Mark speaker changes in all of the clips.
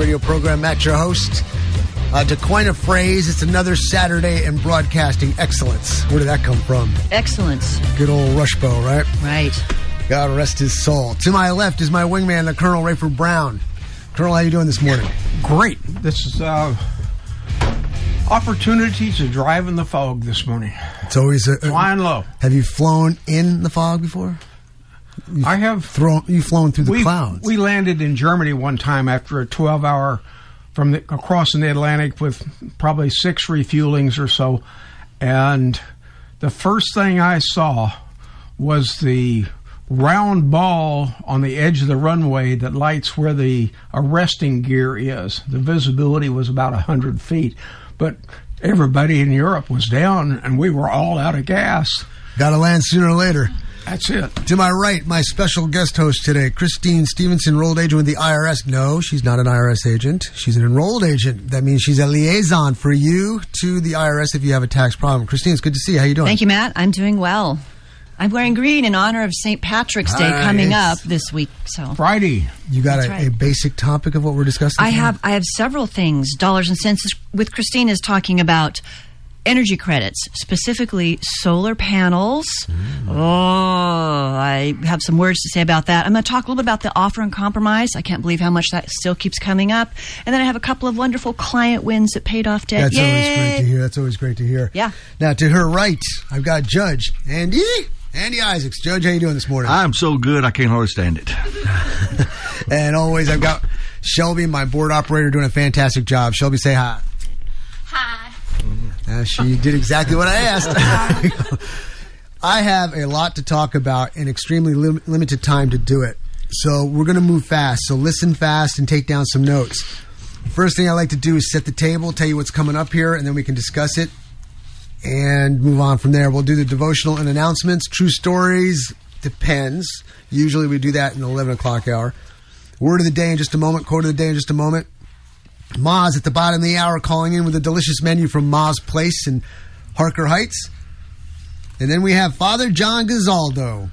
Speaker 1: radio program. Matt, your host. Uh, to coin a phrase, it's another Saturday in broadcasting excellence. Where did that come from?
Speaker 2: Excellence.
Speaker 1: Good old Rushbo, right?
Speaker 2: Right.
Speaker 1: God rest his soul. To my left is my wingman, the Colonel Rayford Brown. Colonel, how you doing this morning?
Speaker 3: Great. This is uh, opportunity to drive in the fog this morning.
Speaker 1: It's always a,
Speaker 3: Flying low.
Speaker 1: Have you flown in the fog before?
Speaker 3: I have
Speaker 1: Thrown, you flown through the
Speaker 3: we,
Speaker 1: clouds.
Speaker 3: We landed in Germany one time after a 12 hour from the, across the Atlantic with probably six refuelings or so. And the first thing I saw was the round ball on the edge of the runway that lights where the arresting gear is. The visibility was about 100 feet. But everybody in Europe was down and we were all out of gas.
Speaker 1: Got to land sooner or later.
Speaker 3: That's it.
Speaker 1: To my right, my special guest host today, Christine Stevenson, enrolled agent with the IRS. No, she's not an IRS agent. She's an enrolled agent. That means she's a liaison for you to the IRS if you have a tax problem. Christine, it's good to see you. How you doing?
Speaker 2: Thank you, Matt. I'm doing well. I'm wearing green in honor of St. Patrick's Day
Speaker 1: Nice.
Speaker 2: coming up this week. So
Speaker 3: Friday.
Speaker 1: You got a,
Speaker 2: right.
Speaker 1: a basic topic of what we're discussing?
Speaker 2: I
Speaker 1: tonight?
Speaker 2: have I have several things. Dollars and cents with Christine is talking about energy credits, specifically solar panels. Oh, I have some words to say about that. I'm going to talk a little bit about the offer and compromise. I can't believe how much that still keeps coming up. And then I have a couple of wonderful client wins that paid off debt.
Speaker 1: That's
Speaker 2: Yay!
Speaker 1: always great to hear. That's always great to hear.
Speaker 2: Yeah.
Speaker 1: Now, to her right, I've got Judge Andy. Andy Isaacs. Judge, how you doing this morning?
Speaker 4: I'm so good I can't hardly stand it.
Speaker 1: and always, I've got Shelby, my board operator, doing a fantastic job. Shelby, say hi.
Speaker 5: Hi.
Speaker 1: Uh, she did exactly what I asked. I have a lot to talk about and extremely lim- limited time to do it. So we're going to move fast. So listen fast and take down some notes. First thing I like to do is set the table, tell you what's coming up here, and then we can discuss it and move on from there. We'll do the devotional and announcements. True stories depends. Usually we do that in the 11 o'clock hour. Word of the day in just a moment. Quote of the day in just a moment. Ma's at the bottom of the hour calling in with a delicious menu from Ma's Place in Harker Heights. And then we have Father John Gazaldo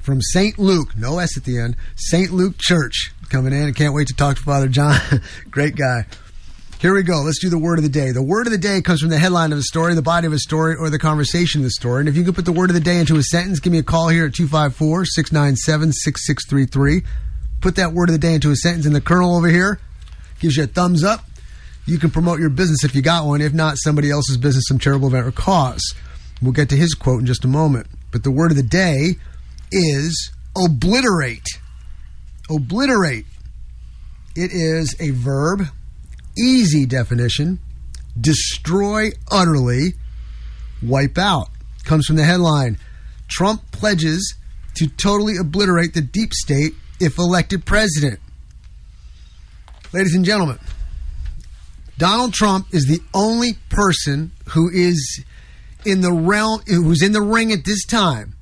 Speaker 1: from St. Luke, no S at the end, St. Luke Church coming in. I can't wait to talk to Father John. Great guy. Here we go. Let's do the word of the day. The word of the day comes from the headline of a story, the body of a story, or the conversation of the story. And if you can put the word of the day into a sentence, give me a call here at 254 697 6633. Put that word of the day into a sentence, and the colonel over here gives you a thumbs up. You can promote your business if you got one. If not, somebody else's business, some terrible event or cause. We'll get to his quote in just a moment. But the word of the day is obliterate. Obliterate. It is a verb, easy definition, destroy utterly, wipe out. Comes from the headline Trump pledges to totally obliterate the deep state if elected president. Ladies and gentlemen, Donald Trump is the only person who is in the realm, who's in the ring at this time,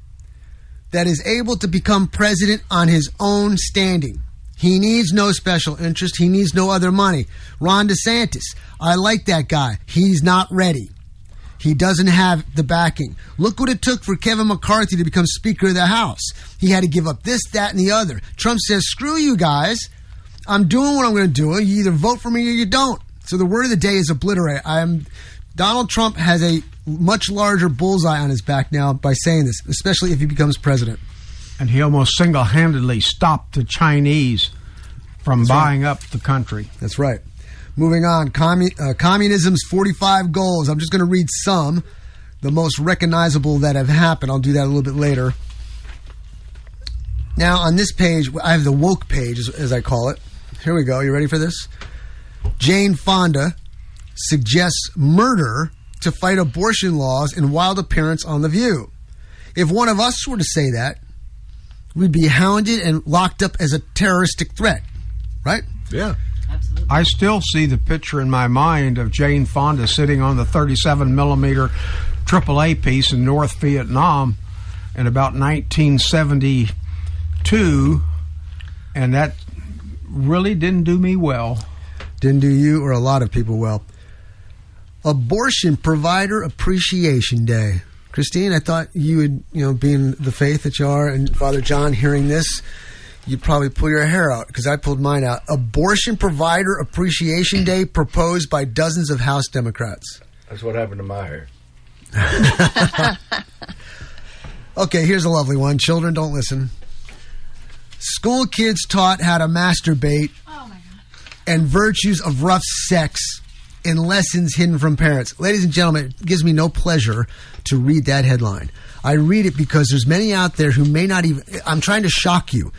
Speaker 1: that is able to become president on his own standing. He needs no special interest. He needs no other money. Ron DeSantis, I like that guy. He's not ready. He doesn't have the backing. Look what it took for Kevin McCarthy to become Speaker of the House. He had to give up this, that, and the other. Trump says, screw you guys. I'm doing what I'm going to do. You either vote for me or you don't. So the word of the day is obliterate. I'm Donald Trump has a much larger bullseye on his back now by saying this, especially if he becomes president.
Speaker 3: and he almost single-handedly stopped the Chinese from buying up the country.
Speaker 1: That's right. Moving on, commu- uh, communism's 45 goals. I'm just going to read some, the most recognizable that have happened. I'll do that a little bit later. Now, on this page, I have the woke page, as, as I call it. Here we go. You ready for this? Jane Fonda suggests murder to fight abortion laws in wild appearance on The View. If one of us were to say that, we'd be hounded and locked up as a terroristic threat, right?
Speaker 4: Yeah.
Speaker 3: I still see the picture in my mind of Jane Fonda sitting on the 37 millimeter AAA piece in North Vietnam in about 1972, and that really didn't do me well.
Speaker 1: Didn't do you or a lot of people well. Abortion Provider Appreciation Day. Christine, I thought you would, you know, being the faith that you are, and Father John hearing this, you'd probably pull your hair out because I pulled mine out. Abortion Provider Appreciation Day proposed by dozens of House Democrats.
Speaker 5: That's what happened to my hair.
Speaker 1: Okay, here's a lovely one. Children, don't listen. School kids taught how to masturbate oh, and virtues of rough sex in lessons hidden from parents. Ladies and gentlemen, it gives me no pleasure to read that headline. I read it because there's many out there who may not even. I'm trying to shock you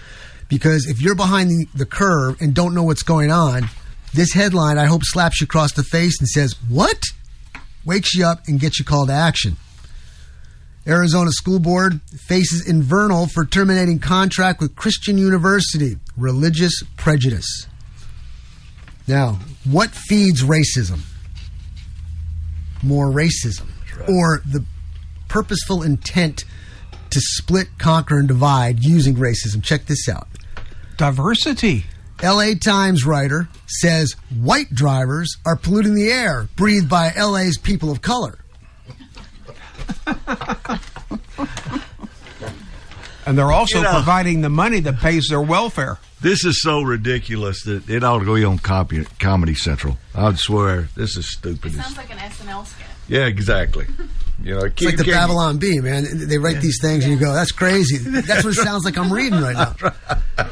Speaker 1: because if you're behind the, the curve and don't know what's going on, this headline I hope slaps you across the face and says, What? Wakes you up and gets you called to action. Arizona School Board faces invernal for terminating contract with Christian University. Religious prejudice. Now, what feeds racism? More racism. Or the purposeful intent to split, conquer, and divide using racism. Check this out.
Speaker 3: Diversity.
Speaker 1: LA Times writer says white drivers are polluting the air breathed by LA's people of color.
Speaker 3: And they're also
Speaker 4: You know-
Speaker 3: providing the money that pays their welfare.
Speaker 4: This is so ridiculous that it ought to go on copy, Comedy Central. I'd swear this is stupid.
Speaker 6: Sounds like an SNL skit.
Speaker 4: yeah, exactly. You know,
Speaker 1: It's like the Babylon Bee, man. They write these things and you go, that's crazy. That's what it sounds like I'm reading right now.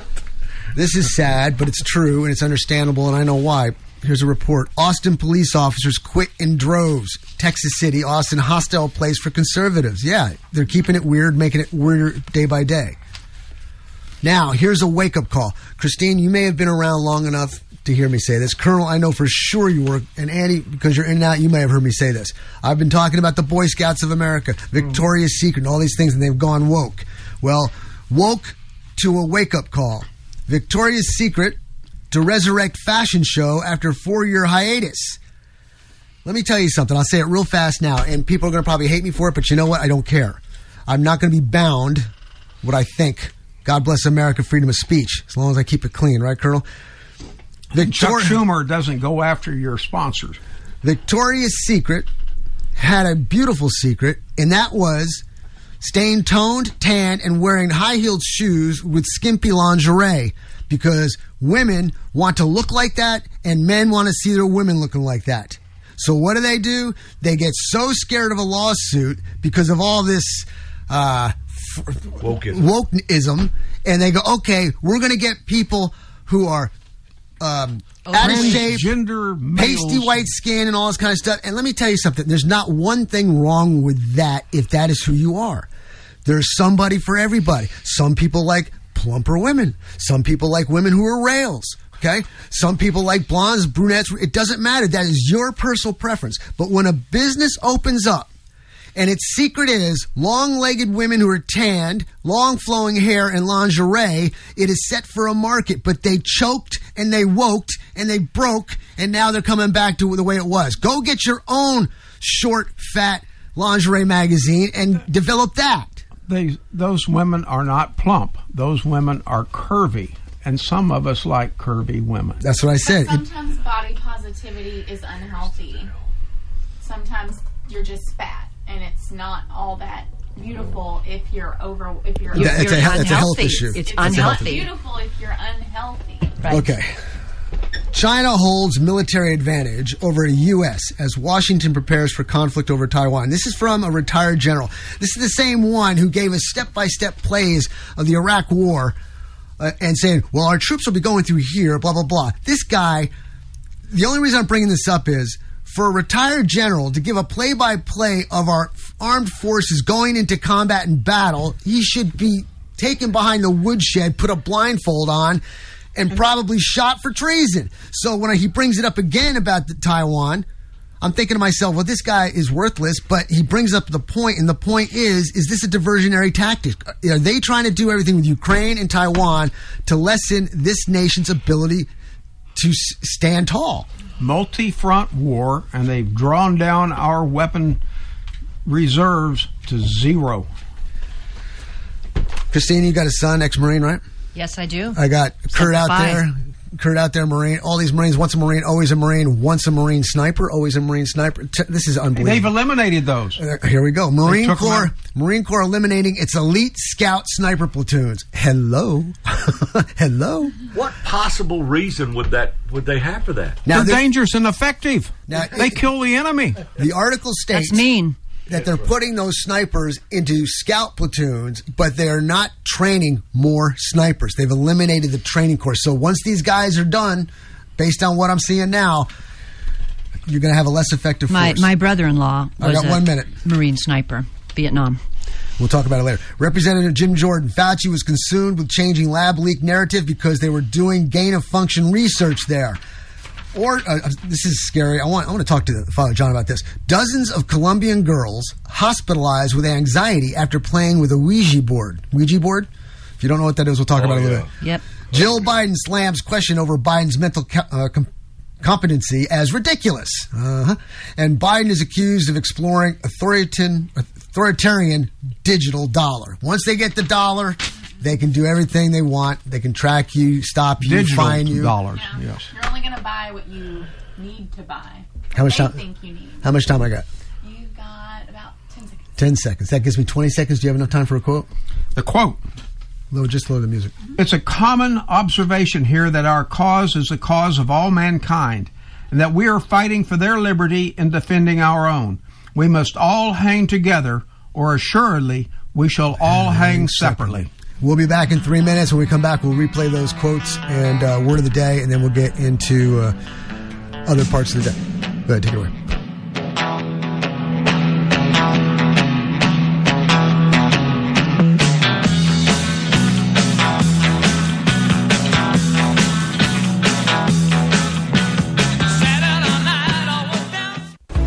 Speaker 1: This is sad, but it's true and it's understandable, and I know why. Here's a report Austin police officers quit in droves. Texas City, Austin, hostile place for conservatives. Yeah, they're keeping it weird, making it weirder day by day. Now, here's a wake up call. Christine, you may have been around long enough to hear me say this. Colonel, I know for sure you were, and Andy, because you're in and out, you may have heard me say this. I've been talking about the Boy Scouts of America, mm. Victoria's Secret, and all these things, and they've gone woke. Well, woke to a wake up call. Victoria's Secret to resurrect fashion show after four year hiatus. Let me tell you something. I'll say it real fast now, and people are going to probably hate me for it, but you know what? I don't care. I'm not going to be bound what I think. God bless America, freedom of speech, as long as I keep it clean, right, Colonel?
Speaker 3: Chuck Schumer doesn't go after your sponsors.
Speaker 1: Victoria's Secret had a beautiful secret, and that was staying toned, tanned, and wearing high heeled shoes with skimpy lingerie because women want to look like that and men want to see their women looking like that. So what do they do? They get so scared of a lawsuit because of all this uh,
Speaker 5: Wokeism.
Speaker 1: wokeism, and they go, okay, we're going to get people who are um, out of shape,
Speaker 3: Gender
Speaker 1: pasty
Speaker 3: males.
Speaker 1: white skin and all this kind of stuff. And let me tell you something. There's not one thing wrong with that if that is who you are. There's somebody for everybody. Some people like plumper women. Some people like women who are rails. Okay? Some people like blondes, brunettes. It doesn't matter. That is your personal preference. But when a business opens up and its secret is long legged women who are tanned, long flowing hair, and lingerie. It is set for a market, but they choked and they woked and they broke, and now they're coming back to the way it was. Go get your own short, fat lingerie magazine and develop that.
Speaker 3: They, those women are not plump. Those women are curvy. And some of us like curvy women.
Speaker 1: That's what I said. It-
Speaker 6: Sometimes body positivity is unhealthy. Sometimes you're just fat, and it's not all that beautiful if you're over. If you're,
Speaker 1: That- it's
Speaker 2: You're
Speaker 1: a he- it's a health
Speaker 2: unhealthy.
Speaker 1: issue.
Speaker 2: It's
Speaker 1: It's a
Speaker 6: not
Speaker 2: unhealthy.
Speaker 6: beautiful if you're unhealthy.
Speaker 2: Right.
Speaker 1: Okay. China holds military advantage over U.S. as Washington prepares for conflict over Taiwan. This is from a retired general. This is the same one who gave us step by step plays of the Iraq War uh, and saying, well, our troops will be going through here, blah, blah, blah. This guy, the only reason I'm bringing this up is for a retired general to give a play by play of our armed forces going into combat and battle, he should be taken behind the woodshed, put a blindfold on, and probably shot for treason. So when he brings it up again about the Taiwan, I'm thinking to myself, well, this guy is worthless, but he brings up the point, and the point is, is this a diversionary tactic? Uh, are they trying to do everything with Ukraine and Taiwan to lessen this nation's ability to s- stand tall?
Speaker 3: multi front war, and they've drawn down our weapon reserves to zero.
Speaker 1: Christine, you got a son, ex-marine, right?
Speaker 2: Yes, I do.
Speaker 1: I got Kurt out there. Kurt out there, Marine. All these Marines, once a Marine, always a Marine. Once a Marine sniper, always a Marine sniper. T- This is unbelievable.
Speaker 3: They've eliminated those.
Speaker 1: Uh, Here we go. Marine Corps. Marine Corps eliminating its elite scout sniper platoons. Hello, hello.
Speaker 4: What possible reason would that would they have for that?
Speaker 1: Now,
Speaker 3: They're dangerous and effective.
Speaker 1: Now,
Speaker 3: they
Speaker 1: it-
Speaker 3: kill the enemy.
Speaker 1: the article states
Speaker 2: That's mean.
Speaker 1: That they're putting those snipers into scout platoons, but they're not training more snipers. They've eliminated the training course. So once these guys are done, based on what I'm seeing now, you're going to have a less effective
Speaker 2: My
Speaker 1: force.
Speaker 2: my brother-in-law
Speaker 1: I
Speaker 2: was
Speaker 1: got
Speaker 2: a
Speaker 1: one minute.
Speaker 2: Marine sniper, Vietnam.
Speaker 1: We'll talk about it later. Representative Jim Jordan, Fauci was consumed with changing lab leak narrative because they were doing gain of function research there. Or uh, this is scary. I want I want to talk to Father John about this. Dozens of Colombian girls hospitalized with anxiety after playing with a Ouija board. Ouija board. If you don't know what that is, we'll talk about it a little bit.
Speaker 2: Yep.
Speaker 1: Jill Biden slams question over Biden's mental co- uh, com- competency as ridiculous. Uh-huh. And Biden is accused of exploring authoritarian, authoritarian digital dollar. Once they get the dollar, they can do everything they want. They can track you, stop you,
Speaker 3: Digital
Speaker 1: fine you.
Speaker 3: dollars.
Speaker 6: Yeah.
Speaker 3: Yes.
Speaker 6: You're only going to buy what you need to buy.
Speaker 1: How much
Speaker 6: they
Speaker 1: time-
Speaker 6: think you need.
Speaker 1: How much time I got?
Speaker 6: You got about 10 seconds.
Speaker 1: 10 seconds. That gives me 20 seconds. Do you have enough time for a quote?
Speaker 3: The quote.
Speaker 1: Low, just lower the music. Mm-hmm.
Speaker 3: It's a common observation here that our cause is the cause of all mankind, and that we are fighting for their liberty and defending our own. We must all hang together, or assuredly we shall all hang separately.
Speaker 1: We'll be back in three minutes. When we come back, we'll replay those quotes and uh, word of the day, and then we'll get into uh, other parts of the day. Go ahead, take it away.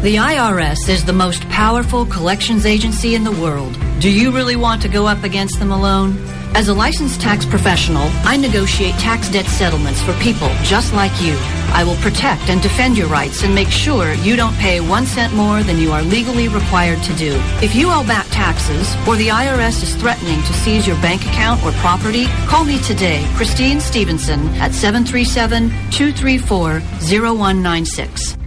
Speaker 2: The IRS is the most powerful collections agency in the world. Do you really want to go up against them alone? As a licensed tax professional, I negotiate tax debt settlements for people just like you. I will protect and defend your rights and make sure you don't pay one cent more than you are legally required to do. If you owe back taxes or the IRS is threatening to seize your bank account or property, call me today, Christine Stevenson, at 737 234 0196.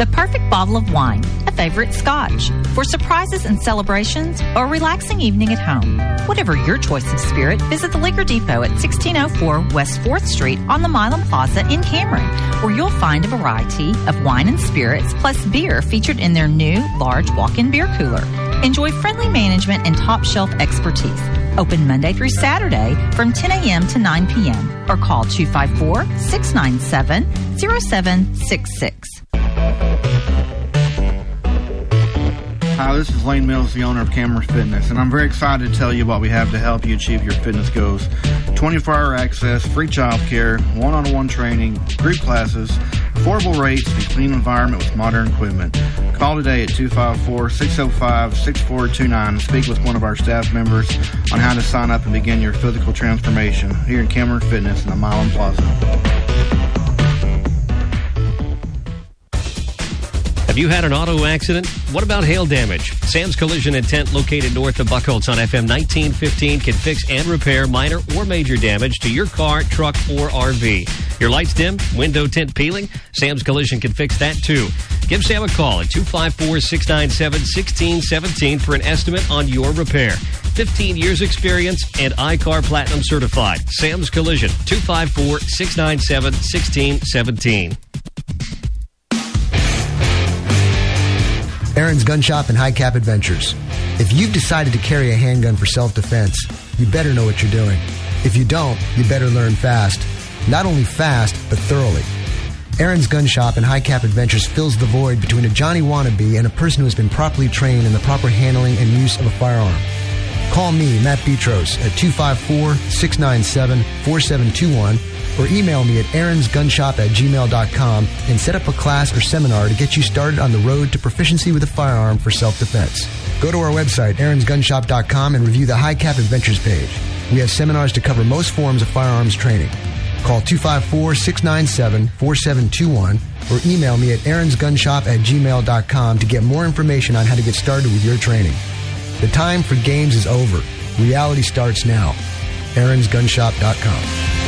Speaker 7: The perfect bottle of wine, a favorite scotch, for surprises and celebrations or a relaxing evening at home. Whatever your choice of spirit, visit the Liquor Depot at 1604 West 4th Street on the Milam Plaza in Cameron, where you'll find a variety of wine and spirits plus beer featured in their new large walk-in beer cooler. Enjoy friendly management and top shelf expertise. Open Monday through Saturday from 10 a.m. to 9 p.m. or call 254 697 0766.
Speaker 8: Hi, this is Lane Mills, the owner of Cameron Fitness, and I'm very excited to tell you what we have to help you achieve your fitness goals. 24 hour access, free child care, one on one training, group classes, affordable rates, and clean environment with modern equipment. Call today at 254 605 6429 and speak with one of our staff members on how to sign up and begin your physical transformation here in Cameron Fitness in the Milam Plaza.
Speaker 9: Have you had an auto accident? What about hail damage? Sam's Collision and Tint, located north of Buckholts on FM 1915, can fix and repair minor or major damage to your car, truck, or RV. Your lights dim, window tint peeling? Sam's Collision can fix that too. Give Sam a call at 254 697 1617 for an estimate on your repair. 15 years experience and I-CAR Platinum certified. Sam's Collision, 254 697 1617.
Speaker 1: Aaron's Gun Shop and High Cap Adventures. If you've decided to carry a handgun for self defense, you better know what you're doing. If you don't, you better learn fast. Not only fast, but thoroughly. Aaron's Gun Shop and High Cap Adventures fills the void between a Johnny wannabe and a person who has been properly trained in the proper handling and use of a firearm. Call me, Matt Petros, at 254 697 4721 or email me at aaronsgunshop at gmail.com and set up a class or seminar to get you started on the road to proficiency with a firearm for self defense. Go to our website, aaronsgunshop.com, and review the High Cap Adventures page. We have seminars to cover most forms of firearms training. Call 254 697 4721 or email me at aaronsgunshop at gmail.com to get more information on how to get started with your training. The time for games is over. Reality starts now. aaronsgunshop.com.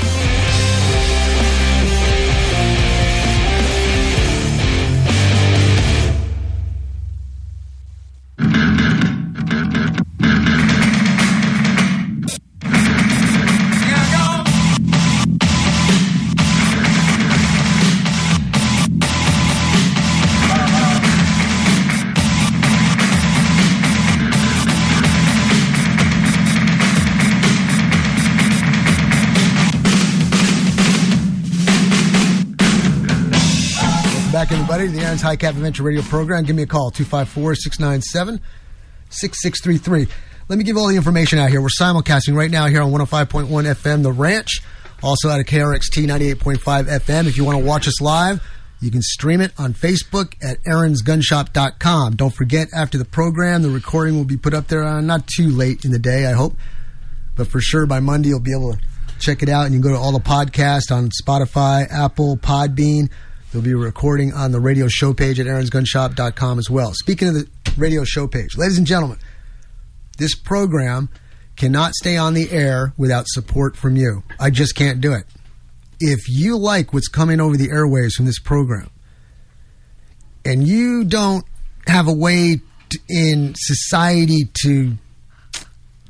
Speaker 1: High Cap Adventure Radio program. Give me a call, 254 697 6633. Let me give all the information out here. We're simulcasting right now here on 105.1 FM, The Ranch, also out of KRXT 98.5 FM. If you want to watch us live, you can stream it on Facebook at aaronsgunshop.com. Don't forget, after the program, the recording will be put up there uh, not too late in the day, I hope. But for sure, by Monday, you'll be able to check it out. And you can go to all the podcasts on Spotify, Apple, Podbean. There'll be a recording on the radio show page at aaronsgunshop.com as well. Speaking of the radio show page, ladies and gentlemen, this program cannot stay on the air without support from you. I just can't do it. If you like what's coming over the airways from this program, and you don't have a way to, in society to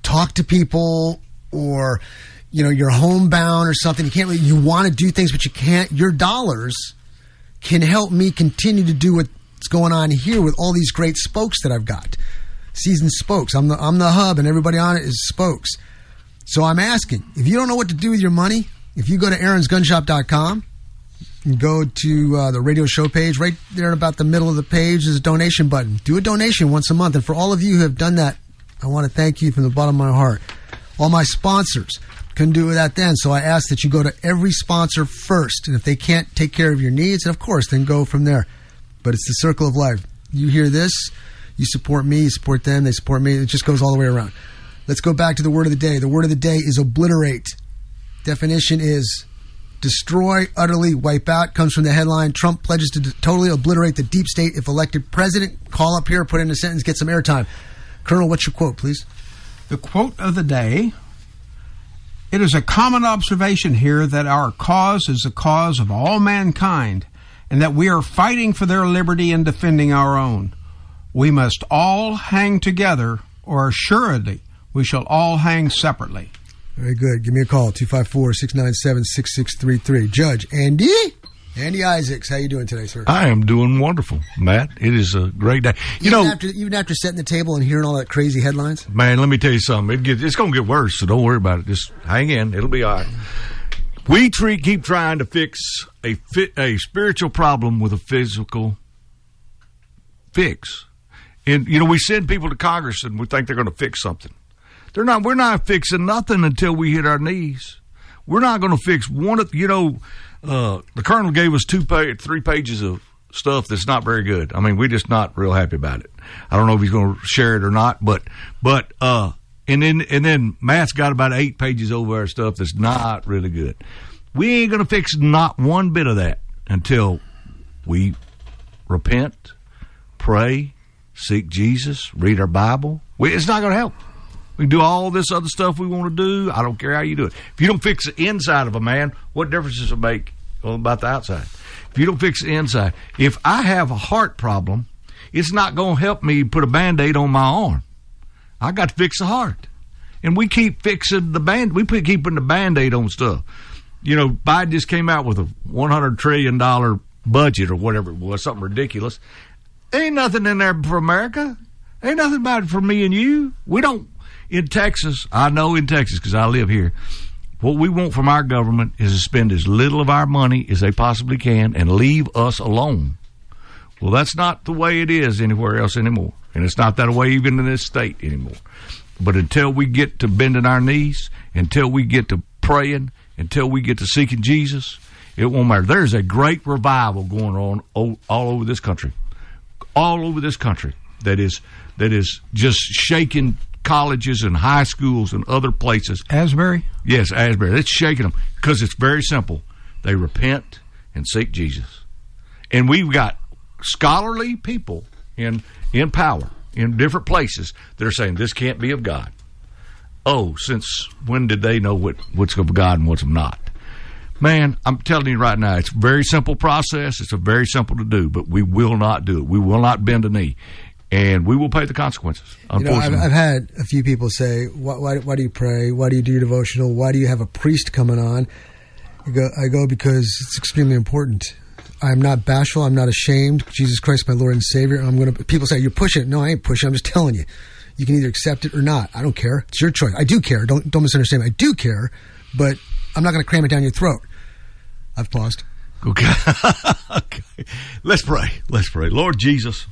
Speaker 1: talk to people or you know you're homebound or something you can't really you want to do things but you can't your dollars can help me continue to do what's going on here with all these great spokes that I've got. Season spokes. I'm the I'm the hub and everybody on it is spokes. So I'm asking if you don't know what to do with your money if you go to aaronsgunshop.com and go to uh, the radio show page right there in about the middle of the page is a donation button. Do a donation once a month. And for all of you who have done that I want to thank you from the bottom of my heart. All my sponsors couldn't do without them, so I ask that you go to every sponsor first, and if they can't take care of your needs, and of course, then go from there. But it's the circle of life. You hear this, you support me, you support them, they support me. It just goes all the way around. Let's go back to the word of the day. The word of the day is obliterate. Definition is destroy, utterly wipe out. Comes from the headline Trump pledges to totally obliterate the deep state if elected president. Call up here, put in a sentence, get some airtime. Colonel, what's your quote, please?
Speaker 3: The quote of the day It is a common observation here that our cause is the cause of all mankind, and that we are fighting for their liberty and defending our own. We must all hang together, or assuredly we shall all hang separately.
Speaker 1: Very good. Give me a call, 254-697-6633. Judge Andy? Andy Isaacs, how you doing today, sir?
Speaker 4: I am doing wonderful, Matt. It is a great day. You
Speaker 1: even
Speaker 4: know,
Speaker 1: after even after setting the table and hearing all that crazy headlines?
Speaker 4: man, let me tell you something. It gets, it's going to get worse, so don't worry about it. Just hang in. It'll be all right. We treat, keep trying to fix a fit, a spiritual problem with a physical fix. And you know, we send people to Congress and we think they're going to fix something. They're not. We're not fixing nothing until we hit our knees. We're not going to fix one of you know. Uh, the colonel gave us two three pages of stuff that's not very good. I mean, we're just not real happy about it. I don't know if he's going to share it or not, but but uh, and then and then Matt's got about eight pages over our stuff that's not really good. We ain't going to fix not one bit of that until we repent, pray, seek Jesus, read our Bible. We, it's not going to help. We can do all this other stuff we want to do. I don't care how you do it. If you don't fix the inside of a man, what difference does it make about the outside? If you don't fix the inside, if I have a heart problem, it's not going to help me put a band aid on my arm. I got to fix the heart. And we keep fixing the band. We keep putting the band aid on stuff. You know, Biden just came out with a $100 trillion budget or whatever it was, something ridiculous. Ain't nothing in there for America. Ain't nothing about it for me and you. We don't in Texas, I know in Texas because I live here. What we want from our government is to spend as little of our money as they possibly can and leave us alone. Well, that's not the way it is anywhere else anymore. And it's not that way even in this state anymore. But until we get to bending our knees, until we get to praying, until we get to seeking Jesus, it won't matter. There's a great revival going on all, all over this country. All over this country that is that is just shaking colleges and high schools and other places.
Speaker 3: Asbury?
Speaker 4: Yes, Asbury. It's shaking them because it's very simple. They repent and seek Jesus. And we've got scholarly people in in power in different places that are saying this can't be of God. Oh, since when did they know what, what's of God and what's not? Man, I'm telling you right now, it's a very simple process. It's a very simple to do, but we will not do it. We will not bend a knee and we will pay the consequences.
Speaker 1: You know, I've, I've, had a few people say, why, why, why, do you pray? Why do you do your devotional? Why do you have a priest coming on?" I go, I go because it's extremely important. I'm not bashful. I'm not ashamed. Jesus Christ, my Lord and Savior. I'm going to. People say you're pushing it. No, I ain't pushing. I'm just telling you. You can either accept it or not. I don't care. It's your choice. I do care. Don't don't misunderstand me. I do care, but I'm not going to cram it down your throat. I've paused.
Speaker 4: Okay. okay. Let's pray. Let's pray. Lord Jesus,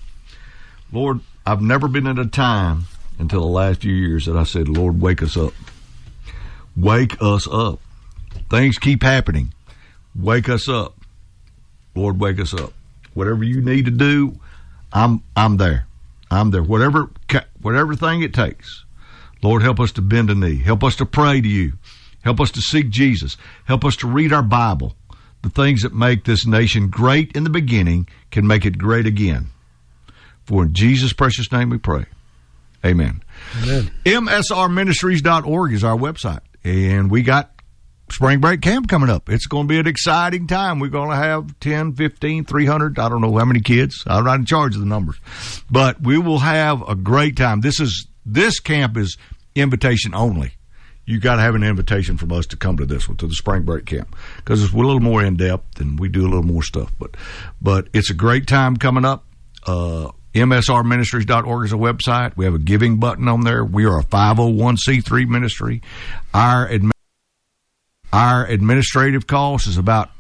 Speaker 4: Lord, I've never been in a time until the last few years that I said, Lord, wake us up. Wake us up. Things keep happening. Wake us up. Lord, wake us up. Whatever you need to do, I'm I'm there. I'm there. Whatever whatever thing it takes. Lord, help us to bend a knee. Help us to pray to you. Help us to seek Jesus. Help us to read our Bible. The things that make this nation great in the beginning can make it great again. For in Jesus' precious name we pray. Amen.
Speaker 1: Amen.
Speaker 4: MSRministries.org is our website. And we got spring break camp coming up. It's going to be an exciting time. We're going to have 10, 15, 300, I don't know how many kids. I'm not in charge of the numbers. But we will have a great time. This is this camp is invitation only. You got to have an invitation from us to come to this one, to the spring break camp, because it's a little more in depth and we do a little more stuff. But, but it's a great time coming up. Uh, MSRministries.org is a website. We have a giving button on there. We are a 501c3 ministry. Our admi- our administrative cost is about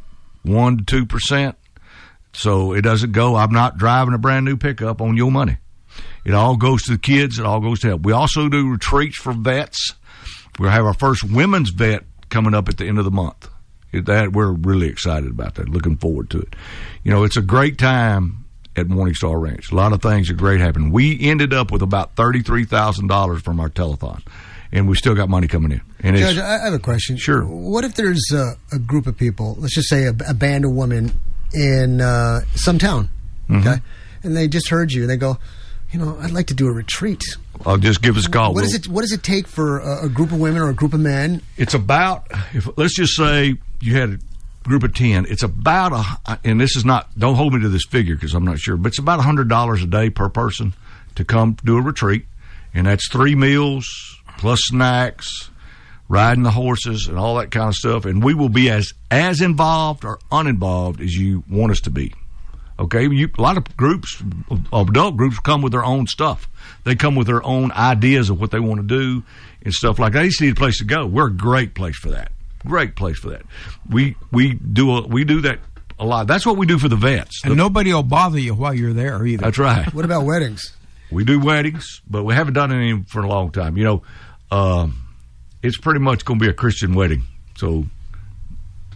Speaker 4: one to two percent. So it doesn't go. I'm not driving a brand new pickup on your money. It all goes to the kids. It all goes to help. We also do retreats for vets. We'll have our first women's vet coming up at the end of the month. That we're really excited about that. Looking forward to it. You know, it's a great time at Morningstar Ranch. A lot of things are great happening. We ended up with about thirty three thousand dollars from our telethon, and we still got money coming in. And
Speaker 1: Judge, I have a question.
Speaker 4: Sure.
Speaker 1: What if there's a, a group of people, let's just say a, a band of women in uh, some town,
Speaker 4: Mm-hmm.
Speaker 1: okay, and they just heard you and they go, you know, I'd like to do a retreat.
Speaker 4: I'll just give us a call.
Speaker 1: What does it What does it take for a, a group of women or a group of men?
Speaker 4: it's about if let's just say you had group of 10 it's about a and this is not don't hold me to this figure because i'm not sure but it's about a hundred dollars a day per person to come do a retreat and that's three meals plus snacks riding the horses and all that kind of stuff and we will be as as involved or uninvolved as you want us to be Okay, you, a lot of groups, adult groups, come with their own stuff. They come with their own ideas of what they want to do and stuff like that. They just need a place to go. We're a great place for that. Great place for that. We we do a, we do that a lot. That's what we do for the vets.
Speaker 3: And nobody will bother you while you're there either.
Speaker 4: That's right.
Speaker 1: What about weddings?
Speaker 4: We do weddings, but we haven't done any for a long time. You know, um, it's pretty much going to be a Christian wedding, so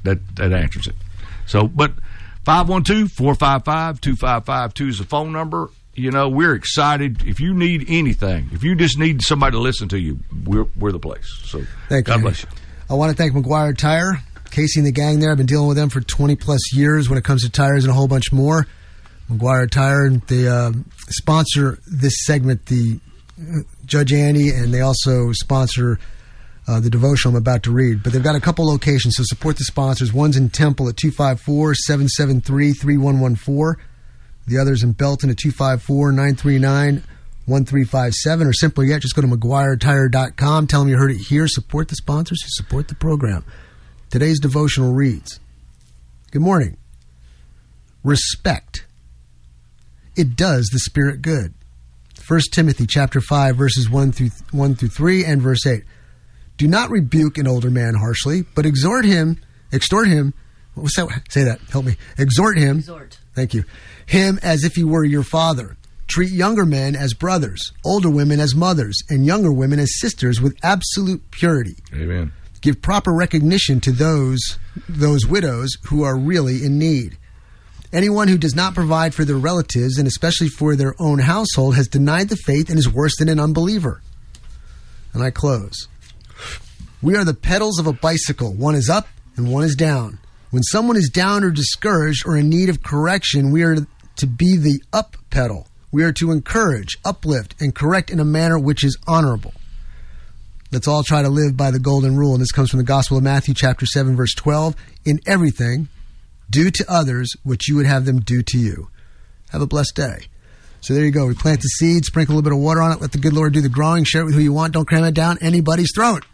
Speaker 4: that that answers it. So, but 512-455-2552 is the phone number. You know, we're excited. If you need anything, if you just need somebody to listen to you, we're we're the place. So,
Speaker 1: Thank
Speaker 4: God
Speaker 1: you.
Speaker 4: bless you.
Speaker 1: I want to thank McGuire Tire, Casey and the gang there. I've been dealing with them for 20 plus years when it comes to tires and a whole bunch more. McGuire Tire, they uh, sponsor this segment, the uh, Judge Andy, and they also sponsor uh, the devotional I'm about to read. But they've got a couple locations, so support the sponsors. One's in Temple at 254 773 3114. The other's in Belton at 254 939 1357. Or simpler yet, just go to McGuireTire.com. Tell them you heard it here. Support the sponsors who support the program. Today's devotional reads Good morning. Respect. It does the Spirit good. 1 Timothy chapter 5 verses 1 through 1 through 3 and verse 8. Do not rebuke an older man harshly, but exhort him, extort him. What was that? Say that. Help me. Exhort him.
Speaker 2: Exhort.
Speaker 1: Thank you. Him as if he were your father. Treat younger men as brothers, older women as mothers, and younger women as sisters with absolute purity.
Speaker 4: Amen.
Speaker 1: Give proper recognition to those those widows who are really in need. Anyone who does not provide for their relatives and especially for their own household has denied the faith and is worse than an unbeliever. And I close. We are the pedals of a bicycle. One is up and one is down. When someone is down or discouraged or in need of correction, we are to be the up pedal. We are to encourage, uplift, and correct in a manner which is honorable. Let's all try to live by the golden rule. And this comes from the Gospel of Matthew, chapter 7, verse 12. In everything, do to others what you would have them do to you. Have a blessed day. So there you go. We plant the seed, sprinkle a little bit of water on it, let the good Lord do the growing, share it with who you want. Don't cram it down anybody's throat.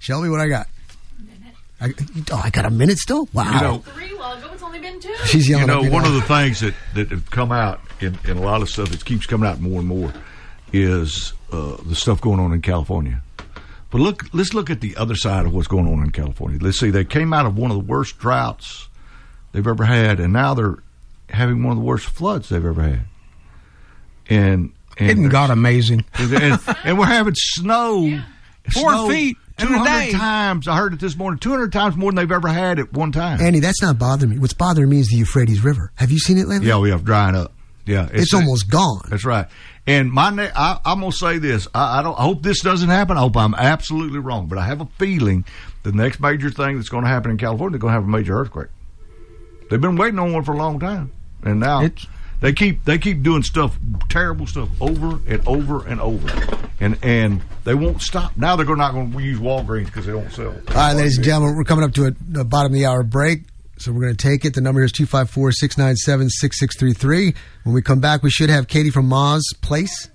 Speaker 1: Shelby, what I got? I, oh, I got a minute still? Wow.
Speaker 4: You know,
Speaker 6: Three while ago, it's only been two.
Speaker 1: She's yelling
Speaker 4: you know,
Speaker 1: at me
Speaker 4: one
Speaker 1: now.
Speaker 4: of the things that, that have come out in, in a lot of stuff that keeps coming out more and more is uh, the stuff going on in California. But look, let's look at the other side of what's going on in California. Let's see, they came out of one of the worst droughts they've ever had, and now they're having one of the worst floods they've ever had. And, and
Speaker 3: Isn't God amazing?
Speaker 4: and, and we're having snow.
Speaker 3: Four
Speaker 4: snow
Speaker 3: feet in a
Speaker 4: 200 times. I heard it this morning. 200 times more than they've ever had at one time.
Speaker 1: Andy, that's not bothering me. What's bothering me is the Euphrates River. Have you seen it lately?
Speaker 4: yeah, we have drying up. Yeah,
Speaker 1: It's, almost gone.
Speaker 4: That's right. And my, ne- I, I'm gonna say this. I, I don't. I hope this doesn't happen. I hope I'm absolutely wrong. But I have a feeling the next major thing that's going to happen in California, they're going to have a major earthquake. They've been waiting on one for a long time, and now
Speaker 3: It's-
Speaker 4: they keep they keep doing stuff, terrible stuff, over and over and over, and and they won't stop. Now they're not going to use Walgreens because they don't sell.
Speaker 1: All right, ladies and gentlemen, we're coming up to a, the bottom of the hour break. So we're going to take it. The number here is 254 697 6633. When we come back, we should have Katie from Ma's Place.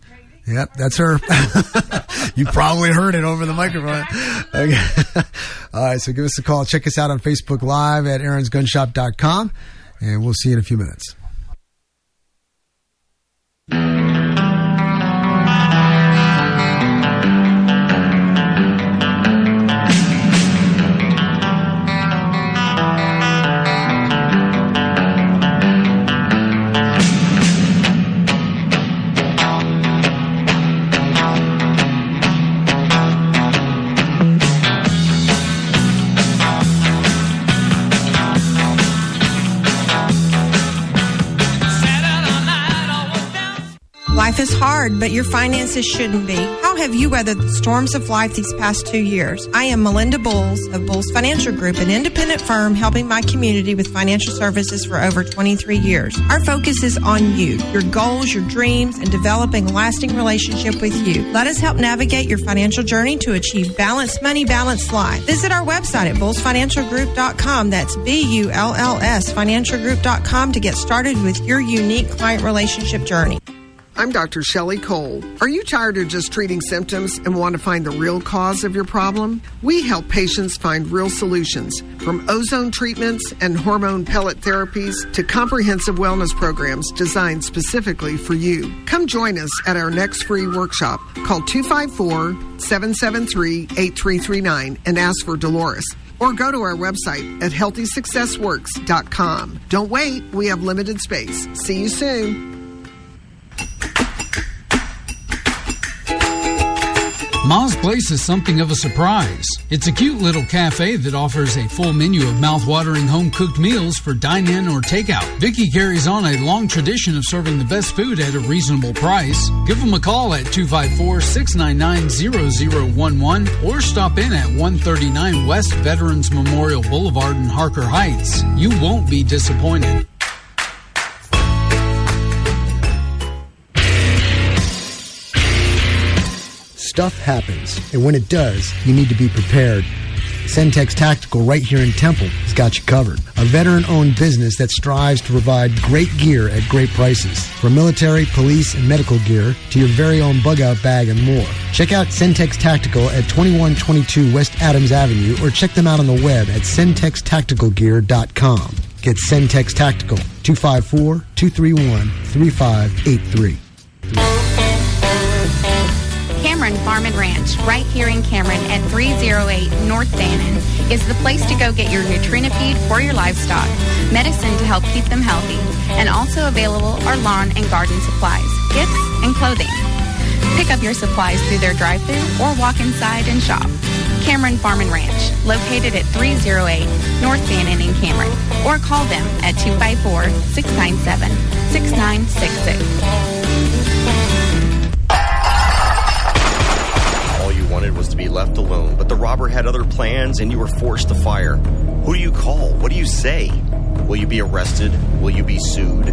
Speaker 1: Yep, that's her. you probably heard it over the microphone. Okay. All right, so give us a call. Check us out on Facebook Live at aaronsgunshop.com, and we'll see you in a few minutes. Mm.
Speaker 10: Life is hard, but your finances shouldn't be. How have you weathered the storms of life these past two years? I am Melinda Bowles of Bowles Financial Group, an independent firm helping my community with financial services for over 23 years. Our focus is on you, your goals, your dreams, and developing a lasting relationship with you. Let us help navigate your financial journey to achieve balanced money, balanced life. Visit our website at bullsfinancialgroup.com. That's B U L L S financialgroup.com to get started with your unique client relationship journey.
Speaker 11: I'm Dr. Shelley Cole. Are you tired of just treating symptoms and want to find the real cause of your problem? We help patients find real solutions, from ozone treatments and hormone pellet therapies to comprehensive wellness programs designed specifically for you. Come join us at our next free workshop. Call 254 773 8339 and ask for Dolores. Or go to our website at healthysuccessworks.com. Don't wait, we have limited space. See you soon.
Speaker 12: Ma's Place is something of a surprise. It's a cute little cafe that offers a full menu of mouth-watering home-cooked meals for dine-in or takeout. Vicky carries on a long tradition of serving the best food at a reasonable price. Give them a call at 254-699-0011 or stop in at 139 West Veterans Memorial Boulevard in Harker Heights. You won't be disappointed.
Speaker 1: Stuff happens, and when it does, you need to be prepared. Centex Tactical right here in Temple has got you covered. A veteran owned business that strives to provide great gear at great prices. From military, police, and medical gear to your very own bug out bag and more. Check out Centex Tactical at 2122 West Adams Avenue or check them out on the web at centextacticalgear.com. Get Centex Tactical 254 231 3583.
Speaker 13: Cameron Farm and Ranch, right here in Cameron at 308 North Dannon, is the place to go get your Nutrinipede for your livestock, medicine to help keep them healthy, and also available are lawn and garden supplies, gifts, and clothing. Pick up your supplies through their drive-thru or walk inside and shop. Cameron Farm and Ranch, located at 308 North Bannon in Cameron, or call them at 254
Speaker 14: wanted was to be left alone, but the robber had other plans and you were forced to fire. Who do you call? What do you say? Will you be arrested? Will you be sued?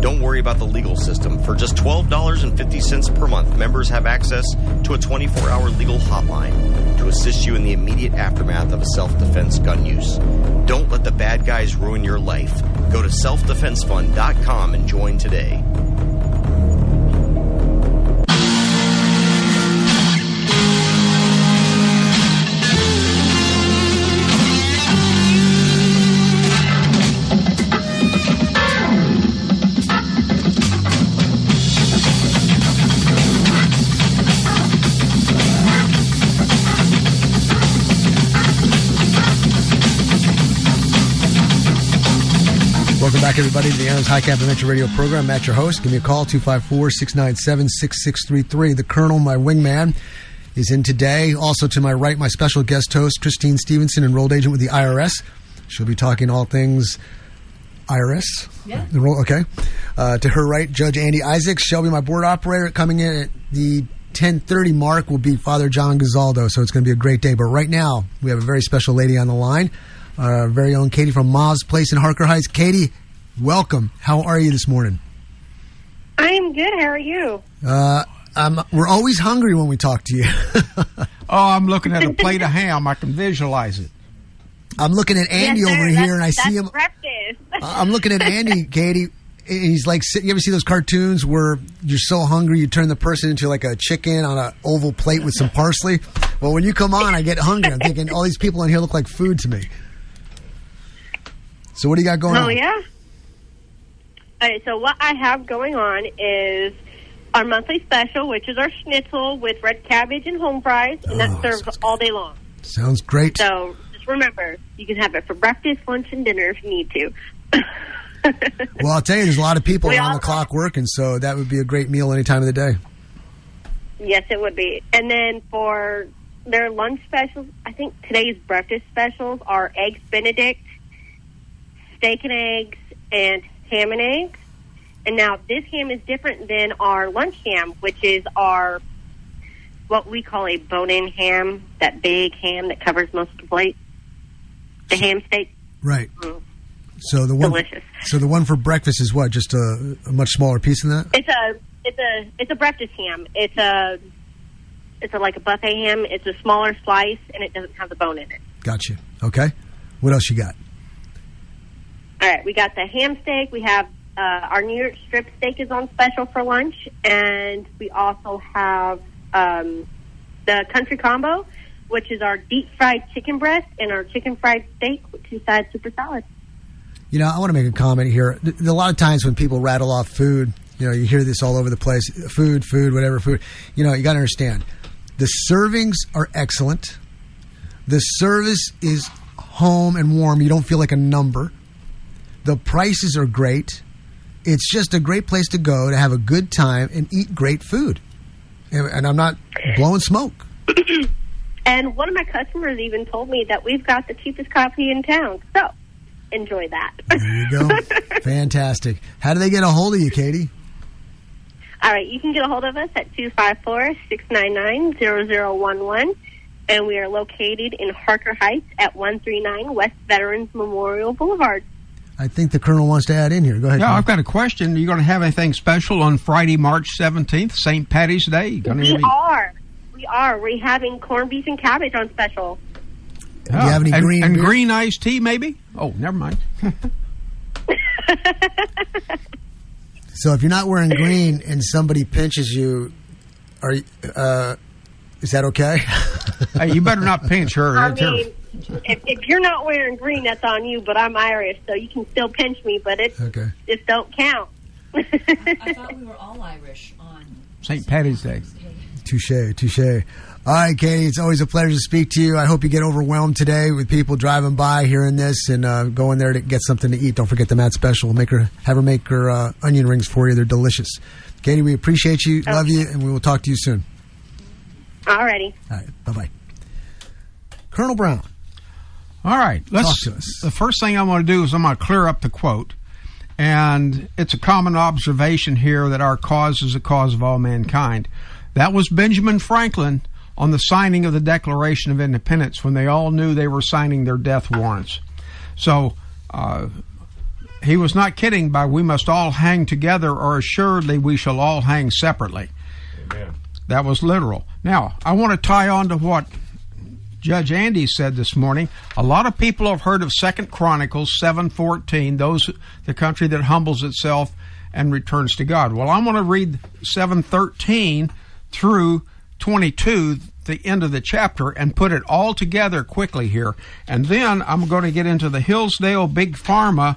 Speaker 14: Don't worry about the legal system. For just $12.50 per month, members have access to a 24 hour legal hotline to assist you in the immediate aftermath of a self defense gun use. Don't let the bad guys ruin your life. Go to selfdefensefund.com and join today.
Speaker 1: Welcome back, everybody, to the Aaron's High Cap Adventure Radio program. Matt, your host. Give me a call, 254 697 6633. The Colonel, my wingman, is in today. Also to my right, my special guest host, Christine Stevenson, enrolled agent with the IRS. She'll be talking all things IRS.
Speaker 2: Yeah.
Speaker 1: Okay. Uh, to her right, Judge Andy Isaacs. Shelby, my board operator, coming in at the 1030 mark will be Father John Gazaldo, so it's going to be a great day. But right now, we have a very special lady on the line, our very own Katie from Ma's Place in Harker Heights. Katie, welcome. How are you this morning?
Speaker 15: I'm good. How are you?
Speaker 1: Uh, um, we're always hungry when we talk to you.
Speaker 3: oh, I'm looking at a plate of ham. I can visualize it.
Speaker 1: I'm looking at Andy
Speaker 15: Yes, sir.
Speaker 1: over here, and I see
Speaker 15: that's
Speaker 1: him.
Speaker 15: breakfast.
Speaker 1: I'm looking at Andy, Katie. and He's like, you ever see those cartoons where you're so hungry you turn the person into like a chicken on an oval plate with some parsley? Well, when you come on, I get hungry. I'm thinking all these people in here look like food to me. So what do you got going
Speaker 15: oh
Speaker 1: on?
Speaker 15: Oh yeah. All right. So what I have going on is our monthly special, which is our schnitzel with red cabbage and home fries, and
Speaker 1: Oh,
Speaker 15: that serves all day long.
Speaker 1: Sounds great.
Speaker 15: So just remember, you can have it for breakfast, lunch, and dinner if you need to.
Speaker 1: Well, I'll tell you, there's a lot of people
Speaker 15: We
Speaker 1: around the clock working, so that would be a great meal any time of the day.
Speaker 15: Yes, it would be. And then for their lunch specials, I think today's breakfast specials are eggs Benedict, steak and eggs, and ham and eggs. And now this ham is different than our lunch ham, which is our what we call a bone-in ham, that big ham that covers most of the plate. The ham steak.
Speaker 1: Right.
Speaker 15: Mm.
Speaker 1: So the one,
Speaker 15: Delicious.
Speaker 1: so the one for breakfast is what? Just a, a much smaller piece than that.
Speaker 15: It's a it's a it's a breakfast ham. It's a it's a, like a buffet ham. It's a smaller slice, and it doesn't have the bone in it.
Speaker 1: Gotcha. Okay. What else you got?
Speaker 15: All right, we got the ham steak. We have uh, our New York strip steak is on special for lunch, and we also have um, the country combo, which is our deep fried chicken breast and our chicken fried steak with two sides super salad.
Speaker 1: You know, I want to make a comment here. A lot of times when people rattle off food, you know, you hear this all over the place food, food, whatever, food. You know, you got to understand the servings are excellent. The service is home and warm. You don't feel like a number. The prices are great. It's just a great place to go to have a good time and eat great food. And, and I'm not blowing smoke.
Speaker 15: And one of my customers even told me that we've got the cheapest coffee in town. So enjoy that.
Speaker 1: There you go. Fantastic. How do they get a hold of you, Katie?
Speaker 15: All right, you can get a hold of us at 254-699-0011, and we are located in Harker Heights at 139 West Veterans Memorial Boulevard.
Speaker 1: I think the colonel wants to add in here. Go ahead.
Speaker 3: Yeah,
Speaker 1: Colonel.
Speaker 3: I've got a question. Are you going to have anything special on Friday, March 17th, St. Patty's Day? You gonna
Speaker 15: We
Speaker 3: really-
Speaker 15: are. We are. We're having corned beef and cabbage on special.
Speaker 1: Do you have any
Speaker 3: and,
Speaker 1: green
Speaker 3: and
Speaker 1: beer?
Speaker 3: green iced tea, maybe? Oh, never mind.
Speaker 1: So if you're not wearing green and somebody pinches you, are you, uh, is that okay?
Speaker 3: hey, you better not pinch her.
Speaker 15: I
Speaker 3: That's her-
Speaker 15: mean, if, if you're not wearing green, that's on you, but I'm Irish, so you can still pinch me, but it
Speaker 1: Okay.
Speaker 15: just don't count.
Speaker 2: I thought we were all Irish on.
Speaker 3: St. Patty's Day.
Speaker 1: touche, touche. All right, Katie, it's always a pleasure to speak to you. I hope you get overwhelmed today with people driving by hearing this and uh, going there to get something to eat. Don't forget the Matt special. Make her have her make her uh, onion rings for you. They're delicious. Katie, we appreciate you, love you, and we will talk to you soon.
Speaker 15: Alrighty.
Speaker 1: All right, bye bye. Colonel Brown.
Speaker 3: All right, let's.
Speaker 1: Talk to us.
Speaker 3: The first thing I want to do is I'm going to clear up the quote, and it's a common observation here that our cause is the cause of all mankind. That was Benjamin Franklin on the signing of the Declaration of Independence when they all knew they were signing their death warrants. So. Uh, he was not kidding by we must all hang together or assuredly we shall all hang separately. That was literal. Now, I want to tie on to what Judge Andy said this morning. A lot of people have heard of Second Chronicles 7:14, those the country that humbles itself and returns to God. Well, I'm going to read 7:13 through 22, the end of the chapter, and put it all together quickly here. And then I'm going to get into the Hillsdale Big Pharma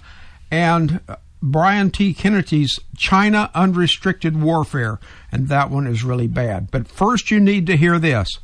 Speaker 3: and uh, Brian T. Kennedy's China Unrestricted Warfare, and that one is really bad. But first, you need to hear this.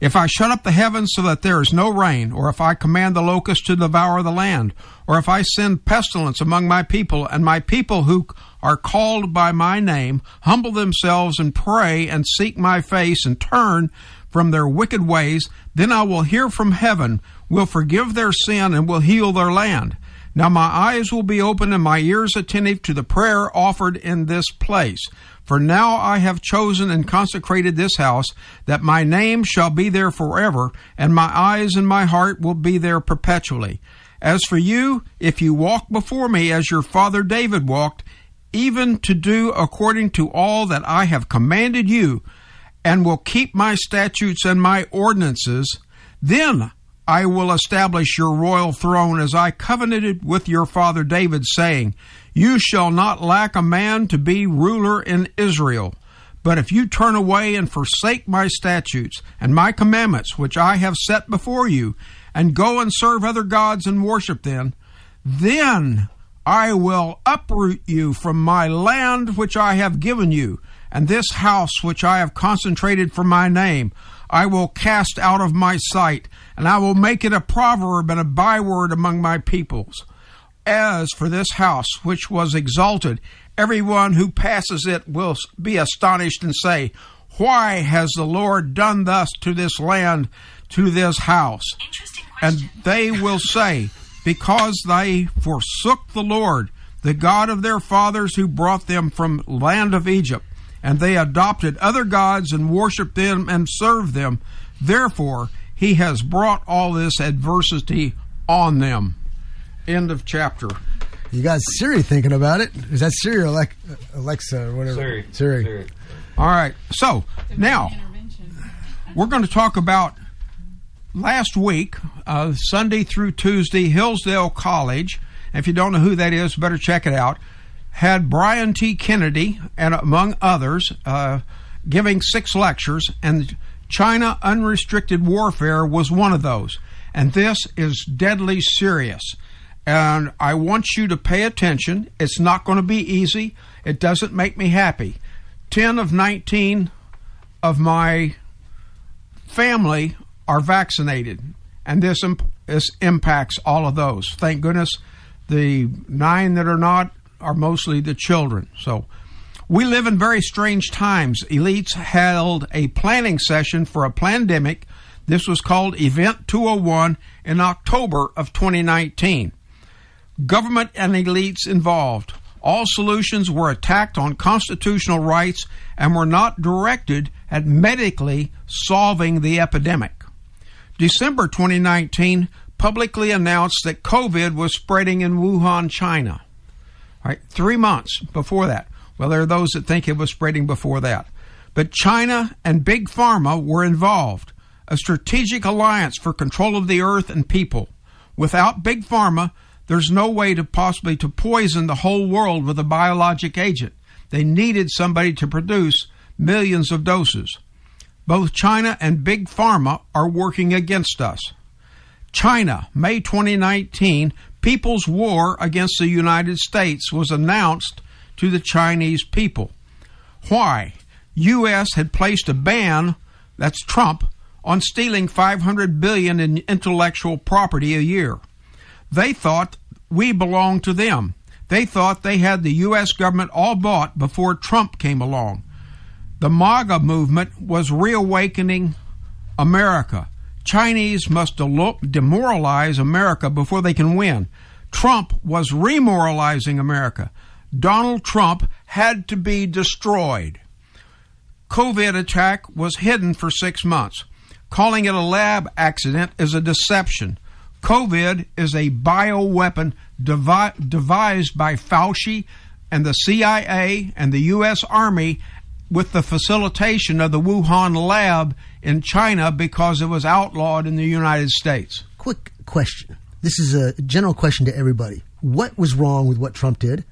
Speaker 3: If I shut up the heavens so that there is no rain, or if I command the locusts to devour the land, or if I send pestilence among my people, and my people who are called by my name humble themselves and pray and seek my face and turn from their wicked ways, then I will hear from heaven, will forgive their sin, and will heal their land. Now my eyes will be open and my ears attentive to the prayer offered in this place. For now I have chosen and consecrated this house, that my name shall be there forever, and my eyes and my heart will be there perpetually. As for you, if you walk before me as your father David walked, even to do according to all that I have commanded you, and will keep my statutes and my ordinances, then I will establish your royal throne as I covenanted with your father David, saying, You shall not lack a man to be ruler in Israel. But if you turn away and forsake my statutes and my commandments, which I have set before you, and go and serve other gods and worship them, then I will uproot you from my land which I have given you, and this house which I have consecrated for my name. I will cast out of my sight, and I will make it a proverb and a byword among my peoples. As for this house which was exalted, everyone who passes it will be astonished and say, Why has the Lord done thus to this land, to this house? And they will say, Because they forsook the Lord, the God of their fathers who brought them from land of Egypt and they adopted other gods and worshiped them and served them. Therefore, he has brought all this adversity on them. End of chapter.
Speaker 1: You got Siri thinking about it. Is that Siri or Alex- Alexa or whatever?
Speaker 3: Siri.
Speaker 1: Siri.
Speaker 3: All right. So now we're going to talk about last week, uh, Sunday through Tuesday, Hillsdale College. If you don't know who that is, better check it out had Brian T. Kennedy, and among others, uh, giving six lectures, and China Unrestricted Warfare was one of those. And this is deadly serious. And I want you to pay attention. It's not going to be easy. It doesn't make me happy. 10 of 19 of my family are vaccinated, and this, imp- this impacts all of those. Thank goodness the nine that are not are mostly the children. So we live in very strange times. Elites held a planning session for a pandemic. This was called Event 201 in October of 2019. Government and elites involved. All solutions were attacked on constitutional rights and were not directed at medically solving the epidemic. December 2019 publicly announced that COVID was spreading in Wuhan, China. Right, three months before that. Well, there are those that think it was spreading before that. But China and Big Pharma were involved, a strategic alliance for control of the earth and people. Without Big Pharma, there's no way to possibly to poison the whole world with a biologic agent. They needed somebody to produce millions of doses. Both China and Big Pharma are working against us. China, May 2019, People's War Against the United States was announced to the Chinese people. Why? U.S. had placed a ban, that's Trump, on stealing 500 billion in intellectual property a year. They thought we belonged to them. They thought they had the U.S. government all bought before Trump came along. The MAGA movement was reawakening America. Chinese must demoralize America before they can win. Trump was remoralizing America. Donald Trump had to be destroyed. COVID attack was hidden for six months. Calling it a lab accident is a deception. COVID is a bioweapon devi- devised by Fauci and the CIA and the U.S. Army with the facilitation of the Wuhan lab in China because it was outlawed in the United States.
Speaker 1: Quick question. This is a general question to everybody. What was wrong with what Trump did?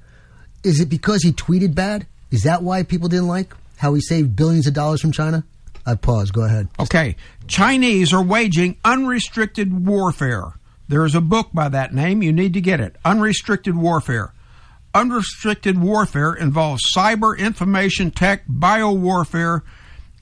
Speaker 1: Is it because he tweeted bad? Is that why people didn't like how he saved billions of dollars from China? I pause. Go ahead.
Speaker 3: Okay. Chinese are waging unrestricted warfare. There is a book by that name. You need to get it. Unrestricted Warfare. Unrestricted warfare involves cyber, information tech, bio warfare,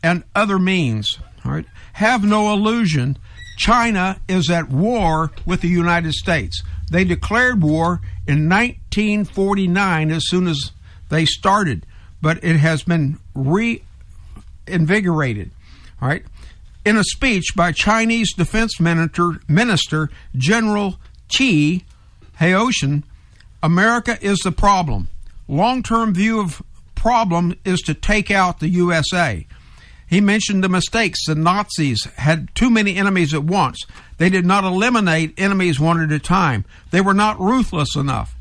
Speaker 3: and other means. All right, have no illusion. China is at war with the United States. They declared war in 1949 as soon as they started, but it has been reinvigorated. All right. In a speech by Chinese Defense Minister, Minister General Chi Haotian, America is the problem. Long-term view of problem is to take out the USA. He mentioned the mistakes. The Nazis had too many enemies at once. They did not eliminate enemies one at a time. They were not ruthless enough.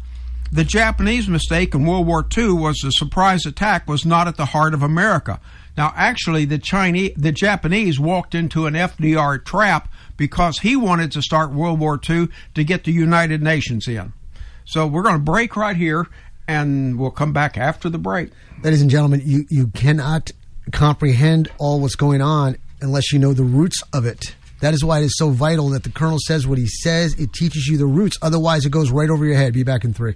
Speaker 3: The Japanese mistake in World War II was the surprise attack was not at the heart of America. Now, actually, the Chinese, the Japanese walked into an FDR trap because he wanted to start World War II to get the United Nations in. So we're going to break right here, and we'll come back after the break.
Speaker 1: Ladies and gentlemen, you, you cannot comprehend all what's going on unless you know the roots of it. That is why it is so vital that the colonel says what he says. It teaches you the roots. Otherwise, it goes right over your head. Be back in three.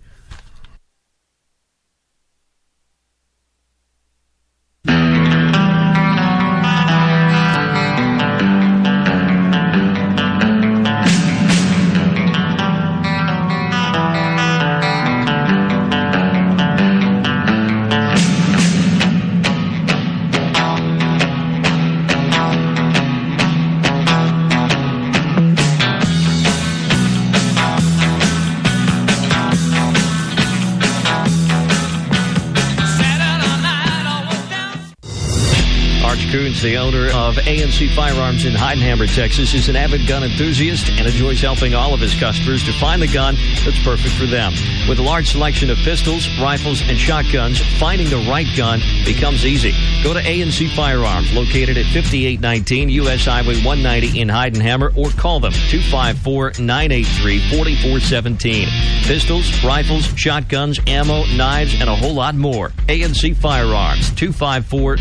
Speaker 9: Coons, the owner of ANC Firearms in Heidenheimer, Texas, is an avid gun enthusiast and enjoys helping all of his customers to find the gun that's perfect for them. With a large selection of pistols, rifles, and shotguns, finding the right gun becomes easy. Go to ANC Firearms, located at 5819 U.S. Highway 190 in Heidenheimer, or call them 254 983 4417. Pistols, rifles, shotguns, ammo, knives, and a whole lot more. ANC Firearms, 254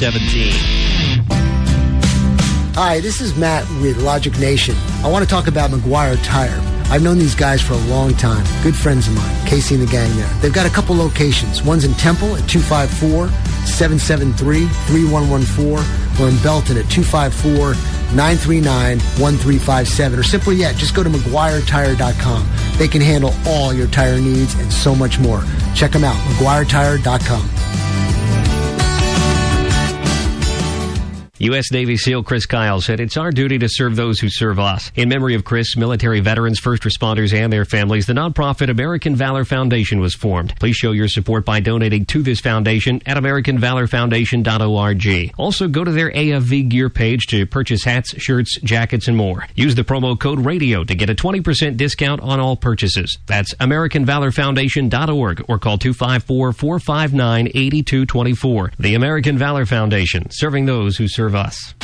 Speaker 9: 983 4417.
Speaker 1: Hi, this is Matt with Logic Nation. I want to talk about McGuire Tire. I've known these guys for a long time. Good friends of mine. Casey and the gang there. They've got a couple locations. One's in Temple at 254 773 3114 or in Belton at 254 939 1357. Or simply yet, just go to McGuireTire.com. They can handle all your tire needs and so much more. Check them out, McGuireTire.com.
Speaker 9: U.S. Navy SEAL Chris Kyle said it's our duty to serve those who serve us. In memory of Chris, military veterans, first responders, and their families, the nonprofit American Valor Foundation was formed. Please show your support by donating to this foundation at AmericanValorFoundation.org. Also, go to their AFV gear page to purchase hats, shirts, jackets, and more. Use the promo code RADIO to get a 20% discount on all purchases. That's AmericanValorFoundation.org or call 254 459 8224. The American Valor Foundation, serving those who serve us.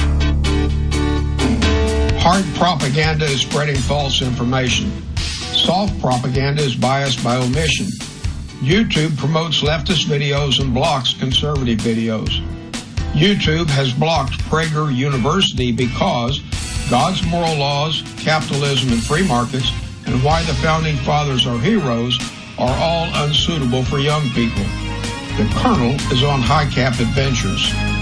Speaker 3: Hard propaganda is spreading false information. Soft propaganda is biased by omission. YouTube promotes leftist videos and blocks conservative videos. YouTube has blocked Prager University because God's moral laws, capitalism, and free markets, and why the founding fathers are heroes, are all unsuitable for young people. The Colonel is on high cap adventures.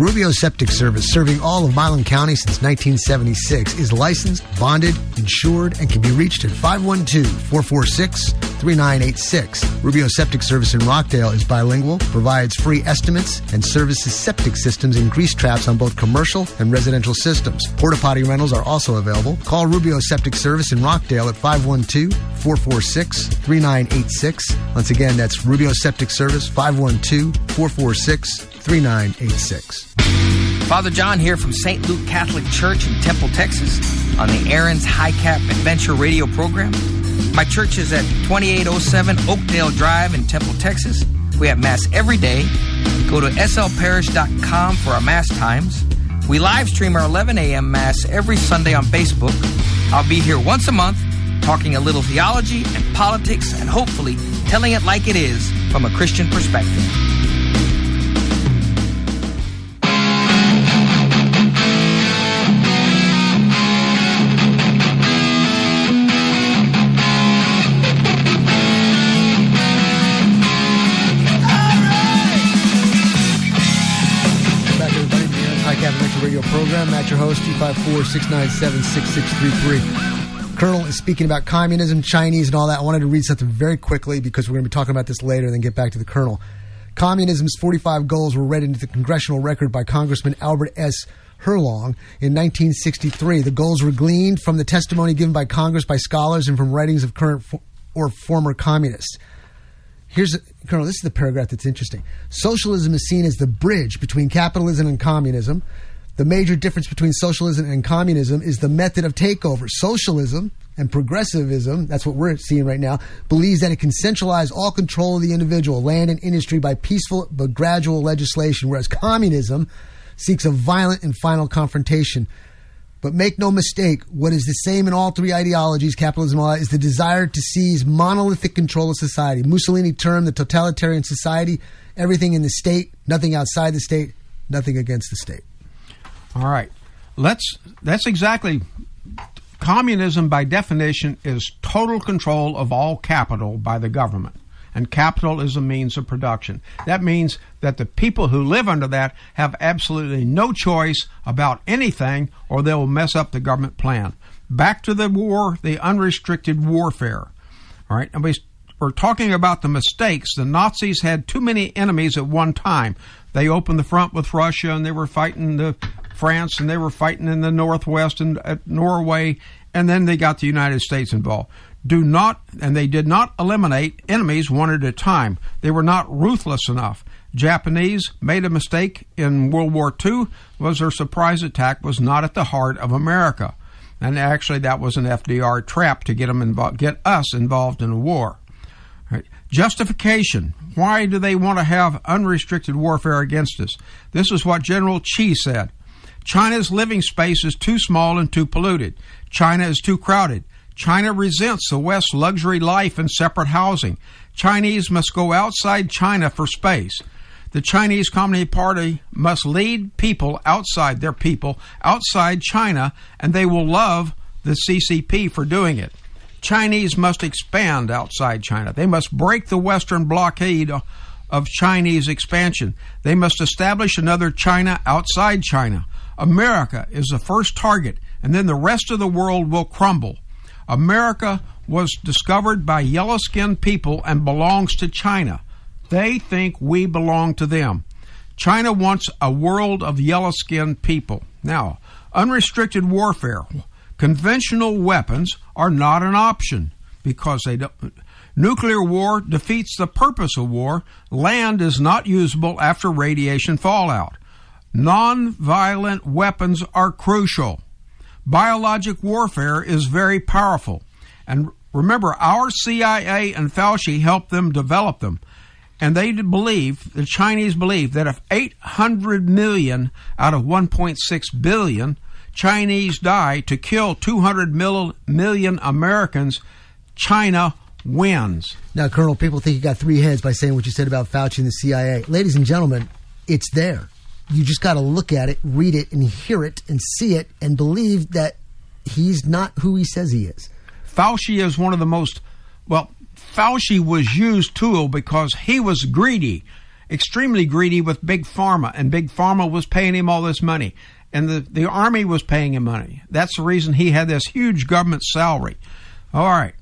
Speaker 1: Rubio Septic Service, serving all of Milam County since 1976, is licensed, bonded, insured, and can be reached at 512-446-3986. Rubio Septic Service in Rockdale is bilingual, provides free estimates, and services septic systems and grease traps on both commercial and residential systems. Porta potty rentals are also available. Call Rubio Septic Service in Rockdale at 512-446-3986. Once again, that's Rubio Septic Service, 512-446 3986.
Speaker 16: Father John here from St. Luke Catholic Church in Temple, Texas, on the Aaron's High Cap Adventure radio program. My church is at 2807 Oakdale Drive in Temple, Texas. We have Mass every day. Go to slparish.com for our Mass times. We live stream our 11 a.m. Mass every Sunday on Facebook. I'll be here once a month talking a little theology and politics and hopefully telling it like it is from a Christian perspective.
Speaker 1: Your host, 254 697 6633. Colonel is speaking about communism, Chinese, and all that. I wanted to read something very quickly because we're going to be talking about this later and then get back to the Colonel. Communism's 45 goals were read into the congressional record by Congressman Albert S. Herlong in 1963. The goals were gleaned from the testimony given by Congress by scholars and from writings of current fo- or former communists. Here's Colonel. This is the paragraph that's interesting. Socialism is seen as the bridge between capitalism and communism. The major difference between socialism and communism is the method of takeover. Socialism and progressivism, that's what we're seeing right now, believes that it can centralize all control of the individual, land, and industry by peaceful but gradual legislation, whereas communism seeks a violent and final confrontation. But make no mistake, what is the same in all three ideologies, capitalism all the desire to seize monolithic control of society. Mussolini termed the totalitarian society everything in the state, nothing outside the state, nothing against the state.
Speaker 3: All right. Let's that's exactly communism by definition is total control of all capital by the government. And capital is a means of production. That means that the people who live under that have absolutely no choice about anything or they will mess up the government plan. Back to the war, the unrestricted warfare. All right. And we, we're talking about the mistakes. The Nazis had too many enemies at one time. They opened the front with Russia and they were fighting the France and they were fighting in the Northwest and at Norway, and then they got the United States involved. Do not, and they did not eliminate enemies one at a time. They were not ruthless enough. Japanese made a mistake in World War II was their surprise attack was not at the heart of America. And actually that was an FDR trap to get them involved, get us involved in a war. Right. Justification. Why do they want to have unrestricted warfare against us? This is what General Chi said. China's living space is too small and too polluted. China is too crowded. China resents the West's luxury life and separate housing. Chinese must go outside China for space. The Chinese Communist Party must lead people outside their people, outside China, and they will love the CCP for doing it. Chinese must expand outside China. They must break the Western blockade of Chinese expansion. They must establish another China outside China. America is the first target, and then the rest of the world will crumble. America was discovered by yellow skinned people and belongs to China. They think we belong to them. China wants a world of yellow skinned people. Now, unrestricted warfare, conventional weapons are not an option because they don't. Nuclear war defeats the purpose of war. Land is not usable after radiation fallout. Non-violent weapons are crucial. Biologic warfare is very powerful. And remember, our CIA and Fauci helped them develop them. And they believe, the Chinese believe, that if 800 million out of 1.6 billion Chinese die to kill 200 mil- million Americans, China wins.
Speaker 1: Now, Colonel, people think you got three heads by saying what you said about Fauci and the CIA. Ladies and gentlemen, it's there. You just got to look at it, read it, and hear it, and see it, and believe that he's not who he says he is.
Speaker 3: Fauci is one of the most, well, Fauci was used tool because he was greedy, extremely greedy with Big Pharma, and Big Pharma was paying him all this money. And the, the Army was paying him money. That's the reason he had this huge government salary. All right.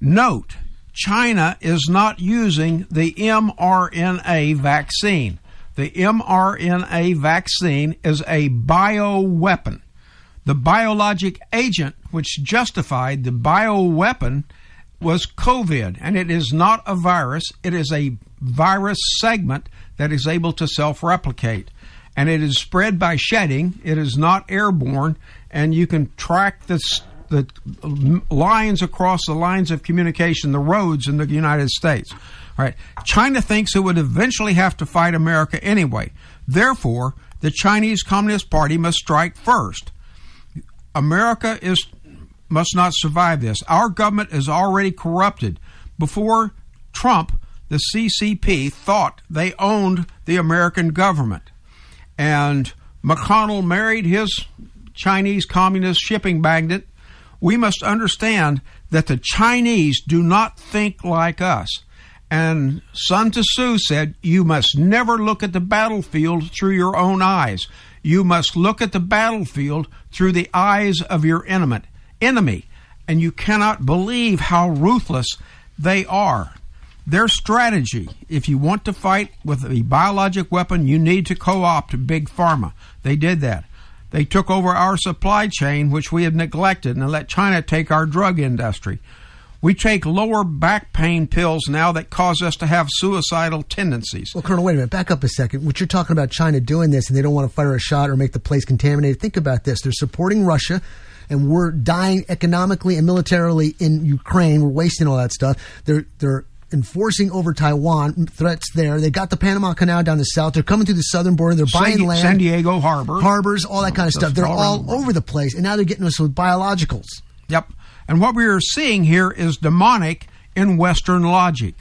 Speaker 3: Note, China is not using the mRNA vaccine. The mRNA vaccine is a bioweapon. The biologic agent which justified the bioweapon was COVID, and it is not a virus. It is a virus segment that is able to self replicate. And it is spread by shedding, it is not airborne, and you can track the, the lines across the lines of communication, the roads in the United States. Right. China thinks it would eventually have to fight America anyway. Therefore, the Chinese Communist Party must strike first. America is must not survive this. Our government is already corrupted. Before Trump, the CCP thought they owned the American government. And McConnell married his Chinese communist shipping magnate. We must understand that the Chinese do not think like us. And Sun Tzu said, You must never look at the battlefield through your own eyes. You must look at the battlefield through the eyes of your enemy. And you cannot believe how ruthless they are. Their strategy, if you want to fight with a biologic weapon, you need to co opt Big Pharma. They did that. They took over our supply chain, which we had neglected, and let China take our drug industry. We take lower back pain pills now that cause us to have suicidal tendencies.
Speaker 1: Well, Colonel, wait a minute. Back up a second. What you're talking about China doing this and they don't want to fire a shot or make the place contaminated. Think about this. They're supporting Russia and we're dying economically and militarily in Ukraine. We're wasting all that stuff. They're they're enforcing over Taiwan threats there. They got the Panama Canal down the south. They're coming through the southern border. They're buying land,
Speaker 3: San Diego Harbor,
Speaker 1: harbors, all that oh, kind of stuff. They're
Speaker 3: all
Speaker 1: all
Speaker 3: around the world.
Speaker 1: over the place, and now they're getting us with biologicals.
Speaker 3: Yep. And what we are seeing here is demonic in Western logic.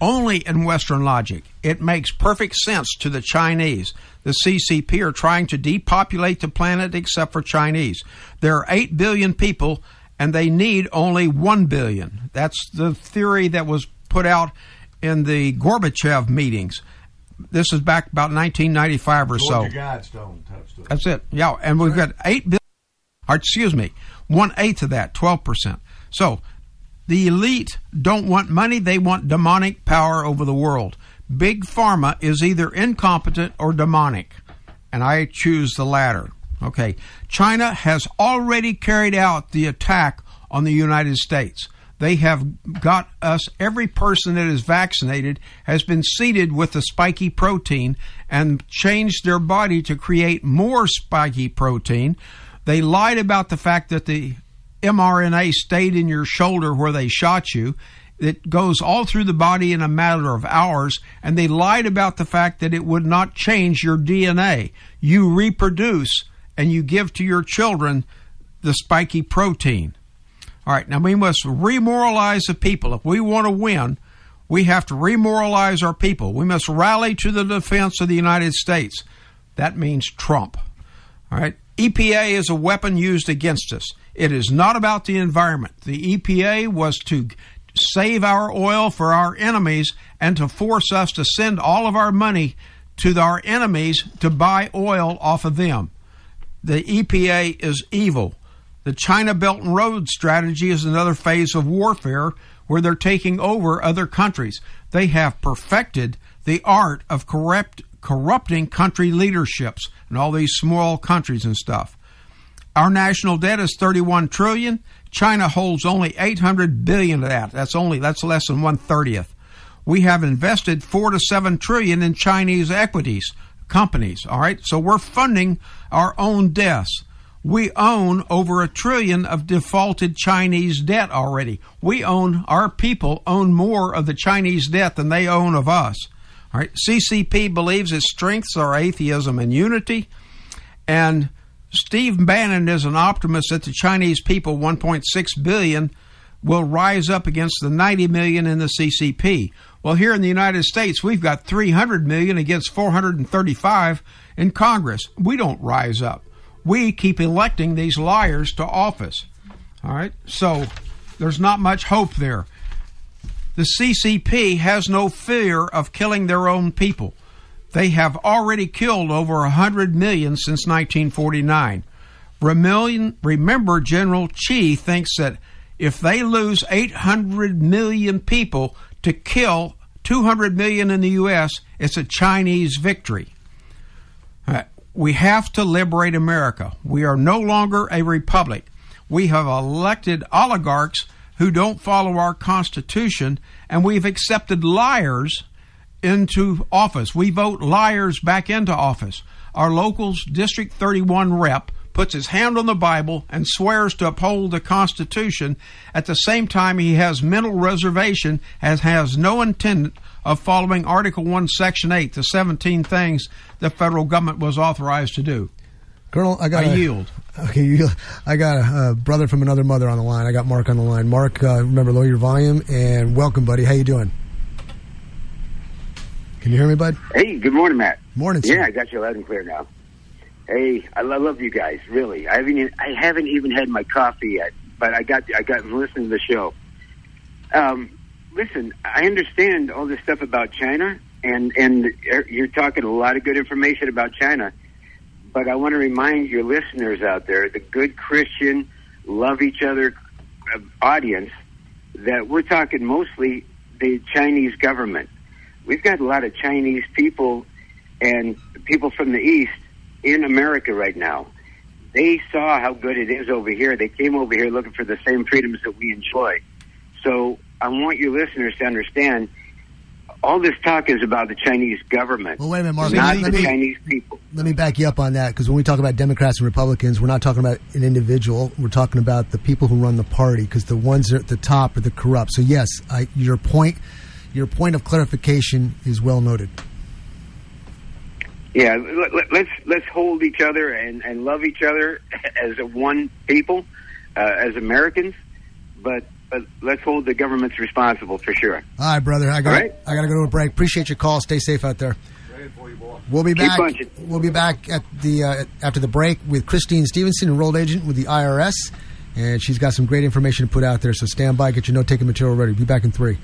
Speaker 3: Only in Western logic. It makes perfect sense to the Chinese. The CCP are trying to depopulate the planet except for Chinese. There are 8 billion people and they need only 1 billion. That's the theory that was put out in the Gorbachev meetings. This is back about 1995 or so.
Speaker 5: Georgia stuff.
Speaker 3: That's it. Yeah, and we've got eight billion. Or excuse me, one eighth of that, twelve percent. So the elite don't want money; they want demonic power over the world. Big pharma is either incompetent or demonic, and I choose the latter. Okay, China has already carried out the attack on the United States. They have got us, every person that is vaccinated has been seeded with the spiky protein and changed their body to create more spiky protein. They lied about the fact that the mRNA stayed in your shoulder where they shot you. It goes all through the body in a matter of hours, and they lied about the fact that it would not change your DNA. You reproduce and you give to your children the spiky protein. All right, now we must remoralize the people. If we want to win, we have to remoralize our people. We must rally to the defense of the United States. That means Trump. All right, EPA is a weapon used against us. It is not about the environment. The EPA was to save our oil for our enemies and to force us to send all of our money to our enemies to buy oil off of them. The EPA is evil. The China Belt and Road strategy is another phase of warfare where they're taking over other countries. They have perfected the art of corrupt, corrupting country leaderships and all these small countries and stuff. Our national debt is 31 trillion. China holds only 800 billion of that. That's only that's less than one thirtieth. We have invested four to seven trillion in Chinese equities companies. All right, so we're funding our own deaths. We own over a trillion of defaulted Chinese debt already. We own, our people own more of the Chinese debt than they own of us. All right, CCP believes its strengths are atheism and unity. And Steve Bannon is an optimist that the Chinese people, 1.6 billion, will rise up against the 90 million in the CCP. Well, here in the United States, we've got 300 million against 435 in Congress. We don't rise up. We keep electing these liars to office. All right? So there's not much hope there. The CCP has no fear of killing their own people. They have already killed over 100 million since 1949. Remember, General Chi thinks that if they lose 800 million people to kill 200 million in the U.S., it's a Chinese victory. Uh, we have to liberate America. We are no longer a republic. We have elected oligarchs who don't follow our Constitution, and we've accepted liars into office. We vote liars back into office. Our local's District 31 rep puts his hand on the Bible and swears to uphold the Constitution. At the same time, he has mental reservation and has no intent of following Article 1, Section 8, the 17 things the federal government was authorized to do.
Speaker 1: Colonel, I got
Speaker 3: I
Speaker 1: a,
Speaker 3: yield.
Speaker 1: Okay, you, I got a, a brother from another mother on the line. I got Mark on the line. Mark, uh, remember lower your volume and welcome, buddy. How you doing? Can you hear me, bud?
Speaker 17: Hey, good morning, Matt.
Speaker 1: Morning, sir.
Speaker 17: Yeah, I got you loud and clear now. Hey, I lo- love you guys. Really, I haven't. Even, I haven't even had my coffee yet, but I got. I got listening to the show. Um, listen, I understand all this stuff about China, and and you're talking a lot of good information about China, but I want to remind your listeners out there, the good Christian, love each other uh, audience, that we're talking mostly the Chinese government. We've got a lot of Chinese people and people from the East in America right now. They saw how good it is over here. They came over here looking for the same freedoms that we enjoy. So I want your listeners to understand all this talk is about the Chinese government.
Speaker 1: Well, wait a minute, Mark.
Speaker 17: Not
Speaker 1: Let me-
Speaker 17: the Chinese people.
Speaker 1: Let me back you up on that because when we talk about Democrats and Republicans, we're not talking about an individual. We're talking about the people who run the party because the ones at the top are the corrupt. So yes, I, your point, your point of clarification is well noted.
Speaker 17: Yeah, let, let, let's let's hold each other and, and love each other as a one people, uh, as Americans, but but let's hold the governments responsible for sure.
Speaker 1: All right, brother. I got
Speaker 17: right?
Speaker 1: I got to go to a break. Appreciate your call. Stay safe out there. We'll be back. We'll be back at the uh, after the break with Christine Stevenson, enrolled agent with the IRS, and she's got some great information to put out there. So stand by, get your note taking material ready. Be back in 3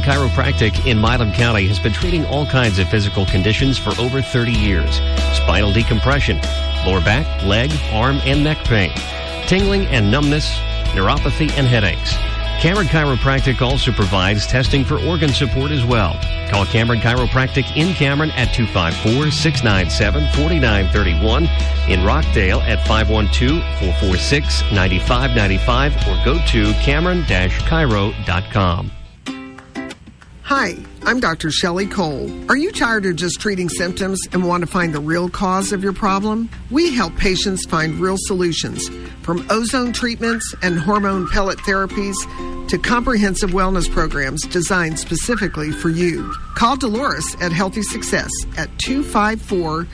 Speaker 9: Cameron Chiropractic in Milam County has been treating all kinds of physical conditions for over 30 years spinal decompression, lower back, leg, arm, and neck pain, tingling and numbness, neuropathy, and headaches. Cameron Chiropractic also provides testing for organ support as well. Call Cameron Chiropractic in Cameron at 254 697 4931, in Rockdale at 512 446 9595, or go to cameron-chiro.com.
Speaker 11: Hi, I'm Dr. Shelley Cole. Are you tired of just treating symptoms and want to find the real cause of your problem? We help patients find real solutions, from ozone treatments and hormone pellet therapies to comprehensive wellness programs designed specifically for you. Call Dolores at Healthy Success at 254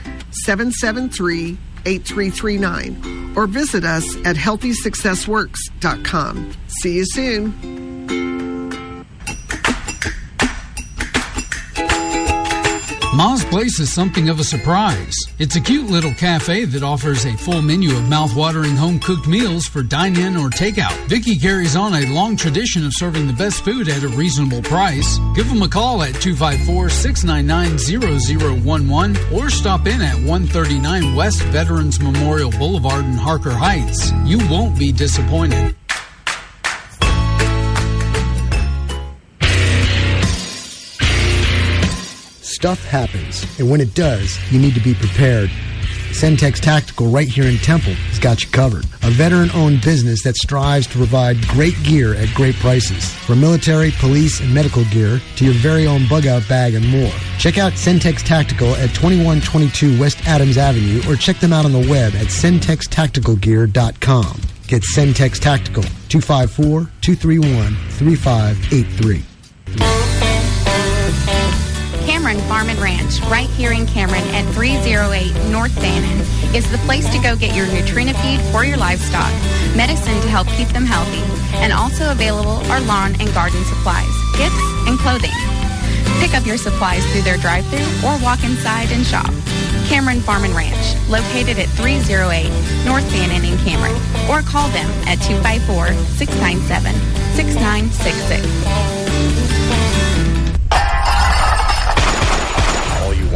Speaker 11: 773 8339 or visit us at healthysuccessworks.com. See you soon.
Speaker 12: Ma's Place is something of a surprise. It's a cute little cafe that offers a full menu of mouth-watering home-cooked meals for dine-in or takeout. Vicky carries on a long tradition of serving the best food at a reasonable price. Give them a call at 254-699-0011 or stop in at 139 West Veterans Memorial Boulevard in Harker Heights. You won't be disappointed.
Speaker 1: Stuff happens, and when it does, you need to be prepared. Centex Tactical right here in Temple has got you covered. A veteran owned business that strives to provide great gear at great prices. From military, police, and medical gear to your very own bug out bag and more. Check out Centex Tactical at 2122 West Adams Avenue or check them out on the web at centextacticalgear.com. Get Centex Tactical 254 231 3583.
Speaker 13: Cameron Farm and Ranch, right here in Cameron at 308 North Bannon, is the place to go get your Nutrena feed for your livestock, medicine to help keep them healthy, and also available are lawn and garden supplies, gifts, and clothing. Pick up your supplies through their drive-thru or walk inside and shop. Cameron Farm and Ranch, located at 308 North Bannon in Cameron, or call them at 254-697-6966.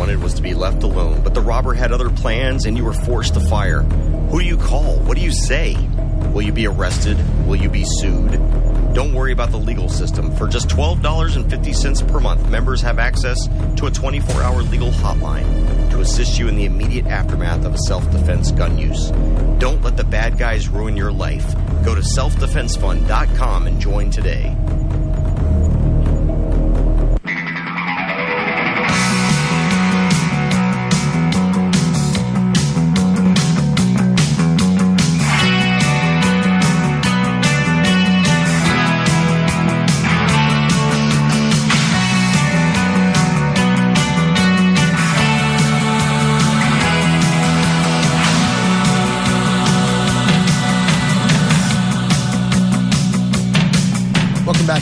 Speaker 14: Wanted was to be left alone, but the robber had other plans and you were forced to fire. Who do you call? What do you say? Will you be arrested? Will you be sued? Don't worry about the legal system. For just $12.50 per month, members have access to a 24 hour legal hotline to assist you in the immediate aftermath of a self defense gun use. Don't let the bad guys ruin your life. Go to selfdefensefund.com and join today.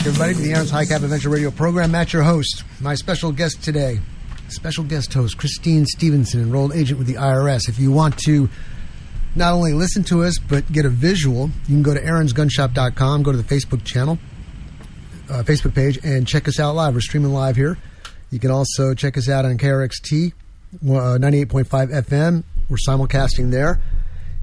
Speaker 1: Everybody, to the Aaron's High Cap Adventure Radio program. Matt, your host. My special guest today, special guest host, Christine Stevenson, enrolled agent with the IRS. If you want to not only listen to us, but get a visual, you can go to aaronsgunshop.com, go to the Facebook channel, uh, Facebook page, and check us out live. We're streaming live here. You can also check us out on KRXT uh, 98.5 FM. We're simulcasting there.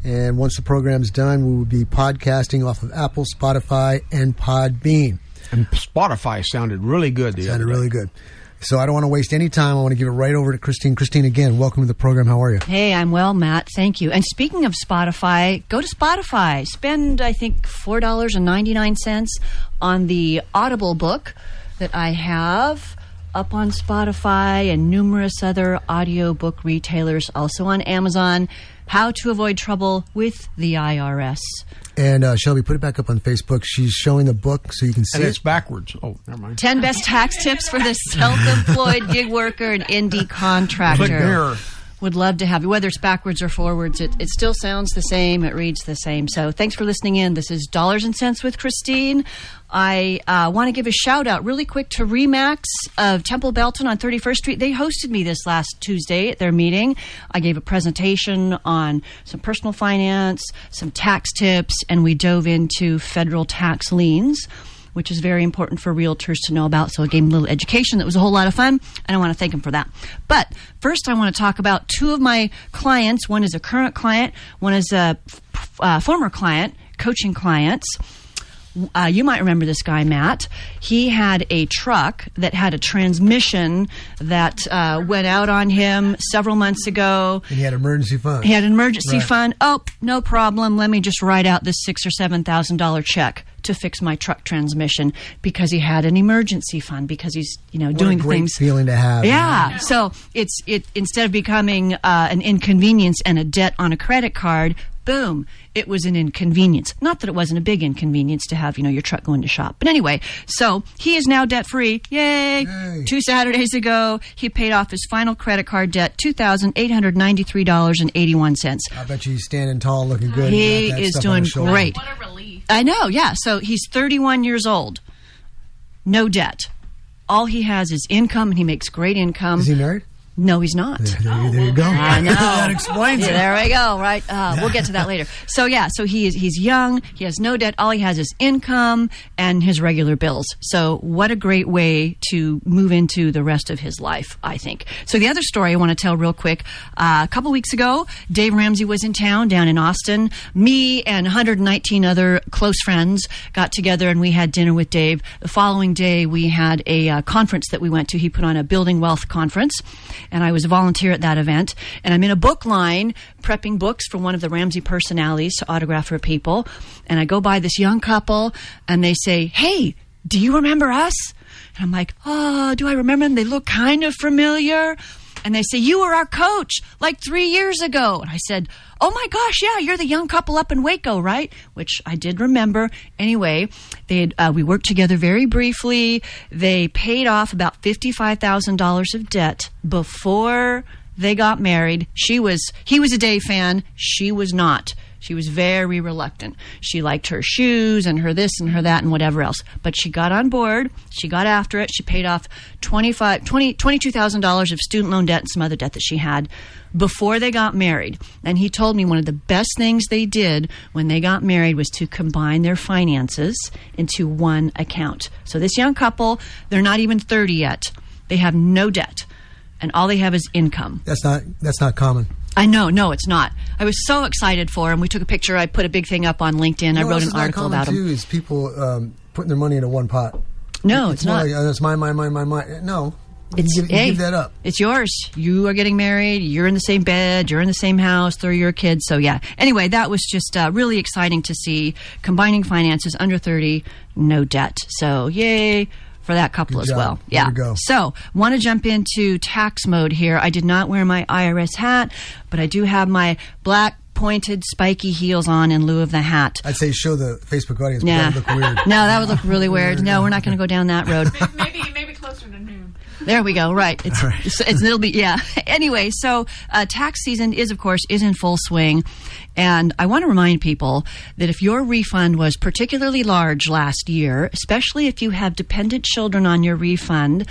Speaker 1: And once the program's done, we will be podcasting off of Apple, Spotify, and Podbean.
Speaker 3: And Spotify sounded really good. The
Speaker 1: Sounded
Speaker 3: other
Speaker 1: really good. So I don't want to waste any time. I want to give it right over to Christine. Christine, again, welcome to the program. How are you?
Speaker 2: Hey, I'm well, Matt. Thank you. And speaking of Spotify, go to Spotify. Spend, I think, $4.99 on the Audible book that I have up on Spotify and numerous other audiobook retailers, also on Amazon. How to Avoid Trouble with the IRS.
Speaker 1: And uh, Shelby, put it back up on Facebook. She's showing the book so you can see
Speaker 3: And
Speaker 1: it.
Speaker 3: it's backwards. Oh, never mind.
Speaker 2: 10 best tax tips for the self employed gig worker and indie contractor.
Speaker 3: Click there.
Speaker 2: Would love to have you. Whether it's backwards or forwards, it, it still sounds the same. It reads the same. So thanks for listening in. This is Dollars and Cents with Christine. I uh, want to give a shout out really quick to Remax of Temple Belton on 31st Street. They hosted me this last Tuesday at their meeting. I gave a presentation on some personal finance, some tax tips, and we dove into federal tax liens which is very important for realtors to know about. So I gave them a little education that was a whole lot of fun, and I want to thank them for that. But first, I want to talk about two of my clients. One is a current client, one is a f- uh, former client, coaching clients. Uh, you might remember this guy, Matt. He had a truck that had a transmission that uh, went out on him several months ago.
Speaker 1: and he had emergency funds.
Speaker 2: He had an emergency
Speaker 1: Right.
Speaker 2: fund. Oh, no problem. Let me just write out this six or seven thousand dollar check to fix my truck transmission because he had an emergency fund because he's you know
Speaker 1: What
Speaker 2: doing
Speaker 1: a great
Speaker 2: things.
Speaker 1: feeling to have.
Speaker 2: Yeah. So it's it instead of becoming uh, an inconvenience and a debt on a credit card, boom, it was an inconvenience. Not that it wasn't a big inconvenience to have you know your truck going to shop, but anyway. So he is now debt free. Yay! Two Saturdays ago, he paid off his final credit card debt two thousand eight hundred ninety three dollars and eighty one cents.
Speaker 1: I bet you he's standing tall, looking good.
Speaker 2: He
Speaker 1: is that
Speaker 2: is
Speaker 1: stuff on
Speaker 2: doing
Speaker 1: his shoulder.
Speaker 2: I know, yeah. So he's 31 years old, no debt. All he has is income, and he makes great income.
Speaker 1: Is he married?
Speaker 2: No, he's not.
Speaker 1: There, there you go.
Speaker 2: I know.
Speaker 1: that explains
Speaker 2: Yeah,
Speaker 1: it.
Speaker 2: There we go. Right. Uh, we'll get to that later. So yeah. So he is. He's young. He has no debt. All he has is income and his regular bills. So what a great way to move into the rest of his life. I think. So the other story I want to tell real quick. Uh, a couple weeks ago, Dave Ramsey was in town down in Austin. Me and 119 other close friends got together and we had dinner with Dave. The following day, we had a uh, conference that we went to. He put on a building wealth conference, and I was a volunteer at that event. And I'm in a book line prepping books for one of the Ramsey personalities to autograph for people. And I go by this young couple, and they say, "Hey, do you remember us?" And I'm like, "Oh, do I remember them? They look kind of familiar." And they say, You were our coach like three years ago. And I said, Oh my gosh, yeah, you're the young couple up in Waco, right? Which I did remember. Anyway, they uh, we worked together very briefly. They paid off about $55,000 of debt before they got married. She was, he was a Dave fan. She was not. She was very reluctant. She liked her shoes and her this and her that and whatever else. But she got on board. She got after it. She paid off 25, 20, $22,000 of student loan debt and some other debt that she had before they got married. And he told me one of the best things they did when they got married was to combine their finances into one account. So this young couple, they're not even 30 yet. They have no debt. And all they have is income.
Speaker 1: That's not that's not common.
Speaker 2: I know, no, it's not. I was so excited for him. We took a picture. I put a big thing up on LinkedIn.
Speaker 1: You
Speaker 2: I
Speaker 1: know what
Speaker 2: wrote an article about him.
Speaker 1: too, Is people um, putting their money into one pot?
Speaker 2: No, it's
Speaker 1: more
Speaker 2: not.
Speaker 1: Like, oh, that's my, my, mine, mine, mine. No, you
Speaker 2: It's
Speaker 1: give, you
Speaker 2: hey,
Speaker 1: give that up.
Speaker 2: It's yours. You are getting married. You're in the same bed. You're in the same house. They're your kids. So yeah. Anyway, that was just uh, really exciting to see combining finances under thirty, no debt. So yay for that couple
Speaker 1: Good
Speaker 2: as
Speaker 1: job.
Speaker 2: well.
Speaker 1: Way
Speaker 2: Yeah.
Speaker 1: to go.
Speaker 2: So want to jump into tax mode here. I did not wear my IRS hat, but I do have my black pointed spiky heels on in lieu of the hat.
Speaker 1: I'd say show the Facebook audience.
Speaker 2: Yeah.
Speaker 1: That would look weird.
Speaker 2: No, that would look really weird. No, we're not going to go down that road.
Speaker 6: maybe maybe closer to noon.
Speaker 2: There we go. Right. It's, it's, it's it'll be yeah. Anyway, so uh, tax season is of course is in full swing, and I want to remind people that if your refund was particularly large last year, especially if you have dependent children on your refund.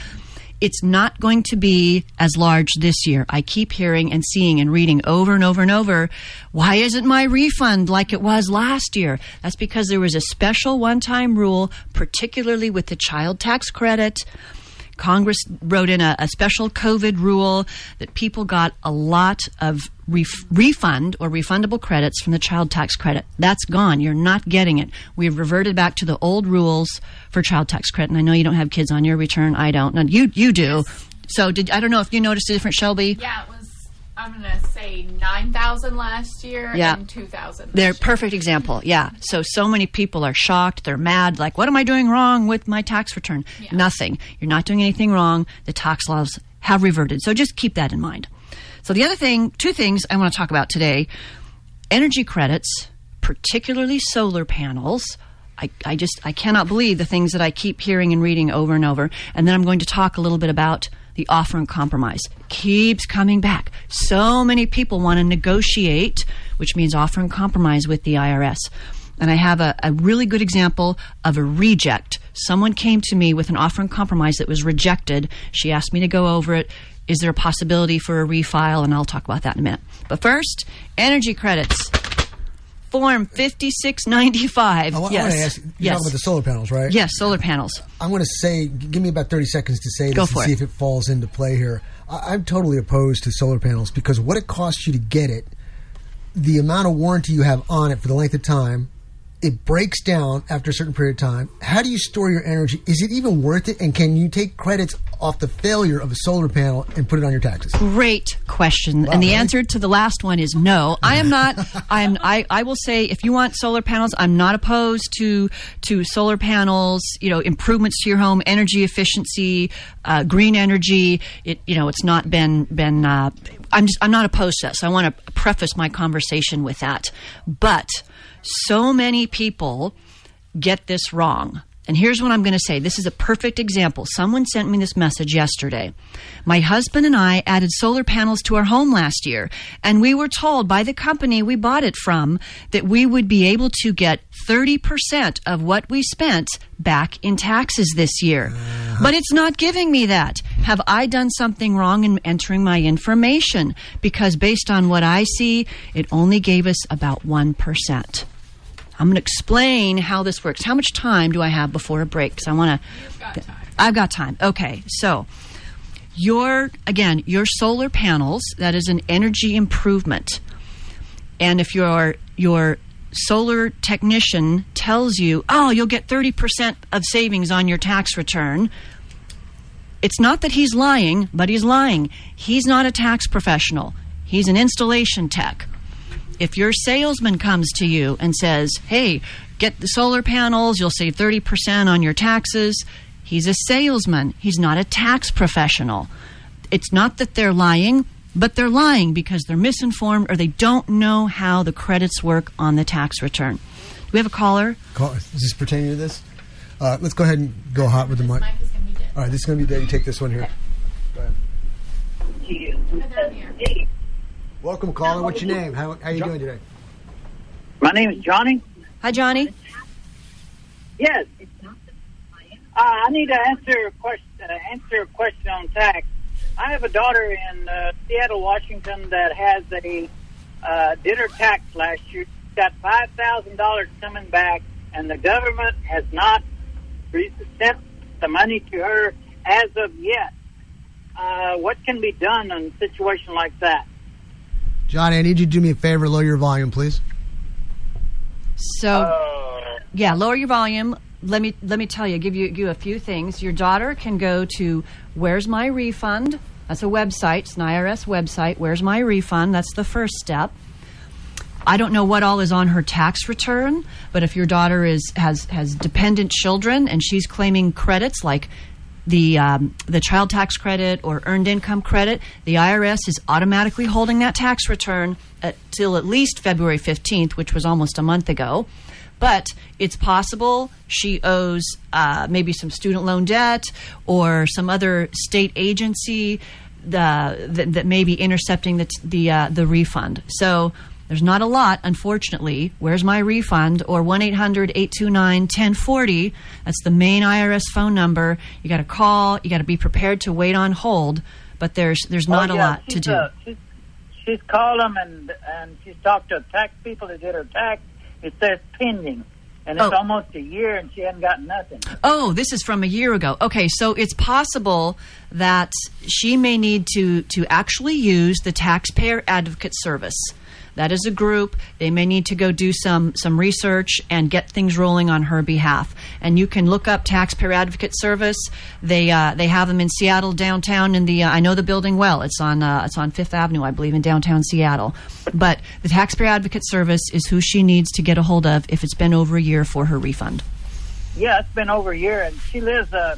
Speaker 2: It's not going to be as large this year. I keep hearing and seeing and reading over and over and over. Why isn't my refund like it was last year? That's because there was a special one time rule, particularly with the child tax credit. Congress wrote in a, a special COVID rule that people got a lot of ref- refund or refundable credits from the child tax credit. That's gone. You're not getting it. We've reverted back to the old rules for child tax credit. And I know you don't have kids on your return. I don't. No, you you do. So did I don't know if you noticed a difference, Shelby?
Speaker 6: Yeah, it was. I'm gonna say nine thousand last year
Speaker 2: Yeah.
Speaker 6: and two thousand.
Speaker 2: They're perfect example. Yeah. So so many people are shocked. They're mad. Like, what am I doing wrong with my tax return? Nothing. You're not doing anything wrong. The tax laws have reverted. So just keep that in mind. So the other thing, two things I want to talk about today: energy credits, particularly solar panels. I, I just I cannot believe the things that I keep hearing and reading over and over. And then I'm going to talk a little bit about the offer and compromise. Keeps coming back. So many people want to negotiate, which means offer and compromise with the IRS. And I have a, a really good example of a reject. Someone came to me with an offer and compromise that was rejected. She asked me to go over it. Is there a possibility for a refile? And I'll talk about that in a minute. But first, energy credits. Form 5695.
Speaker 1: I wa- I
Speaker 2: yes.
Speaker 1: want to ask. You're
Speaker 2: yes.
Speaker 1: talking about the solar panels, right?
Speaker 2: Yes, solar panels.
Speaker 1: I'm going to say, give me about 30 seconds to say this
Speaker 2: Go
Speaker 1: and see
Speaker 2: it.
Speaker 1: if it falls into play here. I, I'm totally opposed to solar panels because what it costs you to get it, the amount of warranty you have on it for the length of time, it breaks down after a certain period of time. How do you store your energy? Is it even worth it? And can you take credits off the failure of a solar panel and put it on your taxes?
Speaker 2: Great question. and the answer to the last one is no. I am not I am I, I will say if you want solar panels, I'm not opposed to to solar panels, you know, improvements to your home, energy efficiency, uh, green energy. It you know, it's not been been uh, I'm just I'm not opposed to that. So I want to preface my conversation with that. But so many people get this wrong. And here's what I'm going to say. This is a perfect example. Someone sent me this message yesterday. My husband and I added solar panels to our home last year, and we were told by the company we bought it from that we would be able to get 30% of what we spent back in taxes this year. Uh-huh. But it's not giving me that. Have I done something wrong in entering my information? Because based on what I see, it only gave us about 1%. I'm going to explain how this works. How much time do I have before a break? Because I want to. I've got time. Okay, so your again your solar panels that is an energy improvement, and if your your solar technician tells you, oh, you'll get thirty percent of savings on your tax return. It's not that he's lying, but he's lying. He's not a tax professional. He's an installation tech if your salesman comes to you and says, "Hey, get the solar panels, you'll save 30% on your taxes." He's a salesman. He's not a tax professional. It's not that they're lying, but they're lying because they're misinformed or they don't know how the credits work on the tax return. Do we have a caller?
Speaker 1: Call, is this pertaining to this? Uh, let's go ahead and go hot with the mic. All right, this is going to be dead. You take this one here. Welcome, caller. What's your name? How, how you doing today?
Speaker 18: My name is Johnny.
Speaker 2: Hi, Johnny.
Speaker 18: Yes. Uh, I need to answer a question. Uh, answer a question on tax. I have a daughter in uh, Seattle, Washington, that has a uh, did her tax last year. She's got five thousand dollars coming back, and the government has not re- sent the money to her as of yet. Uh, what can be done in a situation like that?
Speaker 1: Johnny, I need you to do me a favor. Lower your volume, please.
Speaker 2: So, yeah, lower your volume. Let me let me tell you, give you you a few things. Your daughter can go to Where's My Refund? That's a website. It's an IRS website. Where's My Refund? That's the first step. I don't know what all is on her tax return, but if your daughter is has has dependent children and she's claiming credits like the um, the child tax credit or earned income credit, the IRS is automatically holding that tax return until at least February fifteenth, which was almost a month ago. But it's possible she owes uh, maybe some student loan debt or some other state agency the, that, that may be intercepting the, the, uh, the refund. So there's not a lot, unfortunately. Where's my refund? Or 1 800 829 1040. That's the main IRS phone number. You got to call, you got to be prepared to wait on hold, but there's, there's not
Speaker 18: Oh,
Speaker 2: a lot to do.
Speaker 18: uh, she's, she's called them and and she's talked to tax people to get her tax. It says pending, and it's
Speaker 2: Oh.
Speaker 18: almost a year, and she hasn't gotten nothing.
Speaker 2: Oh, this is from a year ago. Okay, so it's possible that she may need to to actually use the Taxpayer Advocate Service. That is a group. They may need to go do some some research and get things rolling on her behalf. And you can look up Taxpayer Advocate Service. They uh, they have them in Seattle downtown. In the uh, I know the building well. It's on uh, it's on Fifth Avenue, I believe, in downtown Seattle. But the Taxpayer Advocate Service is who she needs to get a hold of if it's been over a year for her refund.
Speaker 18: Yeah, it's been over a year, and she lives uh,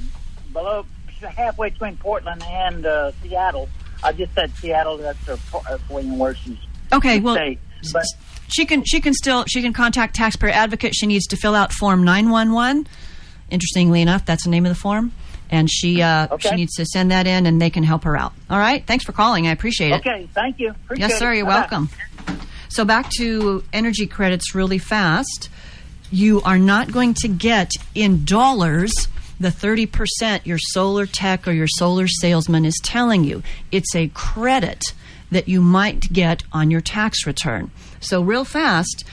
Speaker 18: below halfway between Portland and uh, Seattle. I just said Seattle. That's her where she's
Speaker 2: Okay, well,
Speaker 18: state. But
Speaker 2: she can she can still she can contact taxpayer advocate. She needs to fill out form nine one one. Interestingly enough, that's the name of the form, and she uh,
Speaker 18: Okay.
Speaker 2: she needs to send that in, and they can help her out. All right, thanks for calling. I appreciate it.
Speaker 18: okay, thank you. Appreciate
Speaker 2: yes, sir. You're
Speaker 18: Bye-bye.
Speaker 2: welcome. So back to energy credits really fast. You are not going to get in dollars the 30% your solar tech or your solar salesman is telling you. It's a credit that you might get on your tax return. So real fast,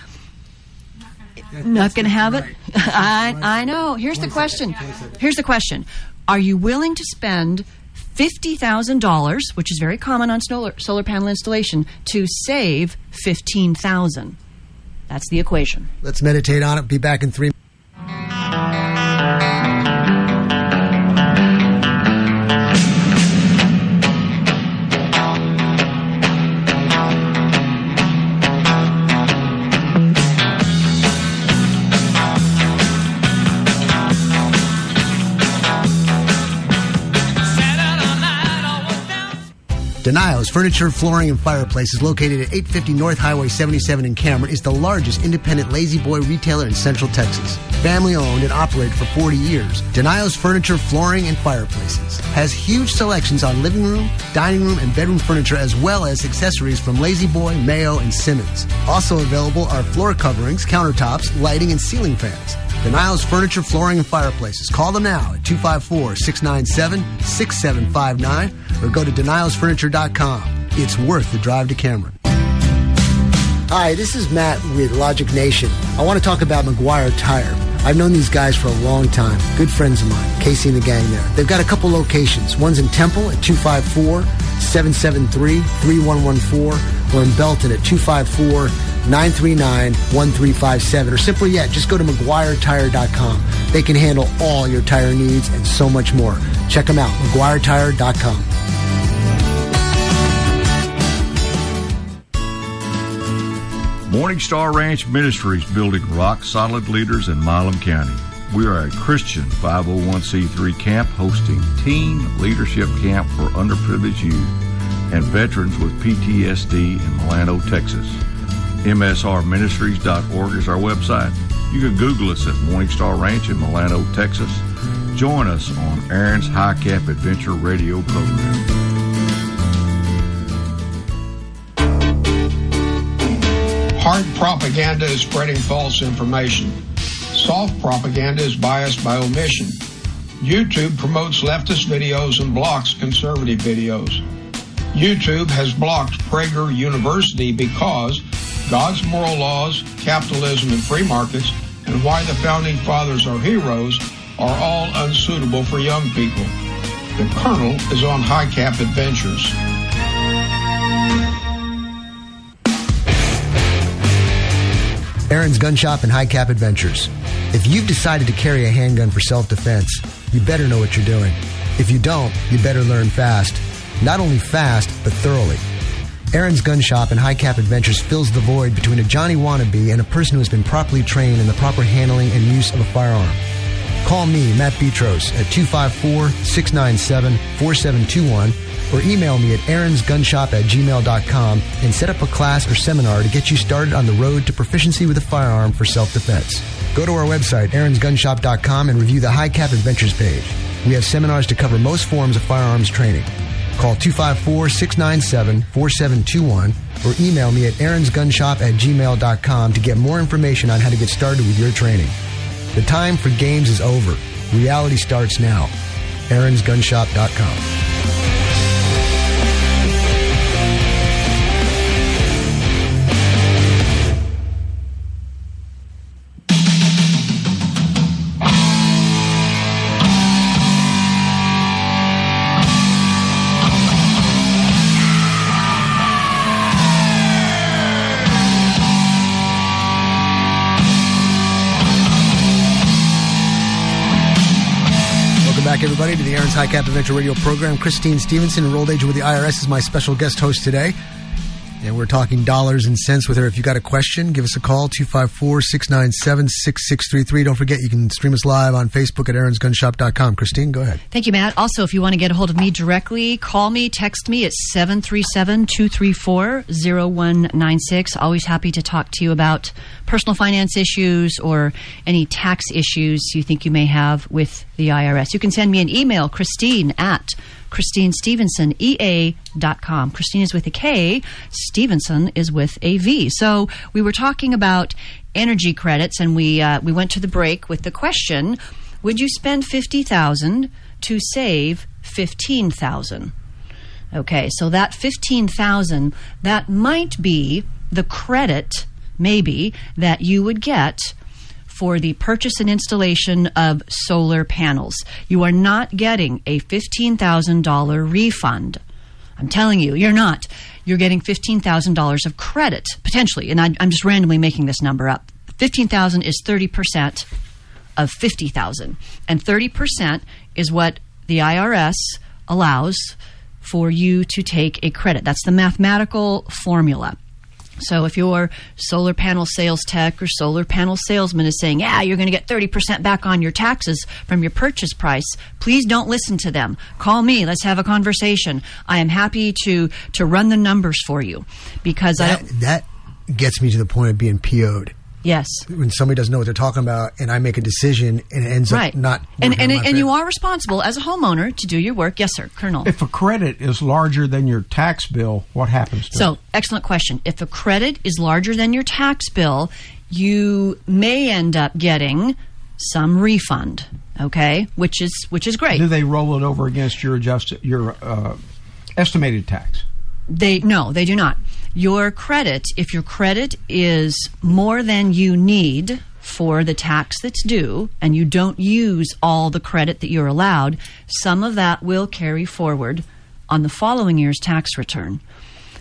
Speaker 2: not going to have it. I I know. Here's the question. Here's the question. Are you willing to spend fifty thousand dollars, which is very common on solar solar panel installation, to save fifteen thousand? That's the equation.
Speaker 1: Let's meditate on it. Be back in three. Daniel's Furniture, Flooring, and Fireplaces, located at 850 North Highway 77 in Cameron, is the largest independent La-Z-Boy retailer in Central Texas. Family owned and operated for 40 years, Daniel's Furniture, Flooring, and Fireplaces has huge selections on living room, dining room, and bedroom furniture, as well as accessories from La-Z-Boy, Mayo, and Simmons. Also available are floor coverings, countertops, lighting, and ceiling fans. Daniel's Furniture, Flooring, and Fireplaces. Call them now at 254 697 6759 or go to danielsfurniture.com. It's worth the drive to Cameron. Hi, this is Matt with Logic Nation. I want to talk about McGuire Tire. I've known these guys for a long time. Good friends of mine, Casey and the gang there. They've got a couple locations. One's in Temple at 254 773 3114 or in Belton at 254 939 1357. Or simply yet, just go to McGuireTire.com. They can handle all your tire needs and so much more. Check them out, McGuireTire.com.
Speaker 4: Morning Star Ranch Ministries building rock solid leaders in Milam County. We are a Christian 501c3 camp hosting teen leadership camp for underprivileged youth and veterans with PTSD in Milano, Texas. MSRministries.org is our website. You can Google us at Morning Star Ranch in Milano, Texas. Join us on Aaron's High Cap Adventure radio program.
Speaker 3: Hard propaganda is spreading false information. Soft propaganda is biased by omission. YouTube promotes leftist videos and blocks conservative videos. YouTube has blocked Prager University because God's moral laws, capitalism, and free markets, and why the founding fathers are heroes are all unsuitable for young people. The Colonel is on High Cap Adventures.
Speaker 1: Aaron's Gun Shop and High Cap Adventures. If you've decided to carry a handgun for self defense, you better know what you're doing. If you don't, you better learn fast. Not only fast, but thoroughly. Aaron's Gun Shop and High Cap Adventures fills the void between a Johnny wannabe and a person who has been properly trained in the proper handling and use of a firearm. Call me, Matt Petros, at 254 697 4721 or email me at aaronsgunshop at gmail.com and set up a class or seminar to get you started on the road to proficiency with a firearm for self-defense. Go to our website, aaronsgunshop.com, and review the High Cap Adventures page. We have seminars to cover most forms of firearms training. Call 254-697-4721 or email me at aaronsgunshop at gmail.com to get more information on how to get started with your training. The time for games is over. Reality starts now. aaronsgunshop.com. back, everybody, to the Aaron's High Cap Adventure Radio program. Christine Stevenson, enrolled agent with the IRS, is my special guest host today. And we're talking dollars and cents with her. If you got a question, give us a call, 254 697 6633. Don't forget, you can stream us live on Facebook at aaronsgunshop.com. Christine, go ahead.
Speaker 2: Thank you, Matt. Also, if you want to get a hold of me directly, call me, text me at 737 234 0196. Always happy to talk to you about personal finance issues or any tax issues you think you may have with the IRS. You can send me an email, Christine at ChristineStevensonEA.com. Christine is with a K, Stevenson is with a V. So we were talking about energy credits, and we uh, we went to the break with the question: Would you spend fifty thousand to save fifteen thousand? Okay, so that 15,000 that might be the credit maybe that you would get for the purchase and installation of solar panels. You are not getting a $15,000 refund. I'm telling you, you're not. You're getting $15,000 of credit potentially, and I, I'm just randomly making this number up. 15,000 is 30% of 50,000, and 30% is what the IRS allows for you to take a credit. That's the mathematical formula. So if your solar panel sales tech or solar panel salesman is saying, "Yeah, you're going to get 30% back on your taxes from your purchase price," please don't listen to them. Call me. Let's have a conversation. I am happy to to run the numbers for you because I
Speaker 1: That,
Speaker 2: don't
Speaker 1: that gets me to the point of being PO'd.
Speaker 2: Yes.
Speaker 1: When somebody doesn't know what they're talking about and I make a decision and it ends
Speaker 2: right.
Speaker 1: up not.
Speaker 2: and
Speaker 1: working
Speaker 2: and, and you are responsible as a homeowner to do your work. Yes, sir, Colonel.
Speaker 3: If a credit is larger than your tax bill, what happens to
Speaker 2: So,
Speaker 3: it?
Speaker 2: excellent question. If a credit is larger than your tax bill, you may end up getting some refund. Okay, which is which is great.
Speaker 3: Do they roll it over against your adjusted your uh, estimated tax?
Speaker 2: They no, they do not. Your credit, if your credit is more than you need for the tax that's due and you don't use all the credit that you're allowed, some of that will carry forward on the following year's tax return.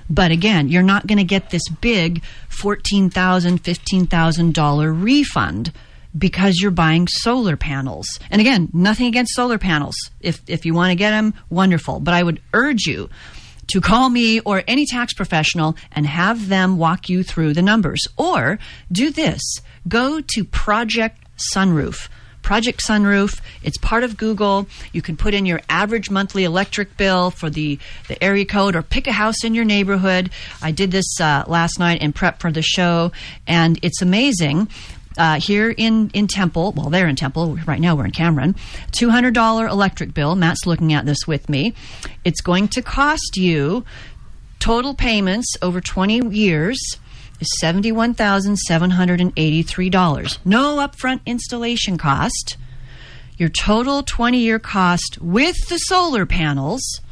Speaker 2: But again, you're not going to get this big $14,000, $15,000 refund because you're buying solar panels. And again, nothing against solar panels. If if you want to get them, wonderful. But I would urge you to call me or any tax professional and have them walk you through the numbers. Or do this go to Project Sunroof. Project Sunroof, it's part of Google. You can put in your average monthly electric bill for the, the area code or pick a house in your neighborhood. I did this uh, last night in prep for the show, and it's amazing. Uh, here in, in Temple, well, they're in Temple. Right now we're in Cameron. $200 electric bill. Matt's looking at this with me. It's going to cost you total payments over 20 years is $71,783. No upfront installation cost. Your total 20 year cost with the solar panels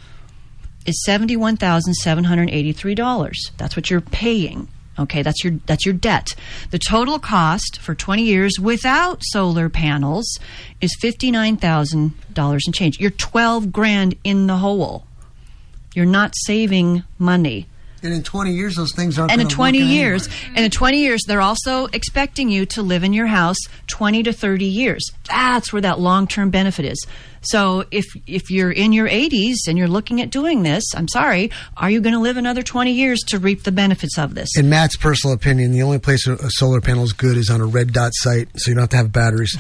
Speaker 2: is $71,783. That's what you're paying. Okay, that's your that's your debt. The total cost for 20 years without solar panels is $59,000 and change. You're 12 grand in the hole. You're not saving money.
Speaker 1: And in 20 years, those things aren't
Speaker 2: And in 20
Speaker 1: work
Speaker 2: years,
Speaker 1: anyway.
Speaker 2: and in 20 years, they're also expecting you to live in your house 20 to 30 years. That's where that long-term benefit is. So if if you're in your 80s and you're looking at doing this, I'm sorry, are you going to live another 20 years to reap the benefits of this?
Speaker 1: In Matt's personal opinion, the only place a solar panel is good is on a red dot sight, so you don't have to have batteries.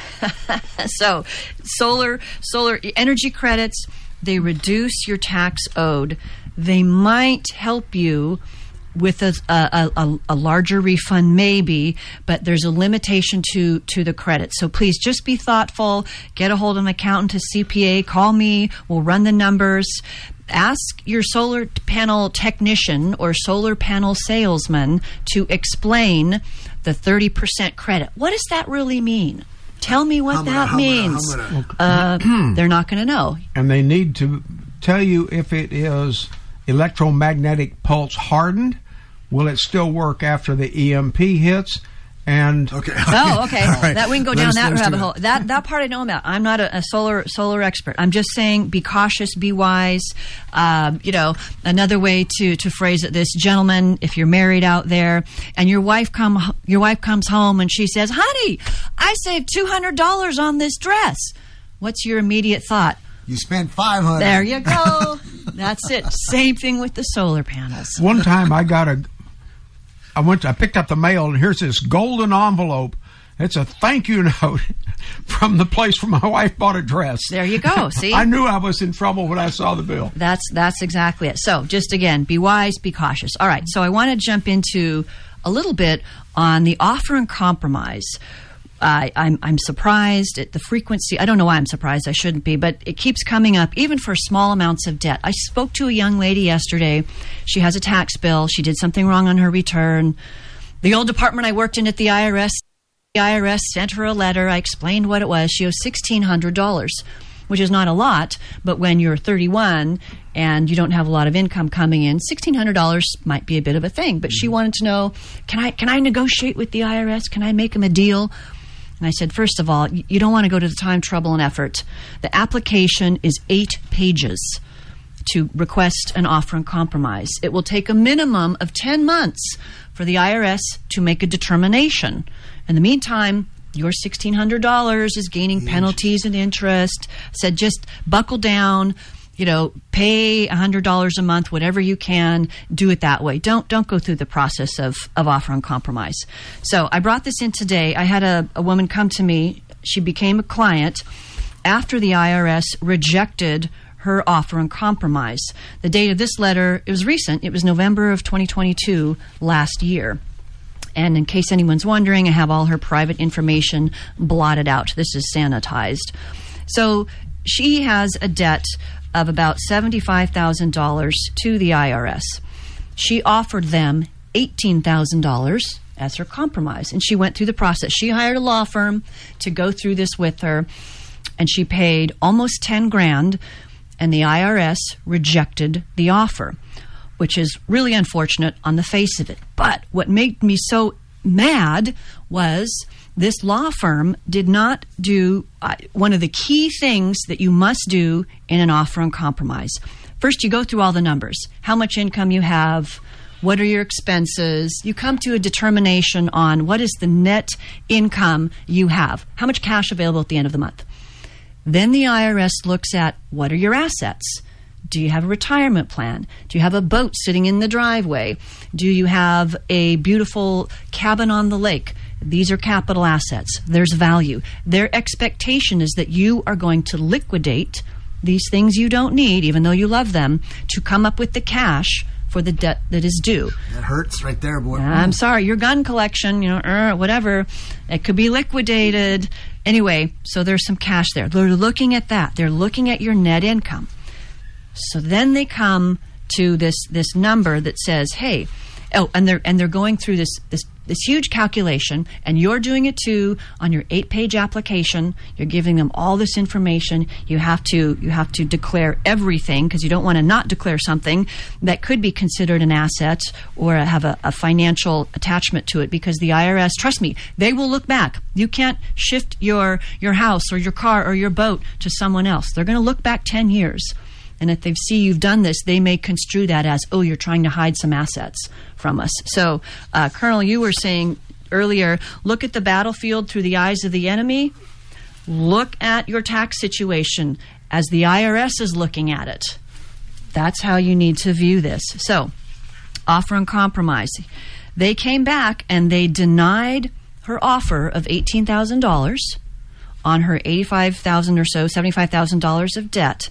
Speaker 2: so solar solar energy credits They reduce your tax owed. They might help you with a, a, a, a larger refund, maybe, but there's a limitation to, to the credit. So please just be thoughtful. Get a hold of an accountant, a CPA. Call me. We'll run the numbers. Ask your solar panel technician or solar panel salesman to explain the 30% credit. What does that really mean? Tell me what
Speaker 3: How much-
Speaker 2: that
Speaker 3: how much-
Speaker 2: means.
Speaker 3: how much-
Speaker 2: Uh, they're not going to know.
Speaker 3: and they need to tell you if it is electromagnetic pulse hardened. Will it still work after the EMP hits? And
Speaker 1: okay,
Speaker 2: Oh, okay. That we can go
Speaker 3: Let
Speaker 2: down
Speaker 3: us-
Speaker 2: that
Speaker 3: let us do
Speaker 2: rabbit hole. That that part I know about. I'm not a, a solar solar expert. I'm just saying, be cautious, be wise. Um, you know, another way to to phrase it: this gentleman, if you're married out there, and your wife come your wife comes home and she says, "Honey, I saved two hundred dollars on this dress." What's your immediate thought?
Speaker 1: You spent five hundred.
Speaker 2: There you go. That's it. Same thing with the solar panels.
Speaker 3: One time I got a, I went, to, I picked up the mail and here's this golden envelope. It's a thank you note from the place where my wife bought a dress.
Speaker 2: There you go. See?
Speaker 3: I knew I was in trouble when I saw the bill.
Speaker 2: That's that's exactly it. So just again, be wise, be cautious. All right. So I want to jump into a little bit on the offer and compromise. I I'm, I'm surprised at the frequency. I don't know why I'm surprised. I shouldn't be, but it keeps coming up, even for small amounts of debt. I spoke to a young lady yesterday. She has a tax bill. She did something wrong on her return. The old department I worked in at the IRS, the IRS sent her a letter. I explained what it was. She owes sixteen hundred dollars which is not a lot, but when you're 31 and you don't have a lot of income coming in, $1600 might be a bit of a thing. But she mm-hmm. wanted to know, can I can I negotiate with the IRS? Can I make them a deal? And I said, first of all, you don't want to go to the time, trouble, and effort. The application is eight pages to request an offer and compromise. It will take a minimum of 10 months for the IRS to make a determination. In the meantime, your $1,600 is gaining penalties and interest. Said just buckle down, you know, pay $100 a month, whatever you can, do it that way. Don't, don't go through the process of, of offer and compromise. So I brought this in today. I had a, a woman come to me. She became a client after the IRS rejected her offer and compromise. The date of this letter, it was recent, it was November of 2022 last year. And in case anyone's wondering, I have all her private information blotted out. This is sanitized. So she has a debt of about $75,000 to the IRS. She offered them $18,000 as her compromise. And she went through the process. She hired a law firm to go through this with her, and she paid almost 10 grand, and the IRS rejected the offer, which is really unfortunate on the face of it. But what made me so mad was this law firm did not do uh, one of the key things that you must do in an offer and compromise. First, you go through all the numbers how much income you have, what are your expenses. You come to a determination on what is the net income you have, how much cash available at the end of the month. Then the IRS looks at what are your assets? Do you have a retirement plan? Do you have a boat sitting in the driveway? Do you have a beautiful cabin on the lake? These are capital assets. There's value. Their expectation is that you are going to liquidate these things you don't need, even though you love them, to come up with the cash for the debt that is due.
Speaker 1: That hurts right there, boy.
Speaker 2: I'm sorry, your gun collection, you know, er, whatever, it could be liquidated. Anyway, so there's some cash there. They're looking at that. They're looking at your net income. So then they come to this this number that says, "Hey, oh," and they're and they're going through this this this huge calculation, and you're doing it too on your eight page application. You're giving them all this information. You have to you have to declare everything because you don't want to not declare something that could be considered an asset or have a, a financial attachment to it. Because the IRS, trust me, they will look back. You can't shift your your house or your car or your boat to someone else. They're going to look back ten years. And if they see you've done this, they may construe that as, oh, you're trying to hide some assets from us. So, uh, Colonel, you were saying earlier look at the battlefield through the eyes of the enemy. Look at your tax situation as the IRS is looking at it. That's how you need to view this. So, offer and compromise. They came back and they denied her offer of $18,000 on her 85,000 or so, $75,000 of debt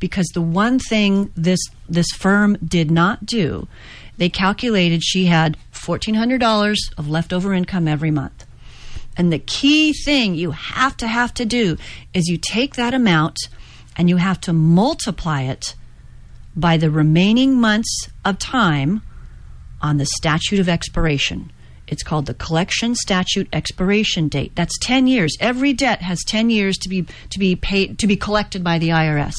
Speaker 2: because the one thing this this firm did not do, they calculated she had fourteen hundred dollars of leftover income every month. And the key thing you have to have to do is you take that amount and you have to multiply it by the remaining months of time on the statute of expiration. It's called the collection statute expiration date. That's 10 years. Every debt has 10 years to be to be paid to be collected by the IRS.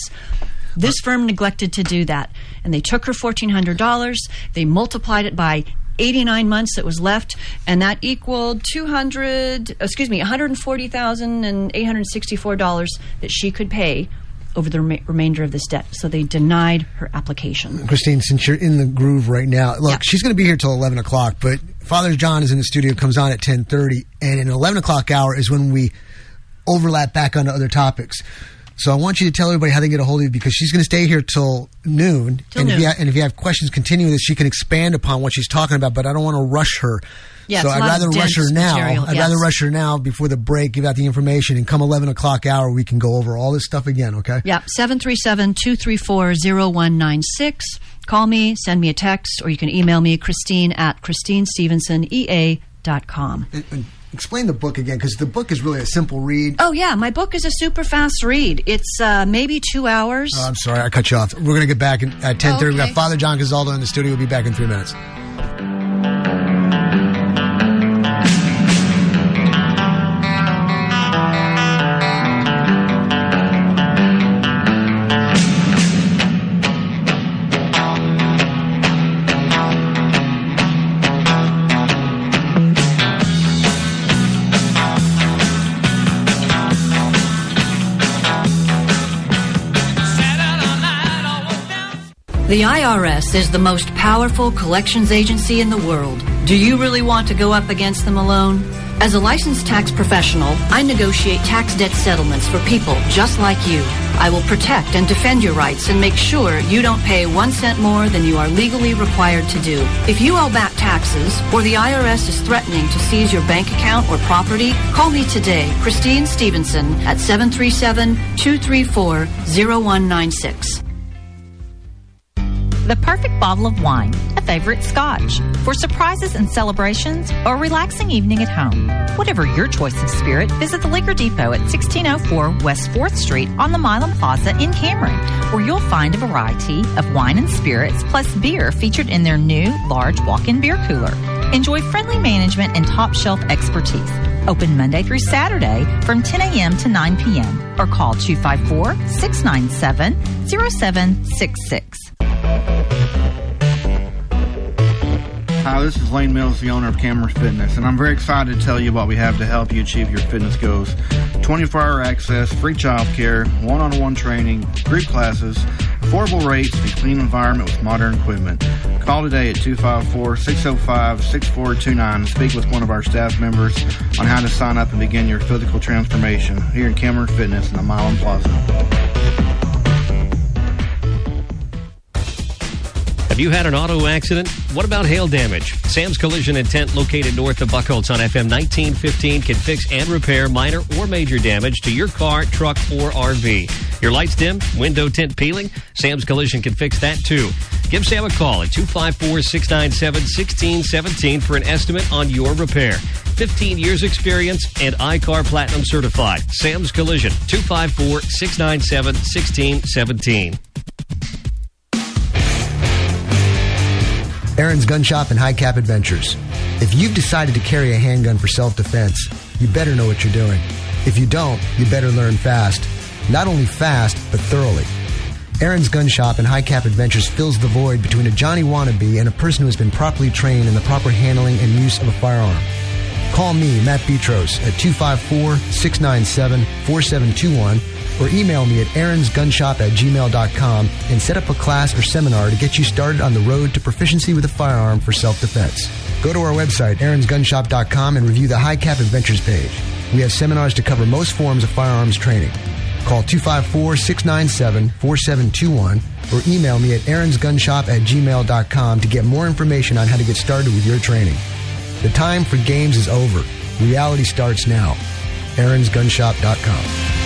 Speaker 2: This firm neglected to do that, and they took her $1400, they multiplied it by 89 months that was left, and that equaled 200, excuse me, $140,864 that she could pay over the rema- remainder of this debt. So they denied her application.
Speaker 1: Christine, since you're in the groove right now, look, she's going to be here till eleven o'clock. But Father John is in the studio, comes on at ten thirty, and an eleven o'clock hour is when we overlap back onto other topics. So I want you to tell everybody how they get a hold of you because she's going to stay here till noon.
Speaker 2: Till
Speaker 1: and, If
Speaker 2: noon.
Speaker 1: you ha- and if you have questions continuing this, she can expand upon what she's talking about. But I don't want to rush her.
Speaker 2: Yeah,
Speaker 1: so I'd rather rush her now.
Speaker 2: material,
Speaker 1: I'd
Speaker 2: yes.
Speaker 1: rather rush her now before the break, give out the information, and come eleven o'clock hour, we can go over all this stuff again. Okay.
Speaker 2: Yeah, 737 234 0196. Call me, send me a text, or you can email me, Christine at ChristineStevensonEA.com.
Speaker 1: And- and explain the book again because the book is really a simple read.
Speaker 2: Oh, yeah, my book is a super fast read. It's uh, maybe two hours.
Speaker 1: Oh, I'm sorry, I cut you off. We're going to get back in, at 10:30. We got Father John Gazaldo in the studio. We'll be back in three minutes.
Speaker 2: The IRS is the most powerful collections agency in the world. Do you really want to go up against them alone? As a licensed tax professional, I negotiate tax debt settlements for people just like you. I will protect and defend your rights and make sure you don't pay one cent more than you are legally required to do. If you owe back taxes or the IRS is threatening to seize your bank account or property, call me today, Christine Stevenson, at 737 234 0196.
Speaker 7: The perfect bottle of wine, a favorite scotch, for surprises and celebrations or a relaxing evening at home. Whatever your choice of spirit, visit the Liquor Depot at 1604 West 4th Street on the Milam Plaza in Cameron, where you'll find a variety of wine and spirits plus beer featured in their new large walk-in beer cooler. Enjoy friendly management and top shelf expertise. Open Monday through Saturday from 10 a.m. to 9 p.m. or call 254 697 0766.
Speaker 8: Hi, this is Lane Mills, the owner of Cameron Fitness, and I'm very excited to tell you what we have to help you achieve your fitness goals. 24 hour access, free child care, one on one training, group classes, affordable rates, and a clean environment with modern equipment. Call today at 254 605 6429 and speak with one of our staff members on how to sign up and begin your physical transformation here in Cameron Fitness in the Milam Plaza.
Speaker 9: You had an auto accident? What about hail damage? Sam's Collision and Tint, located north of Buckholts on FM 1915, can fix and repair minor or major damage to your car, truck, or RV. Your lights dim, window tint peeling? Sam's Collision can fix that too. Give Sam a call at 254 697 1617 for an estimate on your repair. 15 years experience and I-CAR Platinum certified. Sam's Collision, 254
Speaker 1: Aaron's Gun Shop and High Cap Adventures. If you've decided to carry a handgun for self defense, you better know what you're doing. If you don't, you better learn fast. Not only fast, but thoroughly. Aaron's Gun Shop and High Cap Adventures fills the void between a Johnny wannabe and a person who has been properly trained in the proper handling and use of a firearm. Call me, Matt Petros, at 254 697 4721 or email me at aaronsgunshop at gmail.com and set up a class or seminar to get you started on the road to proficiency with a firearm for self defense. Go to our website, aaronsgunshop.com, and review the High Cap Adventures page. We have seminars to cover most forms of firearms training. Call 254 697 4721 or email me at aaronsgunshop at gmail.com to get more information on how to get started with your training. The time for games is over. Reality starts now. aaronsgunshop.com.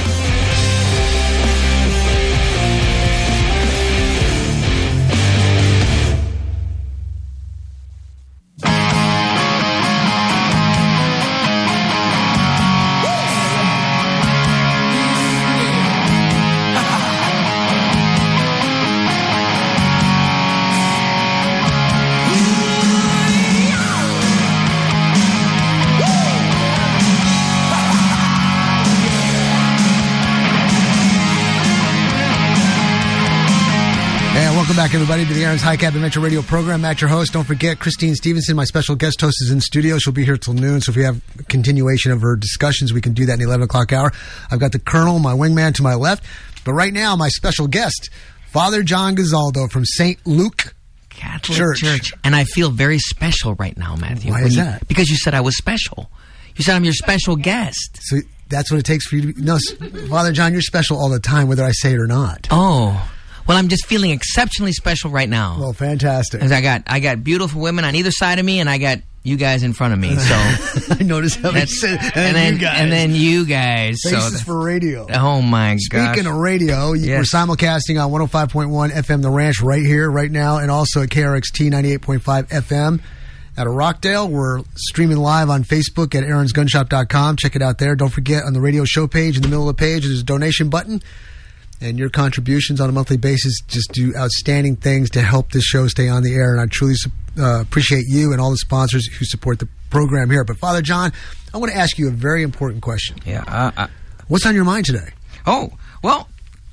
Speaker 1: everybody, to the Aaron's High Cap Adventure Radio program. Matt, your host. Don't forget, Christine Stevenson, my special guest host, is in studio. She'll be here till noon. So if we have a continuation of her discussions, we can do that in the 11 o'clock hour. I've got the Colonel, my wingman, to my left. But right now, my special guest, Father John Gazaldo from St. Luke
Speaker 19: Catholic
Speaker 1: Church.
Speaker 19: Church. And I feel very special right now, Matthew.
Speaker 1: Why is
Speaker 19: you-
Speaker 1: that?
Speaker 19: Because you said I was special. You said I'm your special guest.
Speaker 1: So that's what it takes for you to be. No, Father John, you're special all the time, whether I say it or not.
Speaker 19: Oh. Well, I'm just feeling exceptionally special right now.
Speaker 1: Well, fantastic.
Speaker 19: 'Cause I got I got beautiful women on either side of me, and I got you guys in front of me. So
Speaker 1: I noticed how
Speaker 19: That's-
Speaker 1: said,
Speaker 19: and,
Speaker 1: and
Speaker 19: then
Speaker 1: you guys.
Speaker 19: and then you guys. so
Speaker 1: Faces
Speaker 19: th-
Speaker 1: for radio.
Speaker 19: oh my gosh!
Speaker 1: Speaking of radio, you we're simulcasting on 105.1 FM The Ranch right here, right now, and also at KRXT 98.5 FM out of Rockdale. We're streaming live on Facebook at aaronsgunshop.com. Check it out there. Don't forget on the radio show page, in the middle of the page, there's a donation button. And your contributions on a monthly basis just do outstanding things to help this show stay on the air. And I truly uh, appreciate you and all the sponsors who support the program here. But Father John, I want to ask you a very important question.
Speaker 19: Yeah. Uh, uh,
Speaker 1: What's on your mind today?
Speaker 19: Oh, well,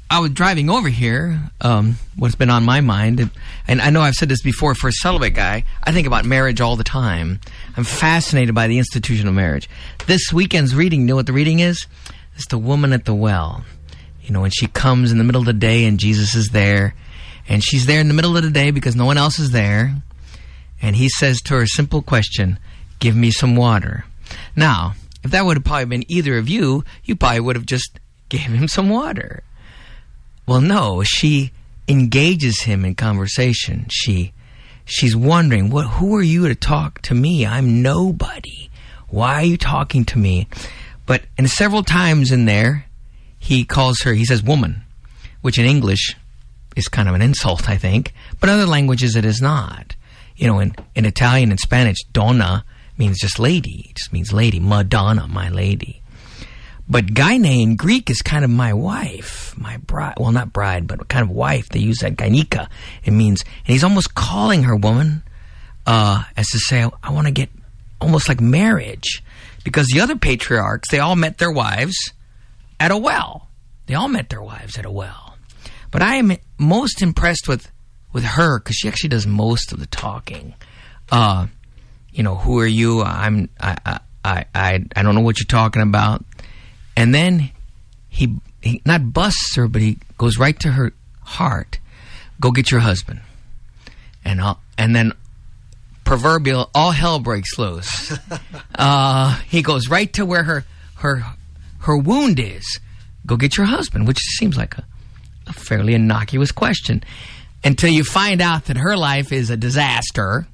Speaker 19: I was driving over here. Um, what's been on my mind, and, and I know I've said this before for a celibate guy, I think about marriage all the time. I'm fascinated by the institution of marriage. This weekend's reading, you know what the reading is? It's the woman at the well. You know, when she comes in the middle of the day and Jesus is there, and she's there in the middle of the day because no one else is there, and he says to her a simple question, Give me some water. Now, if that would have probably been either of you, you probably would have just gave him some water. Well, no, she engages him in conversation. She she's wondering, "What who are you to talk to me? I'm nobody. Why are you talking to me?" But and several times in there, he calls her, he says woman, which in English is kind of an insult, I think, but other languages it is not. You know, in, in Italian and Spanish, donna means just lady. It just means lady. Madonna, my lady. But gyne in Greek is kind of my wife, my bride. Well, not bride, but kind of wife. They use that gynika. It means, and he's almost calling her woman, uh, as to say, I want to get almost like marriage. Because the other patriarchs, they all met their wives at a well. They all met their wives at a well. But I am most impressed with, with her because she actually does most of the talking. Uh, you know, who are you? I'm, I, I, I, I, don't know what you're talking about. And then he, he not busts her, but he goes right to her heart. Go get your husband. And I'll, and then proverbial all hell breaks loose. uh, he goes right to where her her her wound is. Go get your husband, which seems like a, a fairly innocuous question. Until you find out that her life is a disaster.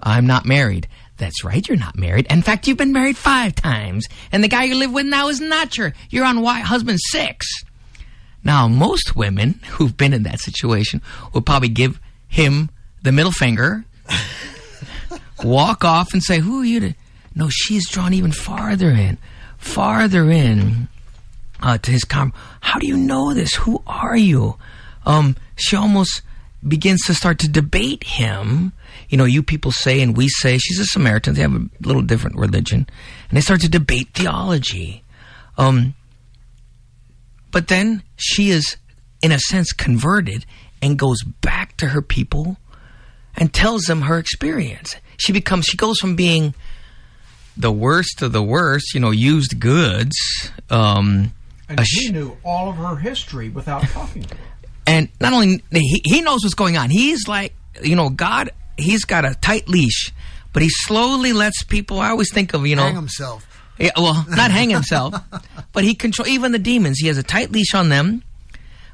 Speaker 19: I'm not married. That's right, you're not married. In fact, you've been married five times, and the guy you live with now is not your. You're on husband six. Now, most women who've been in that situation would probably give him the middle finger, walk off, and say, "Who are you to?" No, she's drawn even farther in, farther in uh, to his com. How do you know this? Who are you? Um, she almost begins to start to debate him. You know, you people say and we say she's a Samaritan. They have a little different religion, and they start to debate theology. Um, but then she is, in a sense, converted and goes back to her people and tells them her experience. She becomes, she goes from being the worst of the worst, you know, used goods. Um,
Speaker 3: And
Speaker 19: a
Speaker 3: he
Speaker 19: sh-
Speaker 3: knew all of her history without talking to her.
Speaker 19: and not only he, he knows what's going on. He's like, you know, God. He's got a tight leash, but he slowly lets people. I always think of you know,
Speaker 1: Hang himself.
Speaker 19: yeah, well, not hang himself, but he control even the demons. He has a tight leash on them.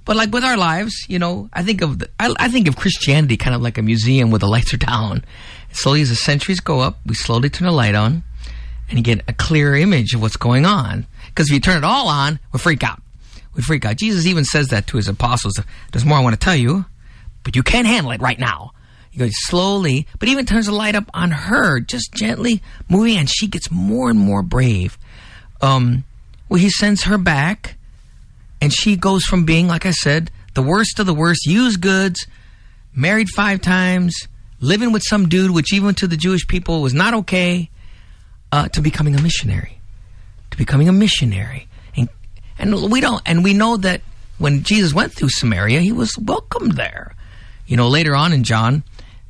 Speaker 19: But like with our lives, you know, I think of the, I, I think of Christianity kind of like a museum where the lights are down. Slowly, as the centuries go up, we slowly turn the light on, and get a clear image of what's going on. Because if you turn it all on, we freak out. We freak out. Jesus even says that to his apostles. There's more I want to tell you, but you can't handle it right now. He goes slowly, but even turns the light up on her, just gently moving, and she gets more and more brave. Um, well, he sends her back, and she goes from being, like I said, the worst of the worst, used goods, married five times, living with some dude, which even to the Jewish people was not okay, uh, to becoming a missionary, to becoming a missionary, and and we don't, and we know that when Jesus went through Samaria, he was welcomed there. you know, later on in John,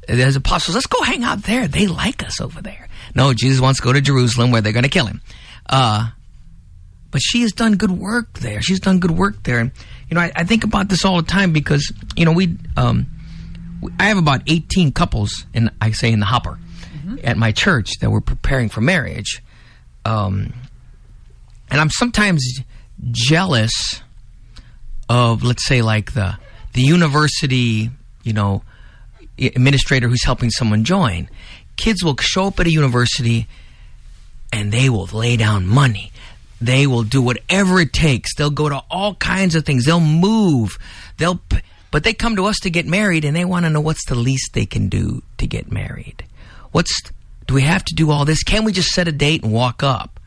Speaker 19: there's apostles. Let's go hang out there. They like us over there. No, Jesus wants to go to Jerusalem where they're going to kill him. Uh, but she has done good work there. She's done good work there. And, you know, I, I think about this all the time because, you know, we, um, I have about 18 couples, and I say in the hopper at my church that were preparing for marriage. Um, and I'm sometimes jealous of, let's say, like the the university, you know, administrator who's helping someone join. Kids will show up at a university and they will lay down money. They will do whatever it takes. They'll go to all kinds of things. They'll move. They'll, but they come to us to get married and they want to know what's the least they can do to get married. What's, do we have to do all this? Can't we just set a date and walk up?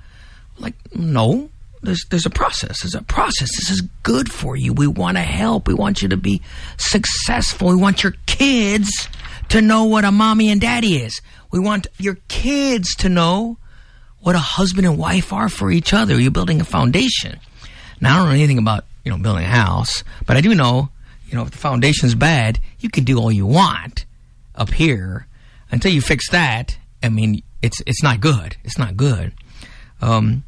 Speaker 19: Like, no. There's, there's a process. There's a process. This is good for you. We want to help. We want you to be successful. We want your kids to know what a mommy and daddy is. We want your kids to know what a husband and wife are for each other. You're building a foundation. Now, I don't know anything about, you know, building a house, but I do know, you know, if the foundation's bad, you can do all you want up here until you fix that. I mean, it's, it's not good. It's not good. Um,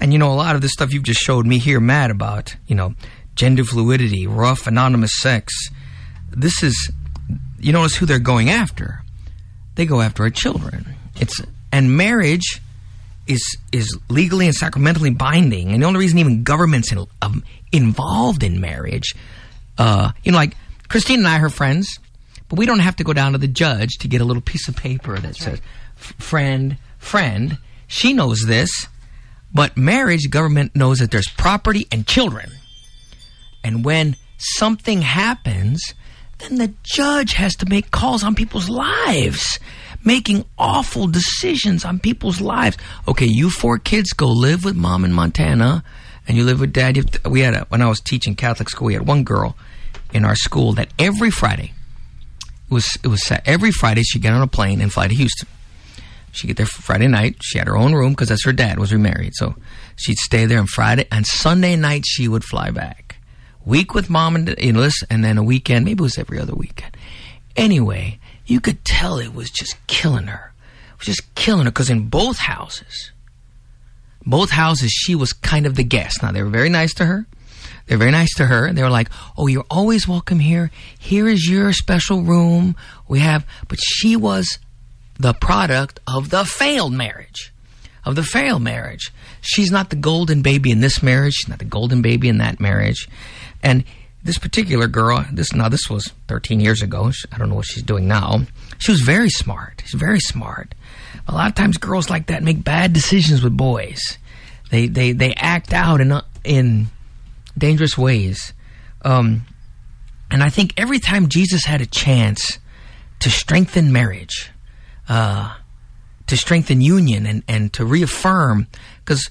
Speaker 19: and you know, a lot of this stuff you've just showed me here, Matt, about, you know, gender fluidity, rough anonymous sex. This is, you notice who they're going after. They go after our children. It's, and marriage is, is legally and sacramentally binding. And the only reason even government's in, um, involved in marriage, uh, you know, like Christine and I are friends, but we don't have to go down to the judge to get a little piece of paper that says, "F- friend, friend. She knows this. But marriage, government knows that there's property and children. And when something happens, then the judge has to make calls on people's lives, making awful decisions on people's lives. Okay, you four kids go live with mom in Montana, and you live with dad. You have to- we had a, when I was teaching Catholic school, we had one girl in our school that every Friday it was it was set- every Friday she'd get on a plane and fly to Houston. She'd get there Friday night. She had her own room because that's her dad was remarried. So she'd stay there on Friday and Sunday night she would fly back. Week with mom and you know, this, and then a weekend. Maybe it was every other weekend. Anyway, you could tell it was just killing her. It was just killing her because in both houses, both houses she was kind of the guest. Now they were very nice to her. They're very nice to her. They were like, "Oh, you're always welcome here. Here is your special room. We have." But she was the product of the failed marriage. Of the failed marriage. She's not the golden baby in this marriage. She's not the golden baby in that marriage. And this particular girl, this now this was 13 years ago. I don't know what she's doing now. She was very smart. She's very smart. A lot of times, girls like that make bad decisions with boys. They they they act out in in dangerous ways. Um, and I think every time Jesus had a chance to strengthen marriage, uh, to strengthen union and, and to reaffirm, because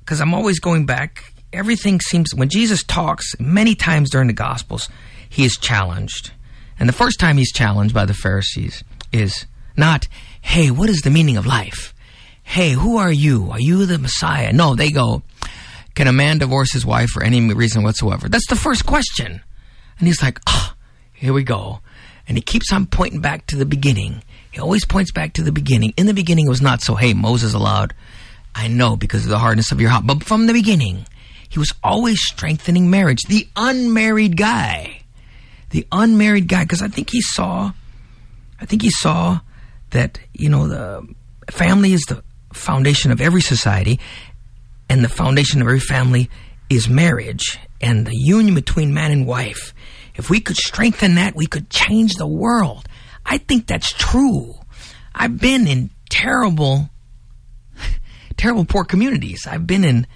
Speaker 19: because I'm always going back. Everything seems when Jesus talks many times during the Gospels, he is challenged, and the first time he's challenged by the Pharisees is not, "Hey, what is the meaning of life? Hey, who are you? Are you the Messiah?" No, they go, "Can a man divorce his wife for any reason whatsoever?" That's the first question, and he's like, "Ah, here we go," and he keeps on pointing back to the beginning. He always points back to the beginning. In the beginning, it was not so. Hey, Moses allowed. I know because of the hardness of your heart. But from the beginning, he was always strengthening marriage. The unmarried guy, the unmarried guy, because I think he saw, I think he saw that you know the family is the foundation of every society, and the foundation of every family is marriage and the union between man and wife. If we could strengthen that, we could change the world. I think that's true. I've been in terrible terrible poor communities. I've been in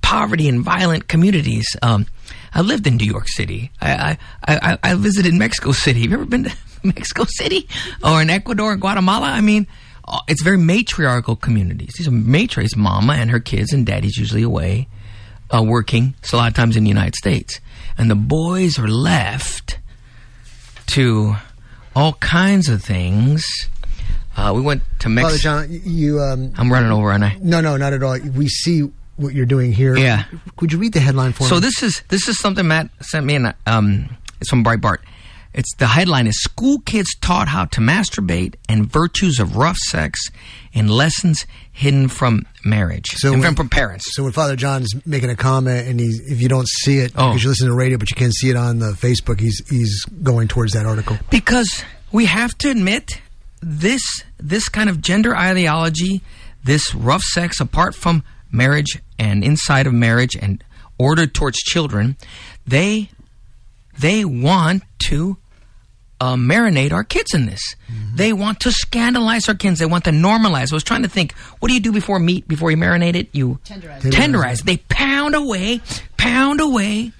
Speaker 19: poverty and violent communities. Um, I lived in New York City. I, I, I, I visited Mexico City. Have you ever been to Mexico City or in Ecuador, Guatemala? I mean, uh, it's very matriarchal communities. These are matriarchs, mama and her kids, and daddy's usually away uh, working. So a lot of times in the United States, and the boys are left to all kinds of things. Uh, we went to
Speaker 1: Father
Speaker 19: Mexico.
Speaker 1: John, you. Um,
Speaker 19: I'm running over, aren't I?
Speaker 1: no, no, not at all. We see what you're doing here.
Speaker 19: Yeah.
Speaker 1: Could you read the headline for
Speaker 19: So
Speaker 1: me?
Speaker 19: So this is this is something Matt sent me, and um, it's from Breitbart. It's the headline is School Kids Taught How to Masturbate and Virtues of Rough Sex in Lessons Hidden from Marriage.
Speaker 1: So
Speaker 19: and
Speaker 1: when-
Speaker 19: from, from parents.
Speaker 1: So when Father John's making a comment, and he's if you don't see it
Speaker 19: Oh.
Speaker 1: because you listen to the radio, but you can't see it on the Facebook, he's he's going towards that article.
Speaker 19: because we have to admit this this kind of gender ideology, this rough sex apart from marriage and inside of marriage and ordered towards children, they they want to uh, marinate our kids in this. They want to scandalize our kids. They want to normalize. I was trying to think, what do you do before meat? Before you marinate it, you
Speaker 20: Tenderize.
Speaker 19: Tenderize. They pound away, pound away,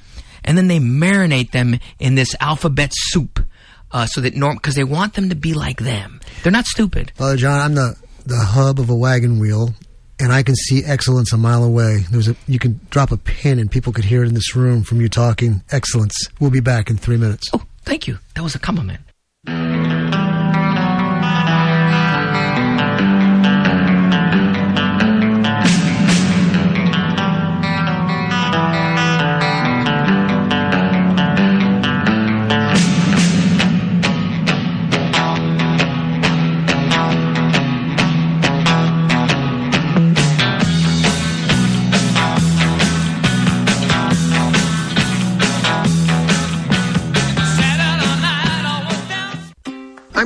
Speaker 19: and then they marinate them in this alphabet soup, uh, so that norm because they want them to be like them. They're not stupid.
Speaker 1: Father John, I'm the the hub of a wagon wheel, and I can see excellence a mile away. There's a you can drop a pin, and people could hear it in this room from you talking excellence. We'll be back in three minutes.
Speaker 19: Oh, thank you. That was a compliment.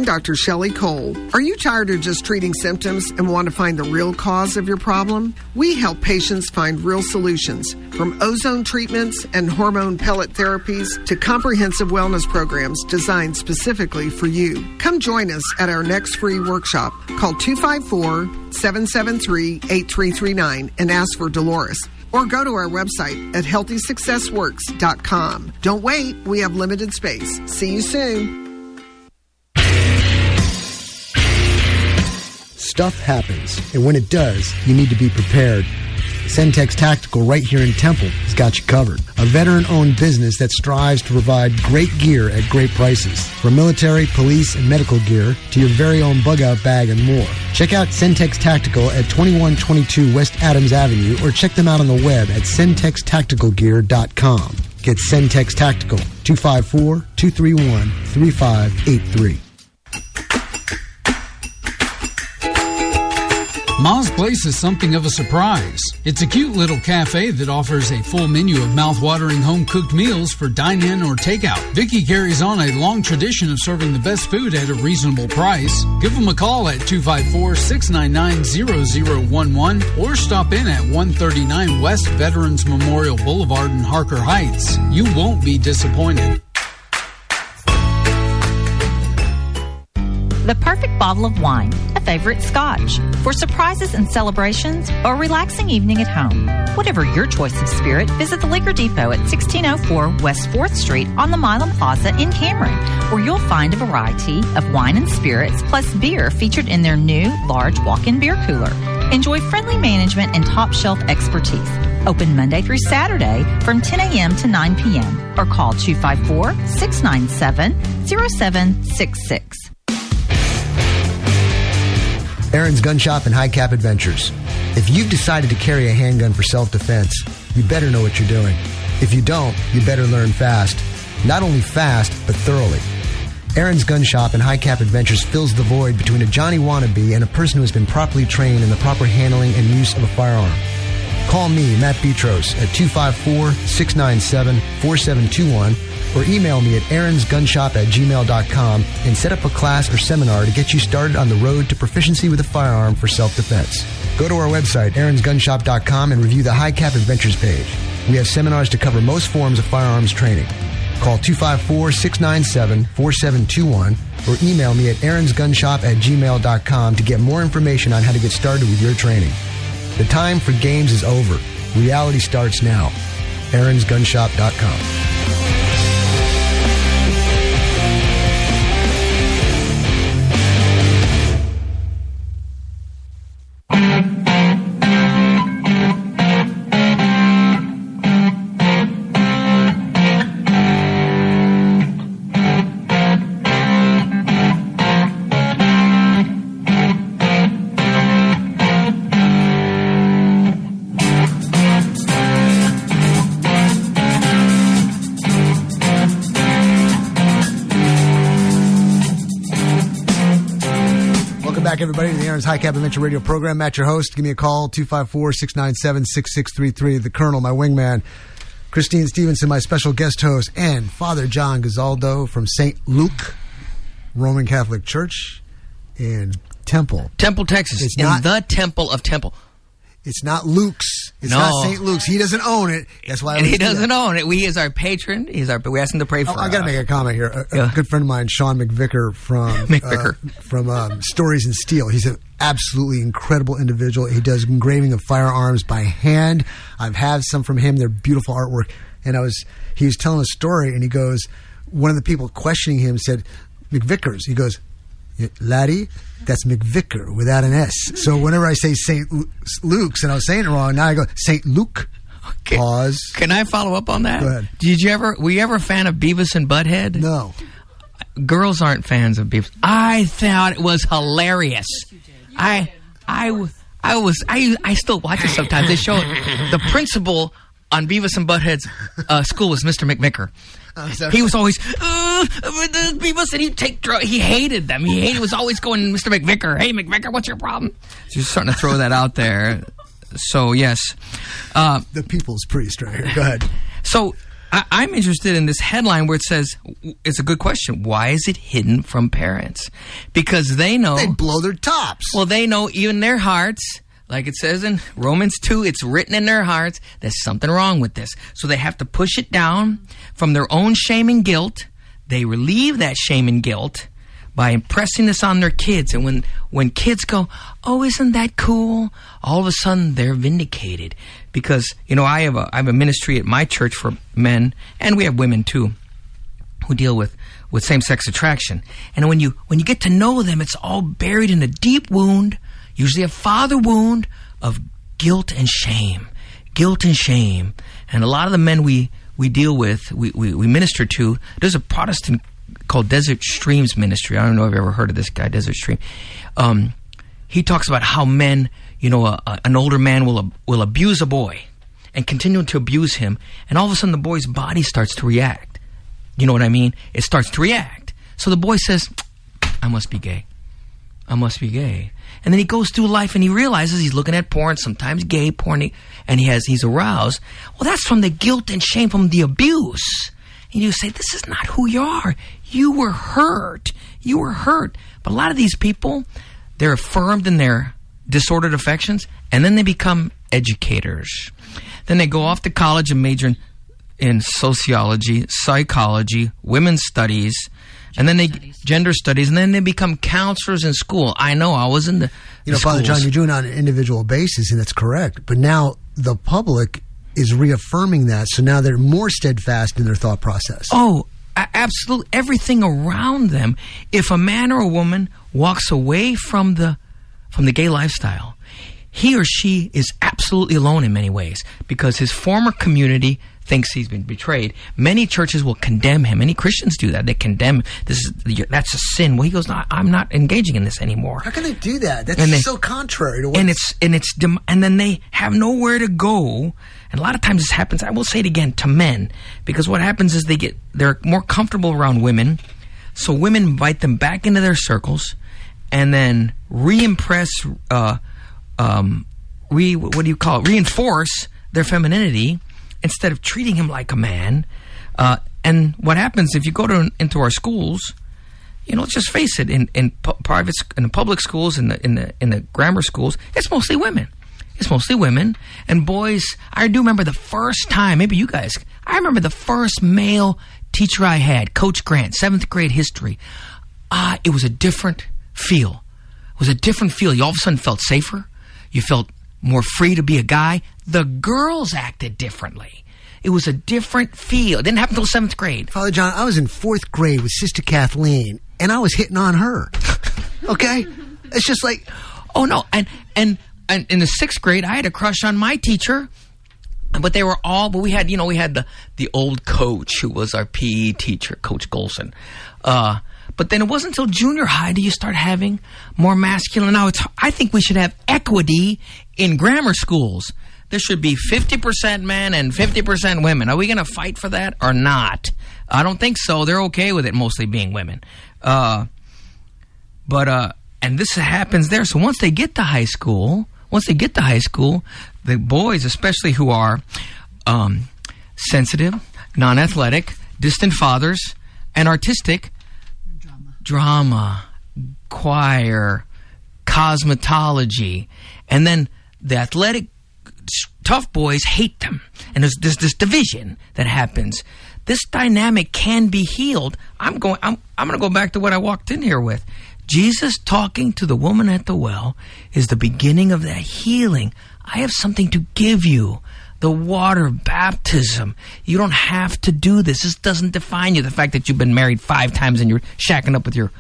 Speaker 11: Dr. Shelley Cole. Are you tired of just treating symptoms and want to find the real cause of your problem? We help patients find real solutions, from ozone treatments and hormone pellet therapies to comprehensive wellness programs designed specifically for you. Come join us at our next free workshop. Call 254 773 8339 and ask for Dolores. Or go to our website at healthysuccessworks.com. Don't wait, we have limited space. See you soon.
Speaker 1: Stuff happens, and when it does, you need to be prepared. Centex Tactical right here in Temple has got you covered. A veteran-owned business that strives to provide great gear at great prices. From military, police, and medical gear to your very own bug-out bag and more. Check out Centex Tactical at 2122 West Adams Avenue or check them out on the web at centextacticalgear.com. Get Centex Tactical 254-231-3583.
Speaker 12: Ma's Place is something of a surprise. It's a cute little cafe that offers a full menu of mouth-watering home-cooked meals for dine-in or takeout. Vicky carries on a long tradition of serving the best food at a reasonable price. Give them a call at 254-699-0011 or stop in at 139 West Veterans Memorial Boulevard in Harker Heights. You won't be disappointed.
Speaker 7: The perfect bottle of wine, a favorite scotch, for surprises and celebrations or a relaxing evening at home. Whatever your choice of spirit, visit the Liquor Depot at 1604 West 4th Street on the Milam Plaza in Cameron, where you'll find a variety of wine and spirits plus beer featured in their new large walk-in beer cooler. Enjoy friendly management and top shelf expertise. Open Monday through Saturday from 10 a.m. to 9 p.m. or call 254 697 0766.
Speaker 1: Aaron's Gun Shop and High Cap Adventures. If you've decided to carry a handgun for self defense, you better know what you're doing. If you don't, you better learn fast. Not only fast, but thoroughly. Aaron's Gun Shop and High Cap Adventures fills the void between a Johnny wannabe and a person who has been properly trained in the proper handling and use of a firearm. Call me, Matt Petros, at 254 697 4721 or email me at aaronsgunshop at gmail.com and set up a class or seminar to get you started on the road to proficiency with a firearm for self-defense. Go to our website, aaronsgunshop.com and review the High Cap Adventures page. We have seminars to cover most forms of firearms training. Call 254-697-4721 or email me at aaronsgunshop at gmail.com to get more information on how to get started with your training. The time for games is over. Reality starts now. aaronsgunshop.com. back, everybody, to the Aaron's High Cap Adventure Radio program. Matt, your host. Give me a call, 254 697 6633. The Colonel, my wingman. Christine Stevenson, my special guest host. And Father John Gazaldo from St. Luke Roman Catholic Church in Temple.
Speaker 19: Temple, Texas.
Speaker 1: It's
Speaker 19: in
Speaker 1: not-
Speaker 19: the Temple of Temple.
Speaker 1: It's not Luke's. It's
Speaker 19: No.
Speaker 1: not St. Luke's. He doesn't own it. That's why
Speaker 19: And he
Speaker 1: always do that.
Speaker 19: doesn't own it. We is our patron. He's our. We asked him to pray for.
Speaker 1: Oh, I got to make a comment here. A, a good friend of mine, Sean McVicker from
Speaker 19: McVicker.
Speaker 1: uh, from um, Stories in Steel. He's an absolutely incredible individual. He does engraving of firearms by hand. I've had some from him. They're beautiful artwork. And I was he was telling a story, and he goes, one of the people questioning him said, McVickers. He goes, "Yeah, laddie, that's McVicker without an S. So whenever I say St. Luke's and I was saying it wrong, now I go St. Luke. Pause.
Speaker 19: Can I follow up on that?
Speaker 1: Go ahead.
Speaker 19: Did you ever? Were you ever a fan of Beavis and Butthead?
Speaker 1: No.
Speaker 19: Girls aren't fans of Beavis. I thought it was hilarious. I, I was. I, I still watch it sometimes. They show the principal on Beavis and Butthead's uh, school was Mr. McVicker. He was always uh, the Beavis, and he'd take. dr- He hated them. He hated. Was always going, Mr. McVicker. Hey, McVicker, what's your problem? So just starting to throw that out there. So yes, uh,
Speaker 1: the people's priest right here. Go ahead.
Speaker 19: So I, I'm interested in this headline where it says it's a good question. Why is it hidden from parents? Because they know they
Speaker 1: blow their tops.
Speaker 19: Well, they know even their hearts. Like it says in Romans 2, it's written in their hearts, there's something wrong with this. So they have to push it down from their own shame and guilt. They relieve that shame and guilt by impressing this on their kids. And when, when kids go, oh, isn't that cool? All of a sudden they're vindicated. Because, you know, I have a, I have a ministry at my church for men, and we have women too, who deal with, with same-sex attraction. And when you, when you get to know them, it's all buried in a deep wound, usually a father wound of guilt and shame. Guilt and shame. And a lot of the men we, we deal with, we, we, we minister to, there's a Protestant called Desert Streams Ministry. I don't know if you've ever heard of this guy, Desert Stream. Um, he talks about how men, you know, a, a- an older man will will abuse a boy and continue to abuse him, and all of a sudden the boy's body starts to react. You know what I mean? It starts to react. So the boy says, "I must be gay. I must be gay." And then he goes through life and he realizes he's looking at porn, sometimes gay porn, and he has he's aroused. Well, that's from the guilt and shame from the abuse. And you say, "This is not who you are. You were hurt. You were hurt." But a lot of these people, they're affirmed in their disordered affections, and then they become educators. Then they go off to college and major in, in sociology, psychology, women's studies, and then they gender studies, and then they become counselors in school. I know I was in the
Speaker 1: You know,
Speaker 19: the
Speaker 1: Father John, you're doing it on an individual basis, and that's correct. But now the public is reaffirming that, so now they're more steadfast in their thought process.
Speaker 19: Oh, absolutely everything around them. If a man or a woman walks away from the from the gay lifestyle, he or she is absolutely alone in many ways because his former community thinks he's been betrayed. Many churches will condemn him. Many Christians do that. They condemn this is that's a sin. Well, he goes, no, I'm not engaging in this anymore.
Speaker 1: How can they do that? That's
Speaker 19: And they-
Speaker 1: so contrary to what.
Speaker 19: and it's and it's dem- and then they have nowhere to go and a lot of times this happens i will say it again to men because what happens is they get they're more comfortable around women so women invite them back into their circles and then re-impress uh, um, re what do you call it reinforce their femininity instead of treating him like a man uh, and what happens if you go to into our schools you know, let's just face it. In in pu- private, in the public schools, in the in the in the grammar schools, it's mostly women. It's mostly women and boys. I do remember the first time. Maybe you guys. I remember the first male teacher I had, Coach Grant, seventh grade history. Ah, it was a different feel. It was a different feel. You all of a sudden felt safer. You felt more free to be a guy. The girls acted differently. It was a different feel. It didn't happen until seventh grade.
Speaker 1: Father John, I was in fourth grade with Sister Kathleen, and I was hitting on her. Okay, it's just like,
Speaker 19: oh no, and and and in the sixth grade, I had a crush on my teacher. But they were all, but we had, you know, we had the, the old coach who was our PE teacher, Coach Golson. Uh, but then it wasn't until junior high do you start having more masculine. Now, it's, I think we should have equity in grammar schools. There should be 50% men and 50% women. Are we going to fight for that or not? I don't think so. They're okay with it mostly being women. Uh, but, uh, and this happens there. So once they get to high school, once they get to high school, the boys, especially who are um, sensitive, non-athletic, distant fathers, and artistic, drama, choir, cosmetology, and then the athletic tough boys hate them, and there's, there's this division that happens. This dynamic can be healed. I'm going. I'm. I'm going to go back to what I walked in here with. Jesus talking to the woman at the well is the beginning of that healing. I have something to give you. The water baptism. You don't have to do this. This doesn't define you. The fact that you've been married five times and you're shacking up with your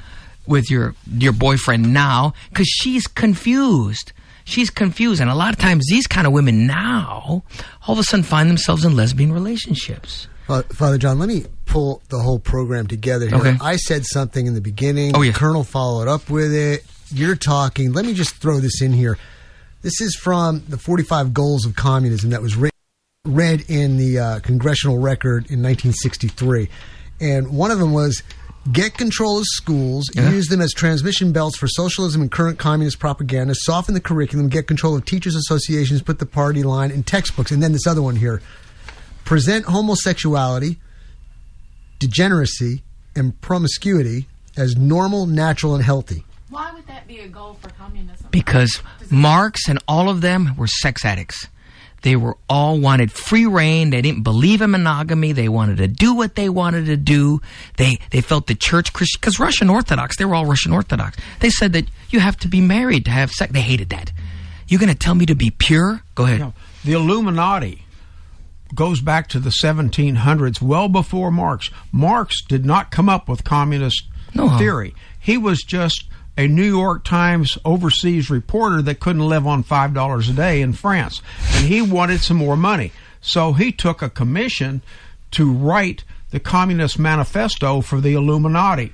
Speaker 19: with your your boyfriend now because she's confused. She's confused, and a lot of times these kind of women now all of a sudden find themselves in lesbian relationships.
Speaker 1: Uh, Father John, let me pull the whole program together here.
Speaker 19: Okay.
Speaker 1: I said something in the beginning.
Speaker 19: Oh, yeah.
Speaker 1: The Colonel followed up with it. You're talking. Let me just throw this in here. This is from the 45 Goals of Communism that was written, read in the uh, Congressional Record in 1963. And one of them was get control of schools,
Speaker 19: Yeah.
Speaker 1: use them as transmission belts for socialism and current communist propaganda, soften the curriculum, get control of teachers' associations, put the party line in textbooks. And then this other one here present homosexuality, degeneracy, and promiscuity as normal, natural, and healthy.
Speaker 6: Why would that be a goal for communism?
Speaker 19: because Marx and all of them were sex addicts. They were all wanted free reign. They didn't believe in monogamy. They wanted to do what they wanted to do. They they felt the church Christian because Russian Orthodox. They were all Russian Orthodox. They said that you have to be married to have sex. They hated that. You're going to tell me to be pure? Go ahead.
Speaker 3: The Illuminati goes back to the 1700s, well before Marx. Marx did not come up with communist
Speaker 19: No.
Speaker 3: theory. He was just a New York Times overseas reporter that couldn't live on $5 a day in France. And he wanted some more money. So he took a commission to write the Communist Manifesto for the Illuminati.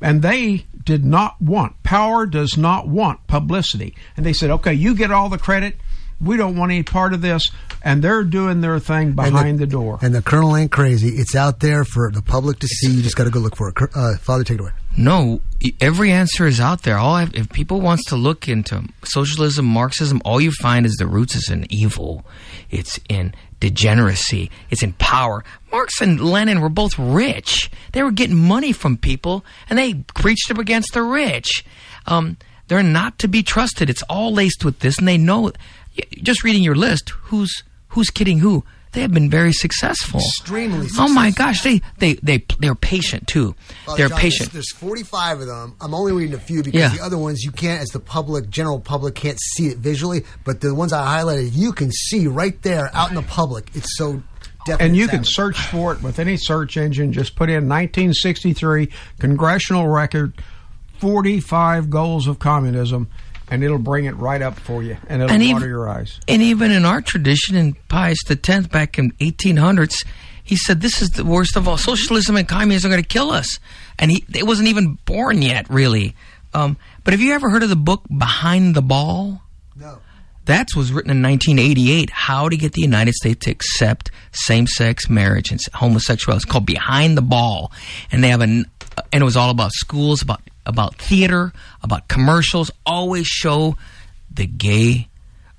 Speaker 3: And they did not want, power does not want publicity. And they said, okay, you get all the credit. We don't want any part of this. And they're doing their thing behind the, door.
Speaker 1: And the Colonel ain't crazy. It's out there for the public to see. You just got to go look for it. Uh, Father, take it away.
Speaker 19: No, every answer is out there. All I, if people wants to look into socialism, Marxism, all you find is the roots is in evil. It's in degeneracy. It's in power. Marx and Lenin were both rich. They were getting money from people, and they preached up against the rich. Um, they're not to be trusted. It's all laced with this, and they know. Y- Just reading your list, who's who's kidding who? They have been very successful.
Speaker 1: Extremely
Speaker 19: Oh my gosh, they they they they're patient too.
Speaker 1: Father
Speaker 19: they're
Speaker 1: John,
Speaker 19: patient.
Speaker 1: There's, there's 45 of them. I'm only reading a few because
Speaker 19: Yeah.
Speaker 1: the other ones you can't, as the public, general public, can't see it visually. But the ones I highlighted, you can see right there out in the public. It's so definite.
Speaker 3: and you
Speaker 1: it's
Speaker 3: can search for it with any search engine. Just put in 1963 congressional record, 45 goals of communism, and it'll bring it right up for you, and it'll
Speaker 19: And
Speaker 3: water
Speaker 19: even-
Speaker 3: your eyes.
Speaker 19: And even in our tradition, in Pius X, back in 1800s, he said, "This is the worst of all. Socialism and communism are going to kill us." And he it wasn't even born yet, really. Um, but have you ever heard of the book Behind the Ball?
Speaker 1: No.
Speaker 19: That was written in 1988. How to get the United States to accept same-sex marriage and homosexuality. It's called Behind the Ball, and they have an and it was all about schools, about about theater, about commercials. Always show the gay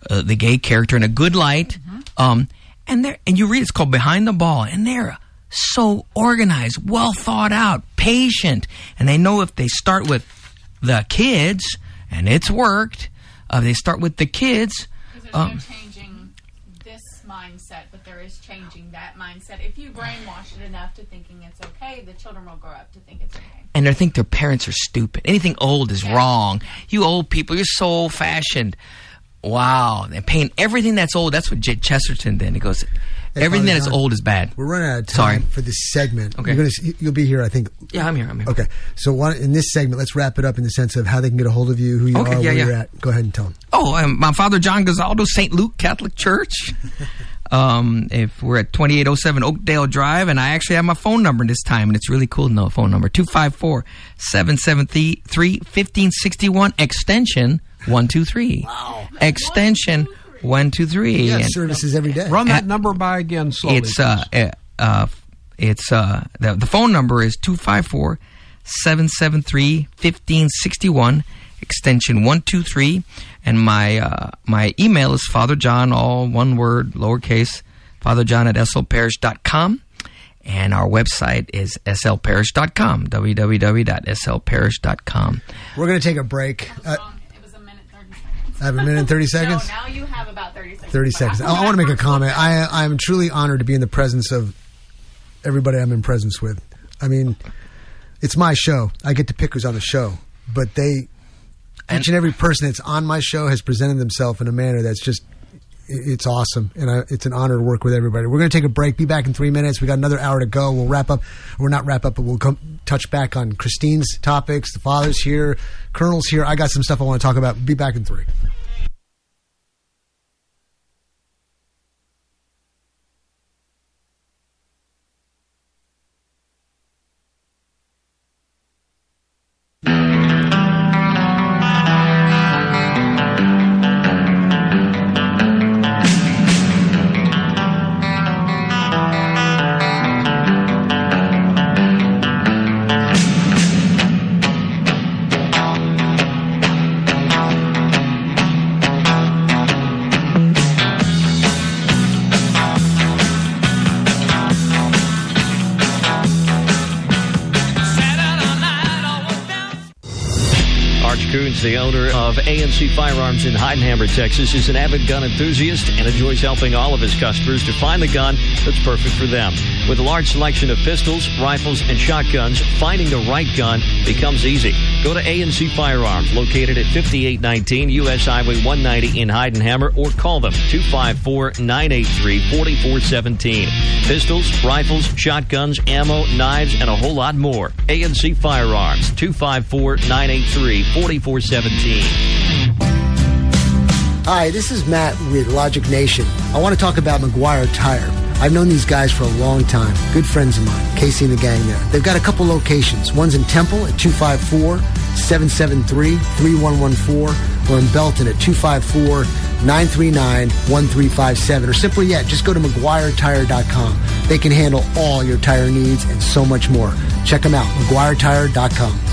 Speaker 19: uh, the gay character in a good light. Um, and they and you read it's called Behind the Ball, and they're so organized, well thought out, patient, and they know if they start with the kids, and it's worked. Uh, they start with the kids.
Speaker 6: Because there's
Speaker 19: Um,
Speaker 6: no changing this mindset, there is changing that mindset. If you brainwash it enough to thinking it's okay, the children will grow up to think it's okay.
Speaker 19: and they think their parents are stupid. Anything old is wrong. You old people, you're so old fashioned. Wow, they're everything that's old. That's what J- Chesterton did. He goes, everything that is old is bad.
Speaker 1: We're running out of time
Speaker 19: Sorry.
Speaker 1: time for this segment.
Speaker 19: Okay.
Speaker 1: You're gonna, s- you'll be here, I think.
Speaker 19: Yeah, I'm here. I'm here.
Speaker 1: Okay. So one, in this segment, let's wrap it up in the sense of how they can get a hold of you, who you
Speaker 19: Okay,
Speaker 1: are,
Speaker 19: yeah,
Speaker 1: where
Speaker 19: yeah.
Speaker 1: you're at. Go ahead and tell them.
Speaker 19: Oh, I'm, my father, John Gazaldo, St. Luke Catholic Church. um, if we're at 2807 Oakdale Drive, and I actually have my phone number this time, and it's really cool to know a phone number 254 773 1561, extension 123. Wow. Extension 123.
Speaker 1: You got
Speaker 19: And-
Speaker 1: services every day.
Speaker 3: Run that number by again slowly.
Speaker 19: it's uh, uh, uh it's uh the, the phone number is 254 773 1561, extension 123. And my, uh, my email is Father John, all one word, lowercase, Father John at slparish.com. And our website is slparish.com, www.slparish.com.
Speaker 1: We're going to take a break. Uh, I have a minute and 30 seconds?
Speaker 6: No, now you have about 30 seconds.
Speaker 1: 30 seconds. I, I want to make a comment. I, I'm truly honored to be in the presence of everybody I'm in presence with. I mean, it's my show. I get to pick who's on the show, but they, each and every person that's on my show has presented themselves in a manner that's just, i- it's awesome. And I, it's an honor to work with everybody. We're going to take a break. Be back in three minutes. We got another hour to go. We'll wrap up. We're not wrap up, but we'll come touch back on Christine's topics. The father's here. Colonel's here. I got some stuff I want to talk about. Be back in three.
Speaker 9: Texas, is an avid gun enthusiast and enjoys helping all of his customers to find the gun that's perfect for them. With a large selection of pistols, rifles, and shotguns, finding the right gun becomes easy. Go to ANC Firearms, located at 5819 US Highway 190 in Heidenheimer, or call them 254 983 4417. Pistols, rifles, shotguns, ammo, knives, and a whole lot more. ANC Firearms, 254 983 4417.
Speaker 1: Hi, this is Matt with Logic Nation. I want to talk about McGuire Tire. I've known these guys for a long time. Good friends of mine, Casey and the gang there. They've got a couple locations. One's in Temple at 254 773 3114 or in Belton at 254 939 1357. Or simply yet, just go to McGuireTire.com. They can handle all your tire needs and so much more. Check them out, McGuireTire.com.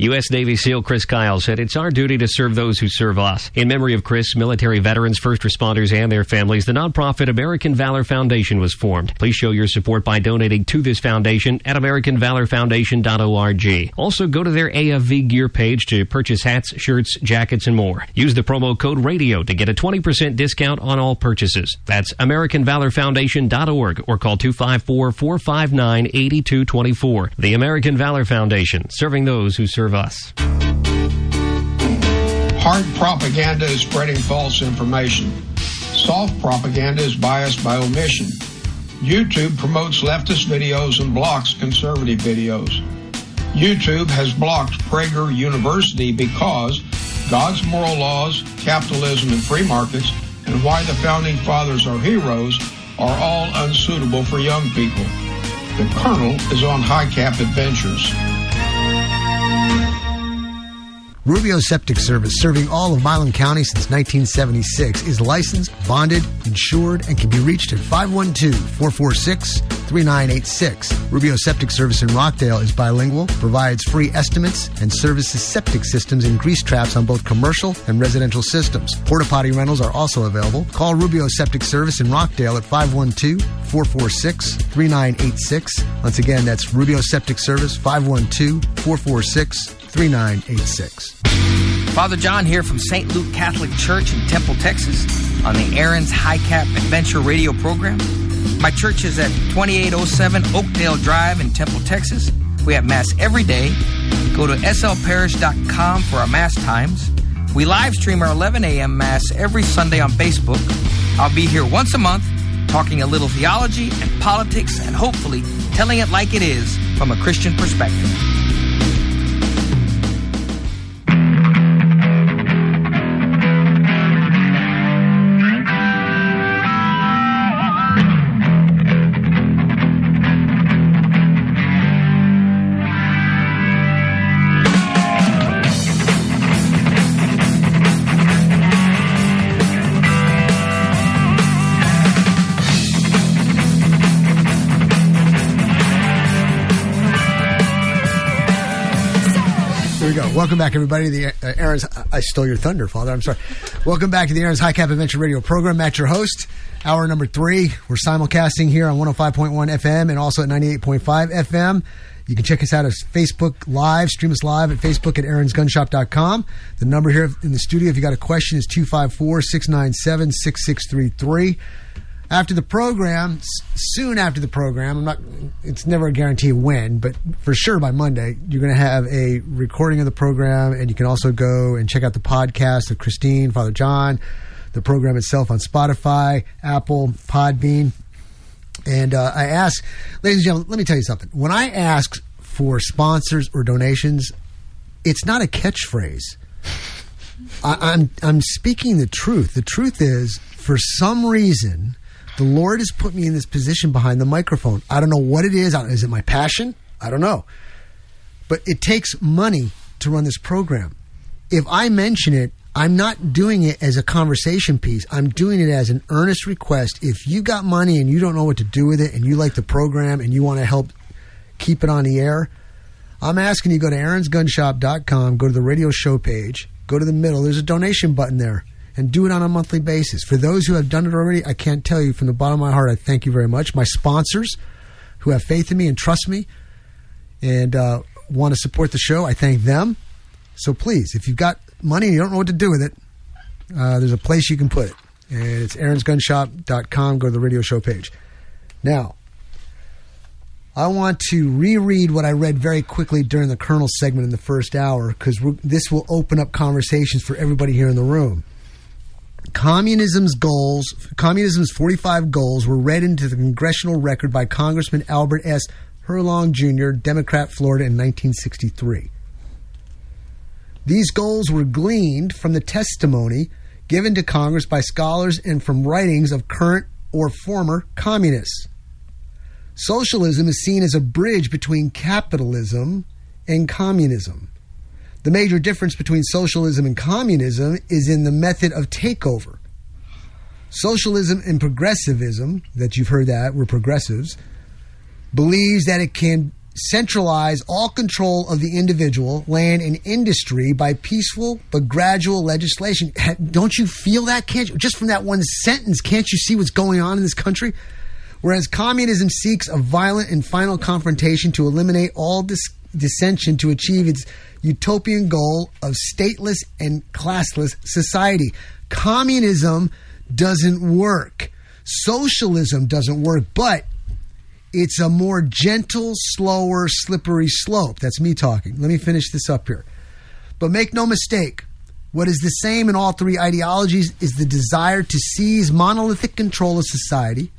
Speaker 9: U.S. Navy SEAL Chris Kyle said it's our duty to serve those who serve us. In memory of Chris, military veterans, first responders, and their families, the nonprofit American Valor Foundation was formed. Please show your support by donating to this foundation at AmericanValorFoundation.org. Also, go to their AFV gear page to purchase hats, shirts, jackets, and more. Use the promo code RADIO to get a 20% discount on all purchases. That's AmericanValorFoundation.org or call 254 459 8224. The American Valor Foundation, serving those who serve us.
Speaker 3: Hard propaganda is spreading false information. Soft propaganda is biased by omission. YouTube promotes leftist videos and blocks conservative videos. YouTube has blocked Prager University because God's moral laws, capitalism, and free markets, and why the founding fathers are heroes are all unsuitable for young people. The Colonel is on high cap adventures.
Speaker 1: Rubio Septic Service, serving all of Milam County since 1976, is licensed, bonded, insured, and can be reached at 512-446-3986. Rubio Septic Service in Rockdale is bilingual, provides free estimates, and services septic systems and grease traps on both commercial and residential systems. Porta potty rentals are also available. Call Rubio Septic Service in Rockdale at 512-446-3986. Once again, that's Rubio Septic Service, 512-446-3986. 3986.
Speaker 19: Father John here from St. Luke Catholic Church in Temple, Texas, on the Aaron's High Cap Adventure Radio program. My church is at 2807 Oakdale Drive in Temple, Texas. We have Mass every day. Go to slparish.com for our Mass times. We live stream our 11 a.m. Mass every Sunday on Facebook. I'll be here once a month talking a little theology and politics and hopefully telling it like it is from a Christian perspective.
Speaker 1: Welcome back, everybody. The uh, Aaron's. I stole your thunder, Father. I'm sorry. Welcome back to the Aaron's High Cap Adventure Radio program. Matt, your host. Hour number three. We're simulcasting here on 105.1 FM and also at 98.5 FM. You can check us out at Facebook Live. Stream us live at Facebook at aaronsgunshop.com. The number here in the studio, if you got a question, is 254 697 6633 after the program, soon after the program, I'm not, it's never a guarantee when, but for sure by Monday, you're going to have a recording of the program and you can also go and check out the podcast of Christine, Father John, the program itself on Spotify, Apple, Podbean. And uh, I ask, ladies and gentlemen, let me tell you something. When I ask for sponsors or donations, it's not a catchphrase. I, I'm I'm speaking the truth. The truth is, for some reason, the Lord has put me in this position behind the microphone. I don't know what it is. Is it my passion? I don't know. But it takes money to run this program. If I mention it, I'm not doing it as a conversation piece. I'm doing it as an earnest request. If you got money and you don't know what to do with it and you like the program and you want to help keep it on the air, I'm asking you go to aaronsgunshop.com, go to the radio show page, go to the middle. There's a donation button there and do it on a monthly basis. For those who have done it already, I can't tell you from the bottom of my heart, I thank you very much. My sponsors who have faith in me and trust me and uh, want to support the show, I thank them. So please, if you've got money and you don't know what to do with it, uh, there's a place you can put it. And it's aaronsgunshop.com. Go to the radio show page. Now, I want to reread what I read very quickly during the Colonel segment in the first hour because this will open up conversations for everybody here in the room. Communism's goals, communism's 45 goals were read into the congressional record by Congressman Albert S. Herlong Jr., Democrat, Florida, in 1963. These goals were gleaned from the testimony given to Congress by scholars and from writings of current or former communists. Socialism is seen as a bridge between capitalism and communism. The major difference between socialism and communism is in the method of takeover. Socialism and progressivism, that you've heard that, we're progressives, believes that it can centralize all control of the individual, land, and industry by peaceful but gradual legislation. Don't you feel that? Can't you? Just from that one sentence, can't you see what's going on in this country? Whereas communism seeks a violent and final confrontation to eliminate all dis- dissension to achieve its utopian goal of stateless and classless society. Communism doesn't work. Socialism doesn't work, but it's a more gentle, slower, slippery slope. That's me talking. Let me finish this up here. But make no mistake, what is the same in all three ideologies is the desire to seize monolithic control of society.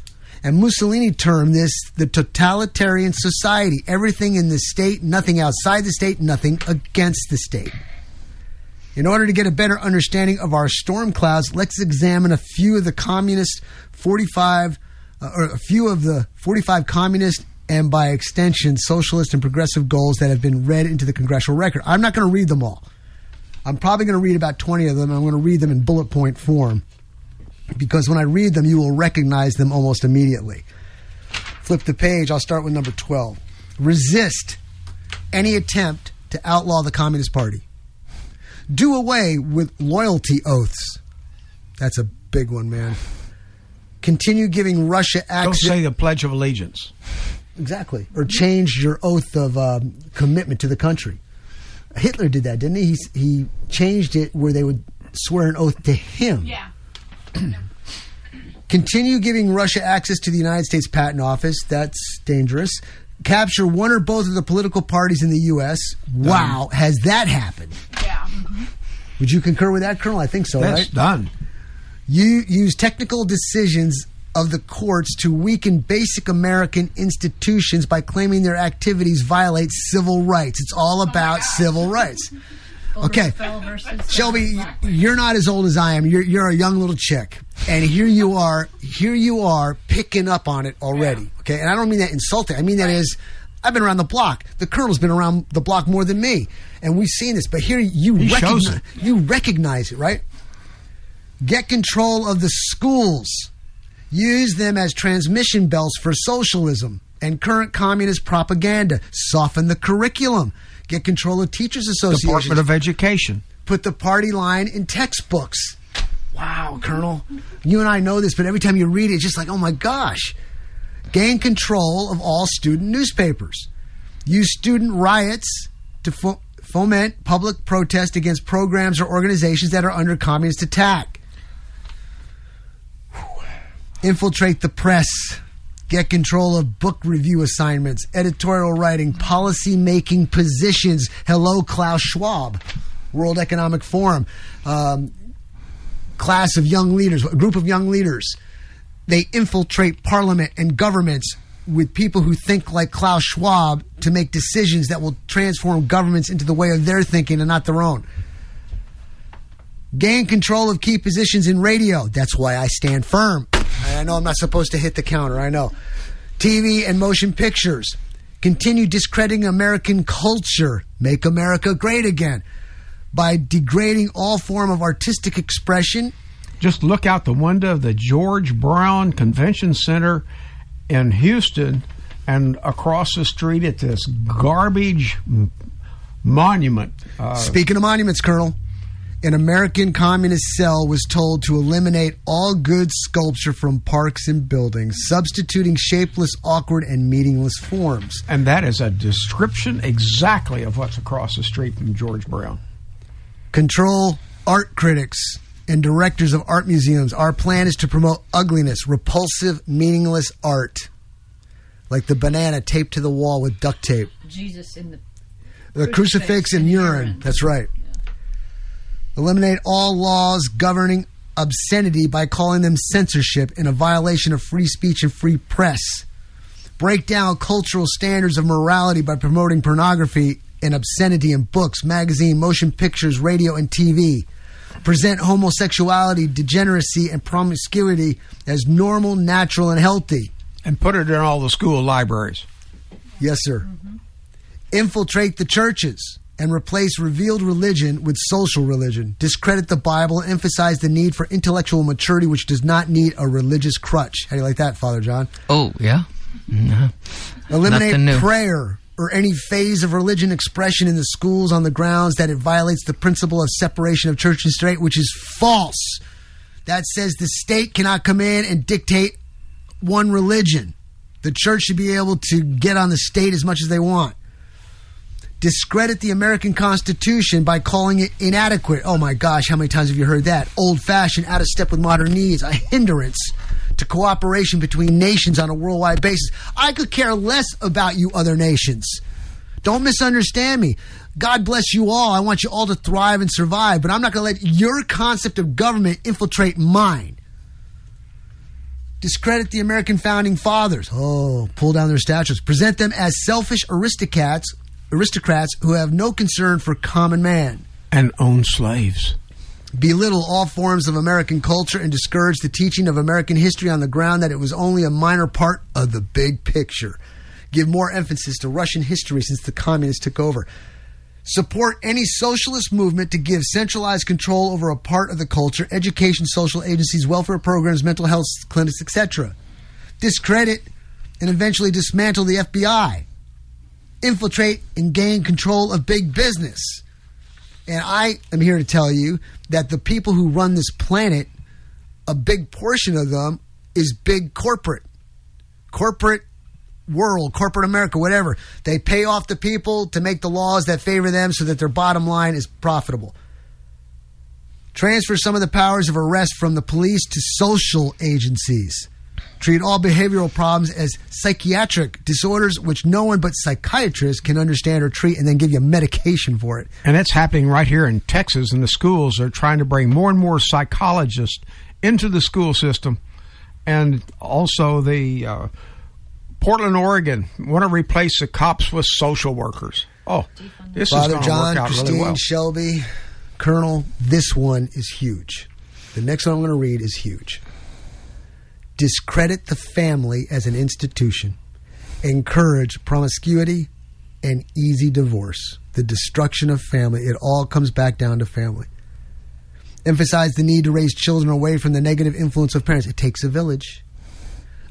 Speaker 1: And Mussolini termed this the totalitarian society. Everything in the state, nothing outside the state, nothing against the state. In order to get a better understanding of our storm clouds, let's examine a few of the communist 45 uh, or a few of the 45 communist and by extension socialist and progressive goals that have been read into the congressional record. I'm not going to read them all. I'm probably going to read about 20 of them. I'm going to read them in bullet point form because when I read them, you will recognize them almost immediately. Flip the page. I'll start with number 12. Resist any attempt to outlaw the Communist Party. Do away with loyalty oaths. That's a big one, man. Continue giving Russia access.
Speaker 3: Don't say the Pledge of Allegiance.
Speaker 1: Exactly. Or change your oath of um, commitment to the country. Hitler did that, didn't he? he? He changed it where they would swear an oath to him.
Speaker 6: Yeah.
Speaker 1: Continue giving Russia access to the United States Patent Office. That's dangerous. Capture one or both of the political parties in the U.S. Wow, has that happened?
Speaker 6: Yeah.
Speaker 1: Would you concur with that, Colonel? I think so,
Speaker 3: That's
Speaker 1: right?
Speaker 3: done.
Speaker 1: You use technical decisions of the courts to weaken basic American institutions by claiming their activities violate civil rights. It's all oh about civil rights. Okay, Shelby, you're not as old as I am. You're you're a young little chick, and here you are. Here you are picking up on it already. Okay, and I don't mean that insulting. I mean that as I've been around the block. The colonel's been around the block more than me, and we've seen this. But here you
Speaker 3: He shows
Speaker 1: recognize you recognize it, right? Get control of the schools. Use them as transmission belts for socialism. and current communist propaganda. Soften the curriculum. Get control of teachers associations.
Speaker 3: Department of Education.
Speaker 1: Put the party line in textbooks. Wow, Colonel. You and I know this, but every time you read it, it's just like, oh my gosh. Gain control of all student newspapers. Use student riots to fo- foment public protest against programs or organizations that are under communist attack. Infiltrate the press. Get control of book review assignments, editorial writing, policy making positions. Hello, Klaus Schwab, World Economic Forum, um, class of young leaders, a group of young leaders. They infiltrate parliament and governments with people who think like Klaus Schwab to make decisions that will transform governments into the way of their thinking and not their own. Gain control of key positions in radio. That's why I stand firm. I know I'm not supposed to hit the counter. I know. TV and motion pictures. Continue discrediting American culture. Make America great again by degrading all form of artistic expression.
Speaker 3: Just look out the window of the George Brown Convention Center in Houston and across the street at this garbage monument. Uh,
Speaker 1: Speaking of monuments, Colonel, an American communist cell was told to eliminate all good sculpture from parks and buildings, substituting shapeless, awkward, and meaningless forms.
Speaker 3: and that is a description exactly of what's across the street from George Brown.
Speaker 1: Control art critics and directors of art museums. Our plan is to promote ugliness, repulsive, meaningless art. Like the banana taped to the wall with duct tape.
Speaker 2: Jesus in the
Speaker 1: The crucifix and urine. That's right. Eliminate all laws governing obscenity by calling them censorship and a violation of free speech and free press. Break down cultural standards of morality by promoting pornography and obscenity in books, magazine, motion pictures, radio, and TV. Present homosexuality, degeneracy, and promiscuity as normal, natural, and healthy.
Speaker 3: And put it in all the school libraries.
Speaker 1: Yes, sir. Mm-hmm. Infiltrate the churches and replace revealed religion with social religion. Discredit the Bible and emphasize the need for intellectual maturity, which does not need a religious crutch. How do you like that, Father John?
Speaker 19: Oh, yeah? No.
Speaker 1: Eliminate prayer or any phase of religion expression in the schools on the grounds that it violates the principle of separation of church and state, which is false. That says the state cannot come in and dictate one religion. The church should be able to get on the state as much as they want. Discredit the American Constitution by calling it inadequate. Oh my gosh, how many times have you heard that? Old fashioned, out of step with modern needs, a hindrance to cooperation between nations on a worldwide basis. I could care less about you other nations. Don't misunderstand me. God bless you all. I want you all to thrive and survive, but I'm not going to let your concept of government infiltrate mine. Discredit the American founding fathers. Oh, pull down their statues. Present them as selfish aristocrats, aristocrats who have no concern for common man.
Speaker 3: And own slaves.
Speaker 1: Belittle all forms of American culture and discourage the teaching of American history on the ground that it was only a minor part of the big picture. Give more emphasis to Russian history since the communists took over. Support any socialist movement to give centralized control over a part of the culture, education, social agencies, welfare programs, mental health clinics, etc. Discredit and eventually dismantle the FBI. Infiltrate and gain control of big business. And I am here to tell you that the people who run this planet, a big portion of them is big corporate. Corporate world, corporate America, whatever. They pay off the people to make the laws that favor them so that their bottom line is profitable. Transfer some of the powers of arrest from the police to social agencies. Treat all behavioral problems as psychiatric disorders which no one but psychiatrists can understand or treat and then give you medication for it.
Speaker 3: And that's happening right here in Texas, and the schools are trying to bring more and more psychologists into the school system. And also, the uh, Portland, Oregon, want to replace the cops with social workers. Oh, this
Speaker 1: Father
Speaker 3: is going
Speaker 1: John,
Speaker 3: work out
Speaker 1: Christine,
Speaker 3: really well.
Speaker 1: Shelby, Colonel, this one is huge. The next one I'm going to read is huge. Discredit the family as an institution. Encourage promiscuity and easy divorce. The destruction of family. It all comes back down to family. Emphasize the need to raise children away from the negative influence of parents. It takes a village.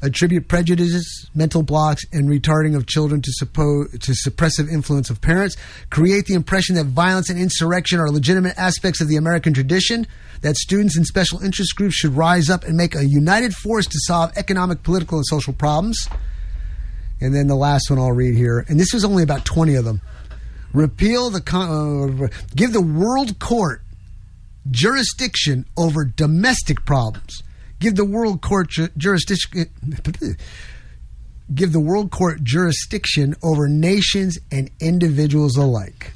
Speaker 1: Attribute prejudices, mental blocks, and retarding of children to, suppo- to suppressive influence of parents, create the impression that violence and insurrection are legitimate aspects of the American tradition, that students and special interest groups should rise up and make a united force to solve economic, political, and social problems. And then the last one I'll read here, and this was only about 20 of them. Repeal the, con- uh, give the world court jurisdiction over domestic problems. Give the world court ju- jurisdiction. Give the world court jurisdiction over nations and individuals alike.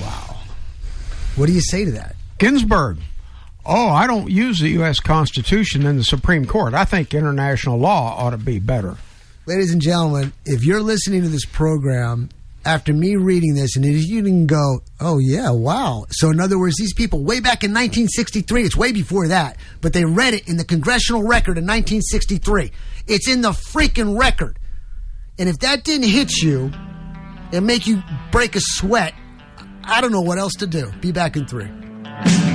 Speaker 1: Wow. What do you say to that?
Speaker 3: Ginsburg. Oh, I don't use the U.S. Constitution in the Supreme Court. I think international law ought to be better.
Speaker 1: Ladies and gentlemen, if you're listening to this program after me reading this, and you can go, oh, yeah, wow. So, in other words, these people way back in 1963, it's way before that, but they read it in the congressional record in 1963. It's in the freaking record. And if that didn't hit you and make you break a sweat, I don't know what else to do. Be back in three.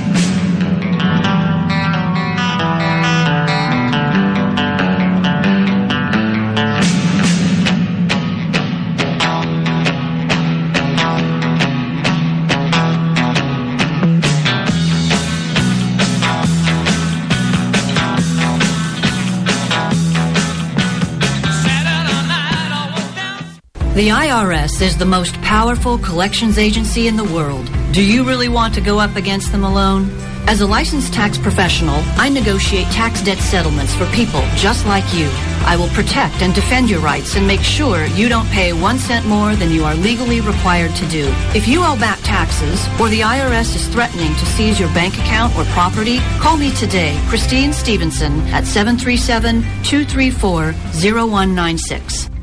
Speaker 2: The IRS is the most powerful collections agency in the world. Do you really want to go up against them alone? As a licensed tax professional, I negotiate tax debt settlements for people just like you. I will protect and defend your rights and make sure you don't pay one cent more than you are legally required to do. If you owe back taxes or the IRS is threatening to seize your bank account or property, call me today, Christine Stevenson, at 737 234 0196.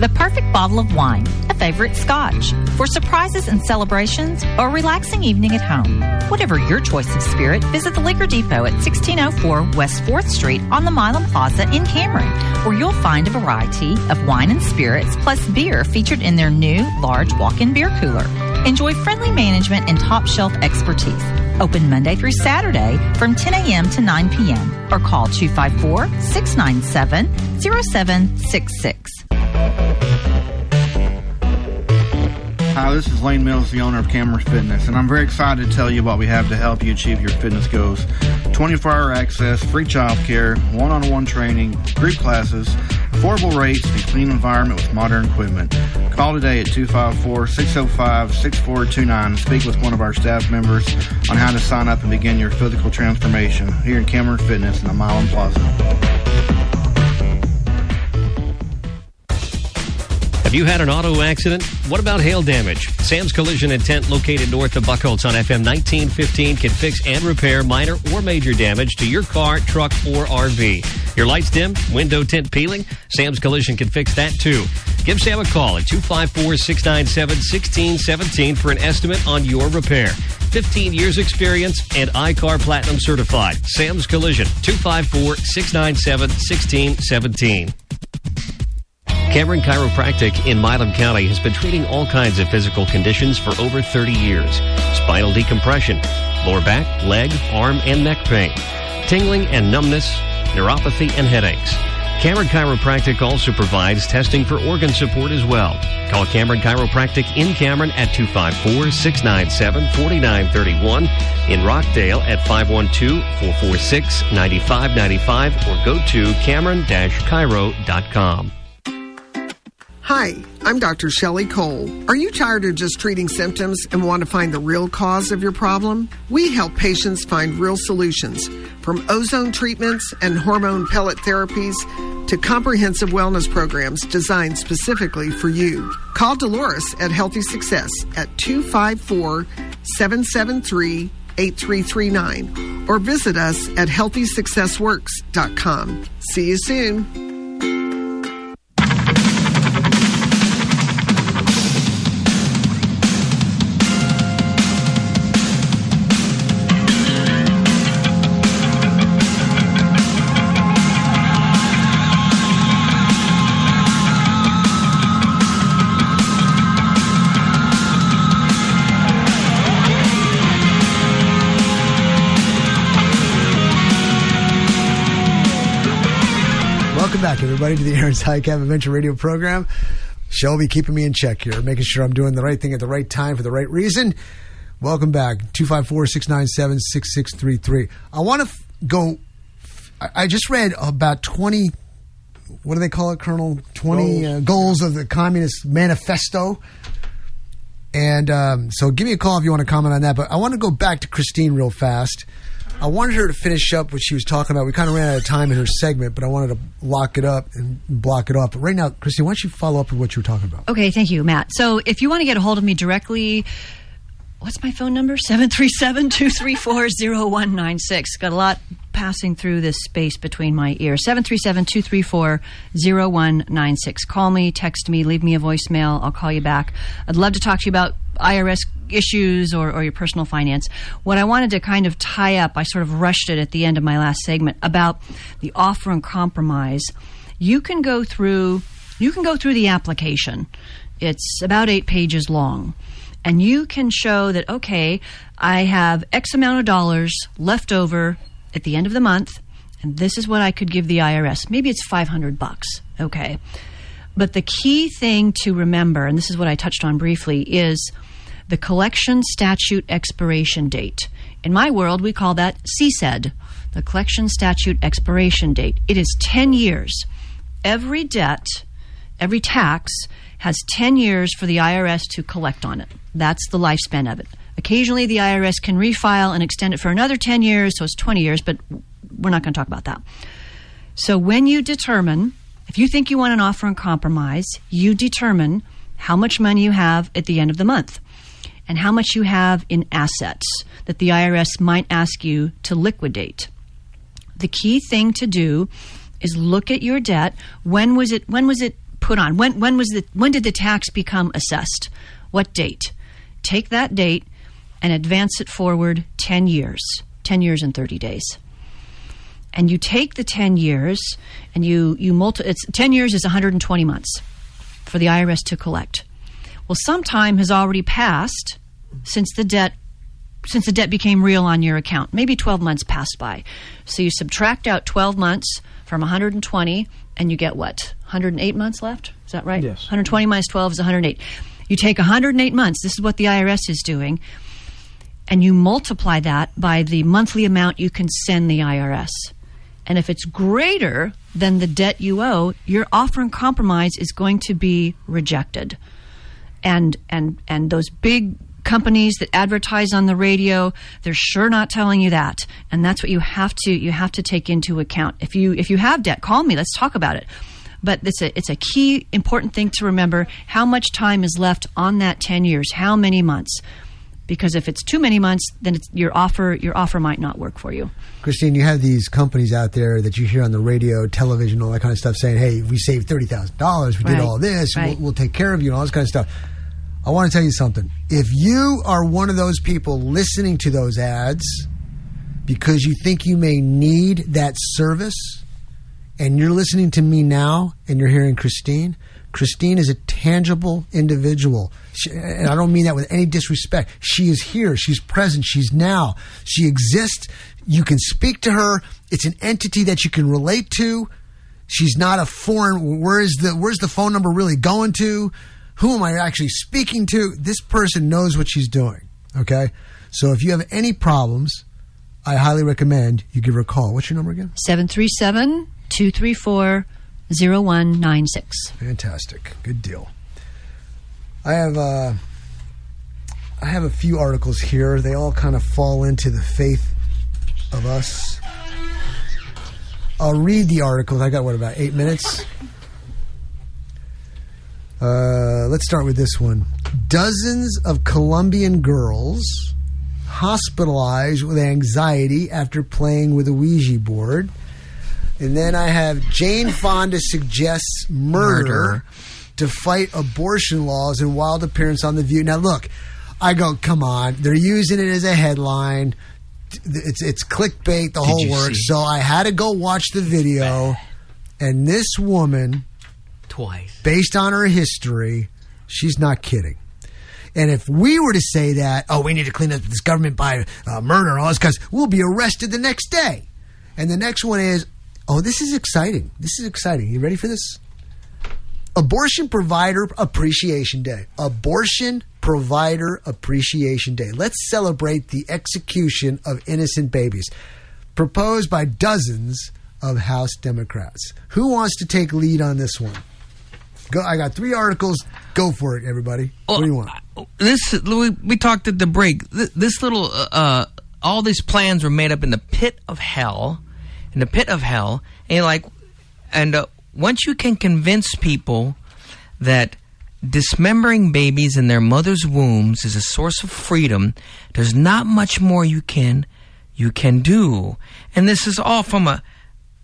Speaker 7: The perfect bottle of wine, a favorite scotch, for surprises and celebrations or a relaxing evening at home. Whatever your choice of spirit, visit the Liquor Depot at 1604 West 4th Street on the Milam Plaza in Cameron, where you'll find a variety of wine and spirits plus beer featured in their new large walk-in beer cooler. Enjoy friendly management and top shelf expertise. Open Monday through Saturday from 10 a.m. to 9 p.m. or call 254 697 0766.
Speaker 8: Hi, this is Lane Mills, the owner of Cameron Fitness, and I'm very excited to tell you what we have to help you achieve your fitness goals. 24 hour access, free child care, one on one training, group classes, affordable rates, and clean environment with modern equipment. Call today at 254 605 6429 and speak with one of our staff members on how to sign up and begin your physical transformation here in Cameron Fitness in the Milam Plaza.
Speaker 9: Have you had an auto accident? What about hail damage? Sam's Collision and Tint, located north of Buckholts on FM 1915, can fix and repair minor or major damage to your car, truck, or RV. Your lights dim, window tint peeling? Sam's Collision can fix that too. Give Sam a call at 254 697 1617 for an estimate on your repair. 15 years experience and I-CAR Platinum certified. Sam's Collision, 254 697 1617. Cameron Chiropractic in Milam County has been treating all kinds of physical conditions for over 30 years. Spinal decompression, lower back, leg, arm, and neck pain, tingling and numbness, neuropathy, and headaches. Cameron Chiropractic also provides testing for organ support as well. Call Cameron Chiropractic in Cameron at 254-697-4931, in Rockdale at 512-446-9595, or go to cameron-chiro.com.
Speaker 11: Hi, I'm Dr. Shelley Cole. Are you tired of just treating symptoms and want to find the real cause of your problem? We help patients find real solutions, from ozone treatments and hormone pellet therapies to comprehensive wellness programs designed specifically for you. Call Dolores at Healthy Success at 254 773 8339 or visit us at healthysuccessworks.com. See you soon.
Speaker 1: Everybody, to the Aaron's High Cap Adventure Radio program. Shelby keeping me in check here, making sure I'm doing the right thing at the right time for the right reason. Welcome back, 254 697 6633. I want to f- go. I I just read about 20, what do they call it, Colonel? 20 uh, goals of the Communist Manifesto. And um, so give me a call if you want to comment on that. But I want to go back to Christine real fast. I wanted her to finish up what she was talking about. We kind of ran out of time in her segment, but I wanted to lock it up and block it off. But right now, Christine, why don't you follow up with what you were talking about?
Speaker 2: Okay, thank you, Matt. So if you want to get a hold of me directly, what's my phone number? 737 234 0196. Got a lot passing through this space between my ears. 737 234 0196. Call me, text me, leave me a voicemail. I'll call you back. I'd love to talk to you about IRS issues or, or your personal finance. What I wanted to kind of tie up, I sort of rushed it at the end of my last segment about the offer and compromise. You can go through you can go through the application. It's about eight pages long. And you can show that, okay, I have X amount of dollars left over at the end of the month, and this is what I could give the IRS. Maybe it's 500 bucks. Okay. But the key thing to remember, and this is what I touched on briefly, is the collection statute expiration date. In my world, we call that CSED, the collection statute expiration date. It is 10 years. Every debt, every tax has 10 years for the IRS to collect on it. That's the lifespan of it. Occasionally, the IRS can refile and extend it for another 10 years, so it's 20 years, but we're not going to talk about that. So, when you determine, if you think you want an offer and compromise, you determine how much money you have at the end of the month and how much you have in assets that the IRS might ask you to liquidate. The key thing to do is look at your debt. When was it when was it put on? When when was the when did the tax become assessed? What date? Take that date and advance it forward 10 years. 10 years and 30 days. And you take the 10 years and you you multi it's 10 years is 120 months for the IRS to collect. Well, some time has already passed since the debt since the debt became real on your account. Maybe 12 months passed by. So you subtract out 12 months from 120 and you get what? 108 months left? Is that right?
Speaker 3: Yes.
Speaker 2: 120 minus 12 is 108. You take 108 months. This is what the IRS is doing. And you multiply that by the monthly amount you can send the IRS. And if it's greater than the debt you owe, your offer and compromise is going to be rejected. And and and those big companies that advertise on the radio, they're sure not telling you that. And that's what you have to you have to take into account. If you if you have debt, call me. Let's talk about it. But it's a it's a key important thing to remember how much time is left on that 10 years, how many months. Because if it's too many months, then it's, your offer your offer might not work for you.
Speaker 1: Christine, you have these companies out there that you hear on the radio, television, all that kind of stuff saying, hey, we saved $30,000, we
Speaker 2: Right.
Speaker 1: did all this,
Speaker 2: Right.
Speaker 1: we'll, we'll take care of you, and all this kind of stuff. I want to tell you something. If you are one of those people listening to those ads because you think you may need that service, and you're listening to me now and you're hearing Christine, Christine is a tangible individual. She, and I don't mean that with any disrespect. She is here. She's present. She's now. She exists. You can speak to her. It's an entity that you can relate to. She's not a foreign. Where is the Where's the phone number really going to? Who am I actually speaking to? This person knows what she's doing. Okay. So if you have any problems, I highly recommend you give her a call. What's your number again?
Speaker 2: 737 234 0196.
Speaker 1: Fantastic. Good deal. I have uh, I have a few articles here. They all kind of fall into the faith of us. I'll read the articles. I got what about eight minutes. Uh, let's start with this one. Dozens of Colombian girls hospitalized with anxiety after playing with a Ouija board. And then I have Jane Fonda suggests murder,
Speaker 19: Murder.
Speaker 1: to fight abortion laws and wild appearance on The View. Now, look, I go, come on. They're using it as a headline. It's, it's clickbait, the
Speaker 19: Did
Speaker 1: whole works. So I had to go watch the video. And this woman,
Speaker 19: Twice.
Speaker 1: based on her history, she's not kidding. And if we were to say that, oh, we need to clean up this government by uh, murder and all this, because we'll be arrested the next day. And the next one is, Oh, this is exciting. This is exciting. You ready for this? Abortion Provider Appreciation Day. Abortion Provider Appreciation Day. Let's celebrate the execution of innocent babies. Proposed by dozens of House Democrats. Who wants to take lead on this one? Go. I got three articles. Go for it, everybody. what do you want?
Speaker 19: this we, we talked at the break. Th- This little uh, uh, all these plans were made up in the pit of hell, in the pit of hell, and like, and uh, once you can convince people that dismembering babies in their mother's wombs is a source of freedom, there's not much more you can you can do, and this is all from a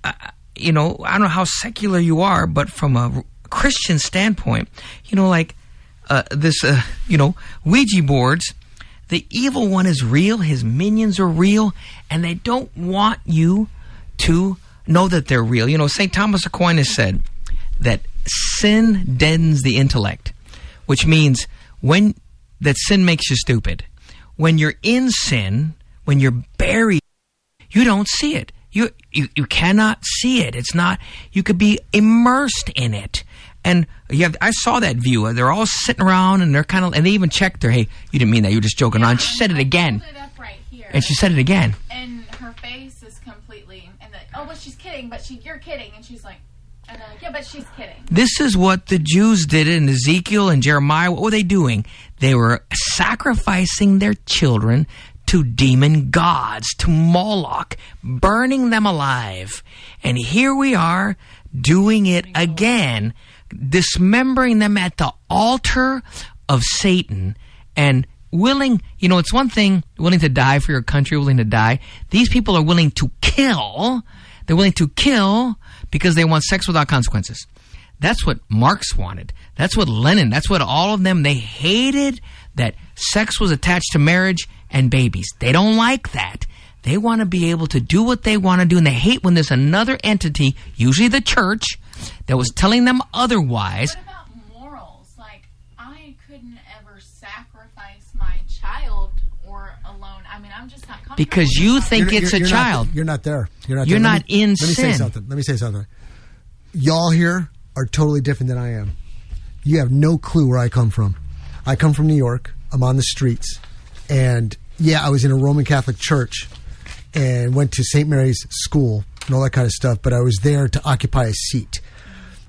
Speaker 19: uh, you know I don't know how secular you are, but from a Christian standpoint, you know like uh, this, uh, you know, Ouija boards. The evil one is real. His minions are real, and they don't want you to know that they're real. You know, St. Thomas Aquinas said that sin deadens the intellect, which means when that sin makes you stupid. When you're in sin, when you're buried, you don't see it. You, you you cannot see it. It's not. You could be immersed in it. And you have, I saw that view. They're all sitting around and they're kind of, and they even checked her. Hey, you didn't mean that. You were just joking around. She said it again. And she said it again.
Speaker 6: And her face is completely, and the, oh, well, she's kidding, but she, you're kidding. And she's like, and yeah, but she's kidding.
Speaker 19: This is what the Jews did in Ezekiel and Jeremiah. What were they doing? They were sacrificing their children to demon gods, to Moloch, burning them alive. And here we are doing it again, dismembering them at the altar of Satan and willing, you know, it's one thing willing to die for your country, willing to die. These people are willing to kill. They're willing to kill because they want sex without consequences. That's what Marx wanted. That's what Lenin, that's what all of them, they hated that sex was attached to marriage and babies. They don't like that. They want to be able to do what they want to do, and they hate when there's another entity, usually the church, that was telling them otherwise.
Speaker 6: What about morals? Like, I couldn't ever sacrifice my child or alone. I mean, I'm just not comfortable.
Speaker 19: Because you think
Speaker 1: You're-
Speaker 19: it's
Speaker 1: you're-
Speaker 19: a
Speaker 1: you're not-
Speaker 19: child.
Speaker 1: you're not there. You're not.
Speaker 19: You're
Speaker 1: there.
Speaker 19: Not
Speaker 1: me-
Speaker 19: in
Speaker 1: Let me say something. Let me say something. Y'all here are totally different than I am. You have no clue where I come from. I come from New York. I'm on the streets, and yeah, I was in a Roman Catholic church and went to St. Mary's School and all that kind of stuff. But I was there to occupy a seat.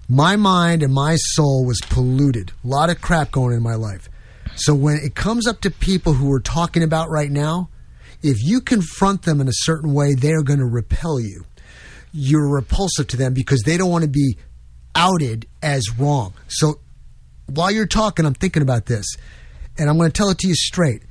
Speaker 1: My mind and my soul was polluted. A lot of crap going in my life. So when it comes up to people who we're talking about right now, if you confront them in a certain way, they're going to repel you. You're repulsive to them because they don't want to be outed as wrong. So while you're talking, I'm thinking about this, and I'm going to tell it to you straight.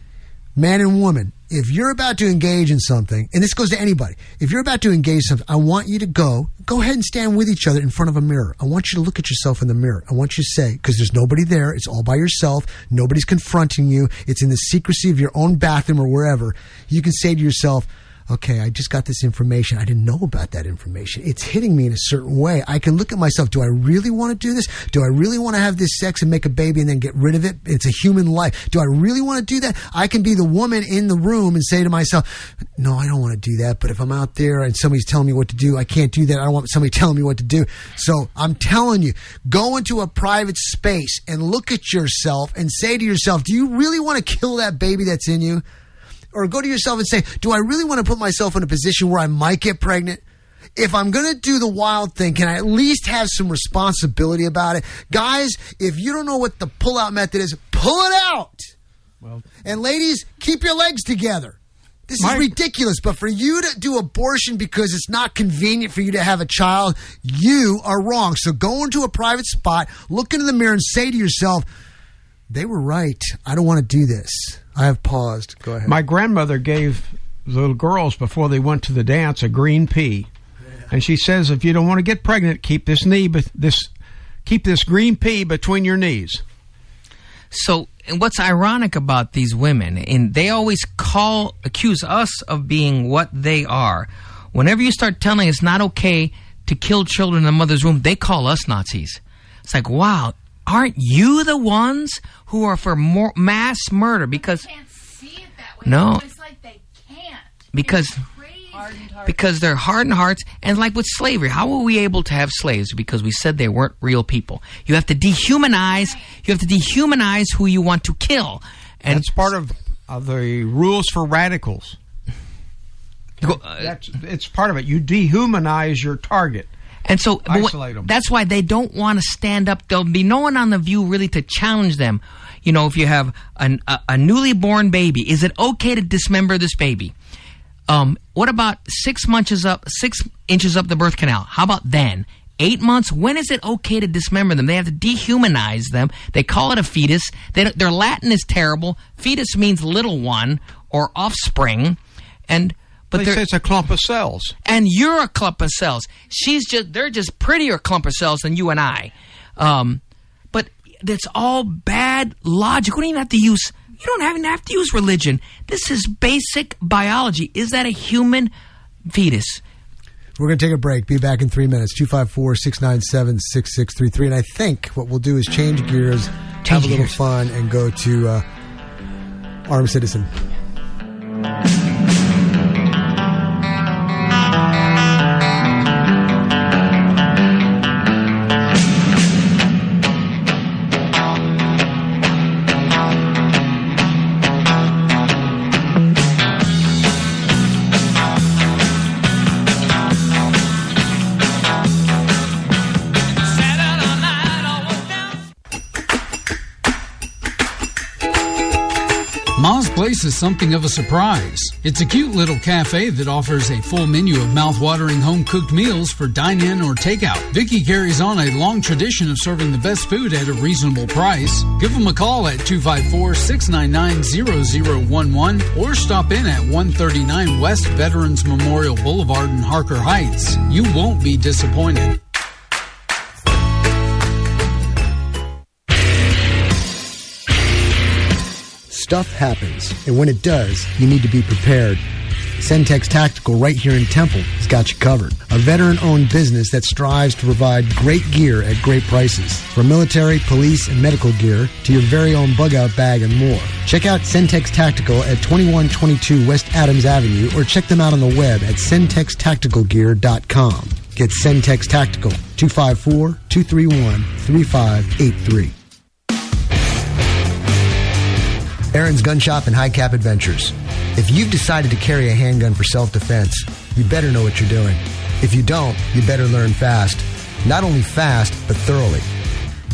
Speaker 1: Man and woman, if you're about to engage in something, and this goes to anybody, if you're about to engage in something, I want you to go, go ahead and stand with each other in front of a mirror. I want you to look at yourself in the mirror. I want you to say, because there's nobody there, it's all by yourself, nobody's confronting you, it's in the secrecy of your own bathroom or wherever. You can say to yourself, okay, I just got this information. I didn't know about that information. It's hitting me in a certain way. I can look at myself. Do I really want to do this? Do I really want to have this sex and make a baby and then get rid of it? It's a human life. Do I really want to do that? I can be the woman in the room and say to myself, no, I don't want to do that. But if I'm out there and somebody's telling me what to do, I can't do that. I don't want somebody telling me what to do. So I'm telling you, go into a private space and look at yourself and say to yourself, do you really want to kill that baby that's in you? Or go to yourself and say, do I really want to put myself in a position where I might get pregnant? If I'm going to do the wild thing, can I at least have some responsibility about it? Guys, if you don't know what the pull out method is, pull it out.
Speaker 3: Well,
Speaker 1: And ladies, keep your legs together. This
Speaker 3: My-
Speaker 1: is ridiculous, but for you to do abortion because it's not convenient for you to have a child, you are wrong. So go into a private spot, look into the mirror, and say to yourself, they were right. I don't want to do this. I have paused. Go ahead.
Speaker 3: My grandmother gave the little girls before they went to the dance a green pea, and she says if you don't want to get pregnant, keep this knee, but this keep this green pea between your knees.
Speaker 19: So, and what's ironic about these women, and they always call, accuse us of being what they are. Whenever you start telling it's not okay to kill children in the mother's womb, they call us Nazis. It's like, wow, aren't you the ones who are for more mass murder? Because no,
Speaker 6: It's like they can't.
Speaker 19: because because they're hardened hearts. And like with slavery, how were we able to have slaves? Because we said they weren't real people. You have to dehumanize. You have to dehumanize who you want to kill. And
Speaker 3: That's part of, of the rules for radicals.
Speaker 19: uh,
Speaker 3: That's it's part of it. You dehumanize your target.
Speaker 19: And so what- that's why they don't want to stand up. There'll be no one on the view really to challenge them. You know, if you have an, a, a newly born baby, is it okay to dismember this baby? Um, what about six inches up, six inches up the birth canal? How about then? Eight months? When is it okay to dismember them? They have to dehumanize them. They call it a fetus. They, their Latin is terrible. Fetus means little one or offspring, and but
Speaker 3: They say it's a clump of cells.
Speaker 19: and you're a clump of cells. She's just they're just prettier clump of cells than you and I. Um, but that's all bad logic. We don't even have to use. You don't even have to use religion. This is basic biology. Is that a human fetus?
Speaker 1: We're going to take a break. Be back in three minutes. 254 697 6633. And I think what we'll do is change gears, have a little fun, and go to uh, Armed Citizen.
Speaker 12: Place is something of a surprise. It's a cute little cafe that offers a full menu of mouth-watering home-cooked meals for dine-in or takeout. Vicky carries on a long tradition of serving the best food at a reasonable price. Give them a call at 254-699-0011 or stop in at 139 West Veterans Memorial Boulevard in Harker Heights. You won't be disappointed.
Speaker 1: Stuff happens, and when it does, you need to be prepared. Centex Tactical right here in Temple has got you covered. A veteran owned business that strives to provide great gear at great prices. From military, police, and medical gear to your very own bug out bag and more. Check out Centex Tactical at 2122 West Adams Avenue or check them out on the web at centextacticalgear.com. Get Centex Tactical 254 231 3583. Aaron's Gun Shop and High Cap Adventures. If you've decided to carry a handgun for self defense, you better know what you're doing. If you don't, you better learn fast. Not only fast, but thoroughly.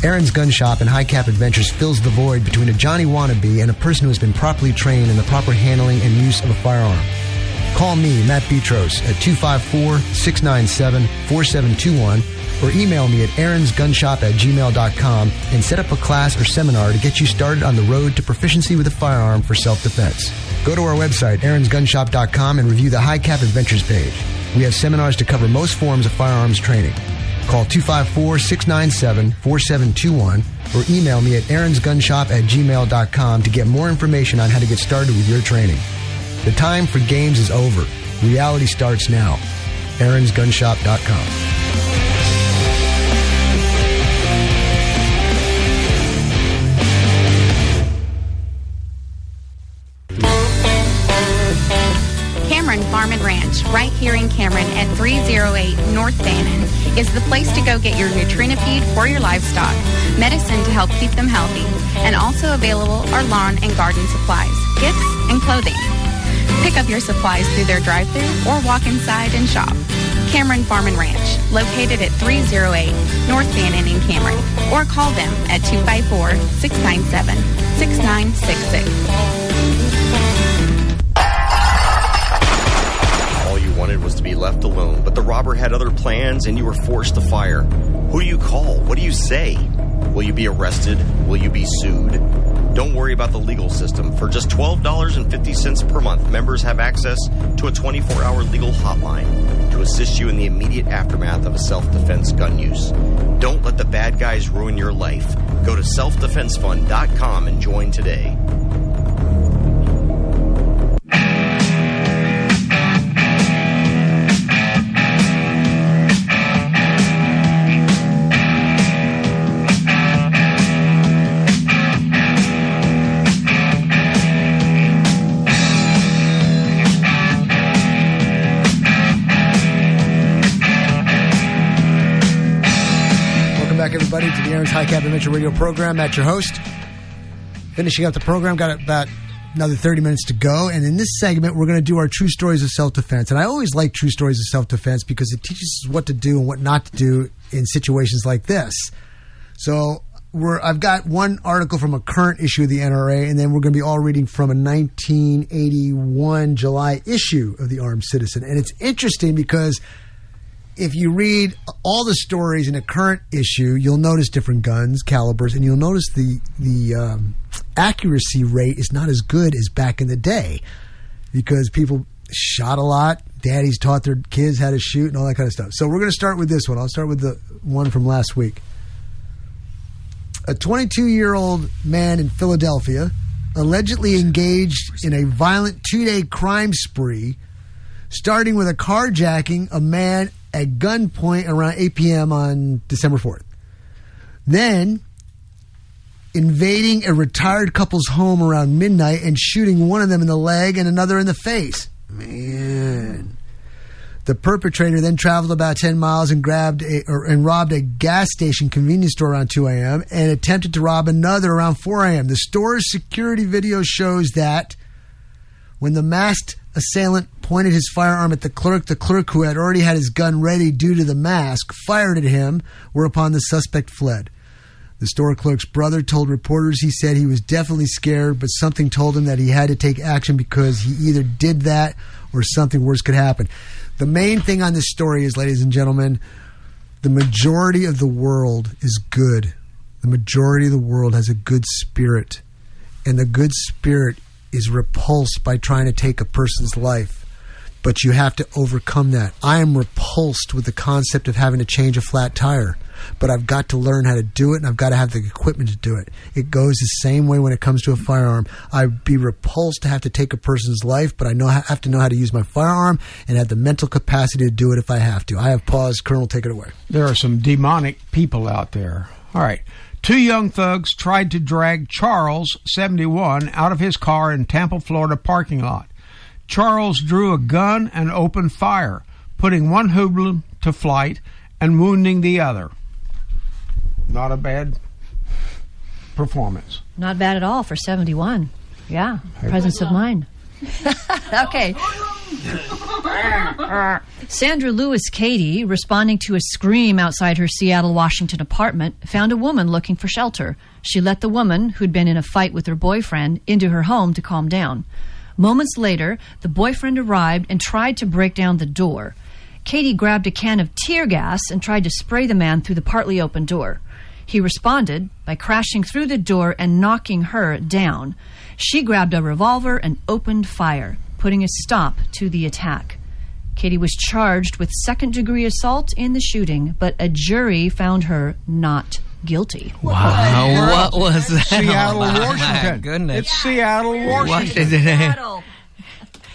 Speaker 1: Aaron's Gun Shop and High Cap Adventures fills the void between a Johnny wannabe and a person who has been properly trained in the proper handling and use of a firearm. Call me, Matt Petros, at 254 697 4721 or email me at aaronsgunshop at gmail.com and set up a class or seminar to get you started on the road to proficiency with a firearm for self defense. Go to our website, aaronsgunshop.com, and review the High Cap Adventures page. We have seminars to cover most forms of firearms training. Call 254 697 4721 or email me at aaronsgunshop at gmail.com to get more information on how to get started with your training. The time for games is over. Reality starts now. aaronsgunshop.com.
Speaker 13: Farm and Ranch, right here in Cameron at 308 North Bannon, is the place to go get your Nutrena feed for your livestock, medicine to help keep them healthy, and also available are lawn and garden supplies, gifts, and clothing. Pick up your supplies through their drive-thru or walk inside and shop. Cameron Farm and Ranch, located at 308 North Bannon in Cameron, or call them at 254
Speaker 14: wanted was to be left alone, but the robber had other plans and you were forced to fire. Who do you call? What do you say? Will you be arrested? Will you be sued? Don't worry about the legal system. For just $12.50 per month, members have access to a 24 hour legal hotline to assist you in the immediate aftermath of a self defense gun use. Don't let the bad guys ruin your life. Go to selfdefensefund.com and join today.
Speaker 1: Aaron's High Cap Adventure Radio program. Matt, your host. Finishing up the program, got about another 30 minutes to go. And in this segment, we're going to do our true stories of self defense. And I always like true stories of self defense because it teaches us what to do and what not to do in situations like this. So we're, I've got one article from a current issue of the NRA, and then we're going to be all reading from a 1981 July issue of the Armed Citizen. And it's interesting because if you read all the stories in a current issue, you'll notice different guns, calibers, and you'll notice the the um, accuracy rate is not as good as back in the day because people shot a lot. Daddies taught their kids how to shoot and all that kind of stuff. So we're going to start with this one. I'll start with the one from last week. A 22 year old man in Philadelphia allegedly engaged in a violent two day crime spree, starting with a carjacking a man at gunpoint around 8 p.m. on December 4th. Then invading a retired couple's home around midnight and shooting one of them in the leg and another in the face. Man. The perpetrator then traveled about 10 miles and grabbed a, or, and robbed a gas station convenience store around 2 a.m. and attempted to rob another around 4 a.m. The store's security video shows that when the masked assailant pointed his firearm at the clerk, the clerk, who had already had his gun ready due to the mask, fired at him, whereupon the suspect fled. The store clerk's brother told reporters he said he was definitely scared, but something told him that he had to take action because he either did that or something worse could happen. The main thing on this story is, ladies and gentlemen, the majority of the world is good. The majority of the world has a good spirit. And the good spirit is repulsed by trying to take a person's life. But you have to overcome that. I am repulsed with the concept of having to change a flat tire, but I've got to learn how to do it and I've got to have the equipment to do it. It goes the same way when it comes to a firearm. I'd be repulsed to have to take a person's life, but I know I have to know how to use my firearm and have the mental capacity to do it if I have to. I have paused. Colonel, take it away.
Speaker 3: There are some demonic people out there. All right. Two young thugs tried to drag Charles, 71, out of his car in Tampa, Florida parking lot. Charles drew a gun and opened fire, putting one hoodlum to flight and wounding the other. Not a bad performance.
Speaker 2: Not bad at all for 71. Yeah, presence of mind. okay. Sandra Lewis Cady, responding to a scream outside her Seattle, Washington apartment, found a woman looking for shelter. She let the woman, who'd been in a fight with her boyfriend, into her home to calm down. Moments later, the boyfriend arrived and tried to break down the door. Katie grabbed a can of tear gas and tried to spray the man through the partly open door. He responded by crashing through the door and knocking her down. She grabbed a revolver and opened fire, putting a stop to the attack. Katie was charged with second degree assault in the shooting, but a jury found her not guilty.
Speaker 19: Wow, what was that?
Speaker 3: Seattle,
Speaker 19: Oh, my
Speaker 3: Washington.
Speaker 19: goodness.
Speaker 3: It's Seattle, Washington.
Speaker 19: Washington.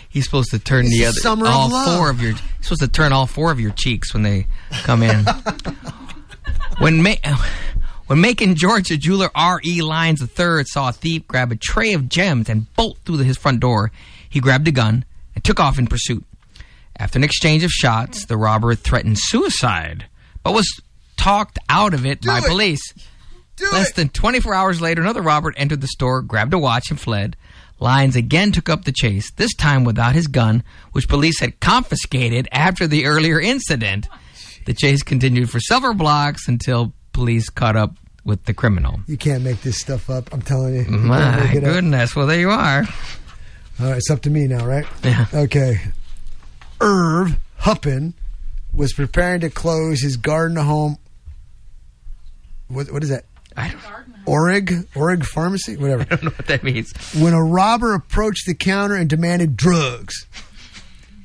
Speaker 19: He's supposed to turn
Speaker 3: It's
Speaker 19: the
Speaker 3: the
Speaker 19: other
Speaker 3: summer of
Speaker 19: all
Speaker 3: love.
Speaker 19: four of your. He's supposed to turn all four of your cheeks when they come in. when Ma- when Macon, Georgia jeweler R. E. Lyons III saw a thief grab a tray of gems and bolt through his front door, he grabbed a gun and took off in pursuit. After an exchange of shots, the robber threatened suicide, but was talked out of it by police. Less than 24 hours later, another robber entered the store, grabbed a watch, and fled. Lyons again took up the chase, this time without his gun, which police had confiscated after the earlier incident. The chase continued for several blocks until police caught up with the criminal.
Speaker 1: You can't make this stuff up. I'm telling you. You
Speaker 19: My
Speaker 1: it up.
Speaker 19: goodness. Well, there you are.
Speaker 1: All right, it's up to me now, right?
Speaker 19: Yeah.
Speaker 1: Okay. Irv Huppin was preparing to close his garden home. What, what is that?
Speaker 19: I don't
Speaker 1: Orig? Orig Pharmacy? Whatever.
Speaker 19: I don't know what that means.
Speaker 1: when a robber approached the counter and demanded drugs.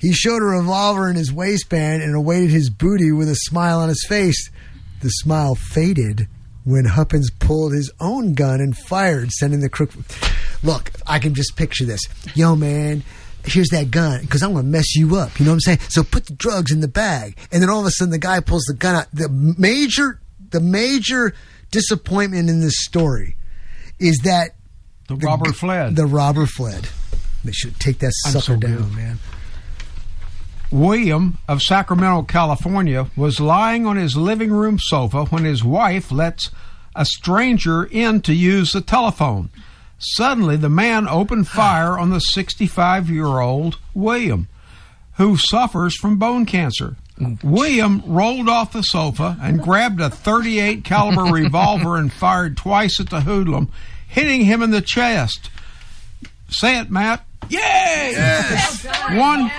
Speaker 1: He showed a revolver in his waistband and awaited his booty with a smile on his face. The smile faded when Huppins pulled his own gun and fired, sending the crook. Look, I can just picture this. Yo, man, here's that gun because I'm going to mess you up. You know what I'm saying? So put the drugs in the bag. And then all of a sudden the guy pulls the gun out. The major, the major disappointment in this story is that
Speaker 3: The robber fled.
Speaker 1: the robber fled. They should take that sucker
Speaker 3: so
Speaker 1: down,
Speaker 3: good.
Speaker 1: man.
Speaker 3: William of Sacramento, California, was lying on his living room sofa when his wife lets a stranger in to use the telephone. Suddenly, the man opened fire on the 65 year old William, who suffers from bone cancer. William rolled off the sofa and grabbed a 38 caliber revolver and fired twice at the hoodlum, hitting him in the chest. Say it, Matt. Yay! Yes. One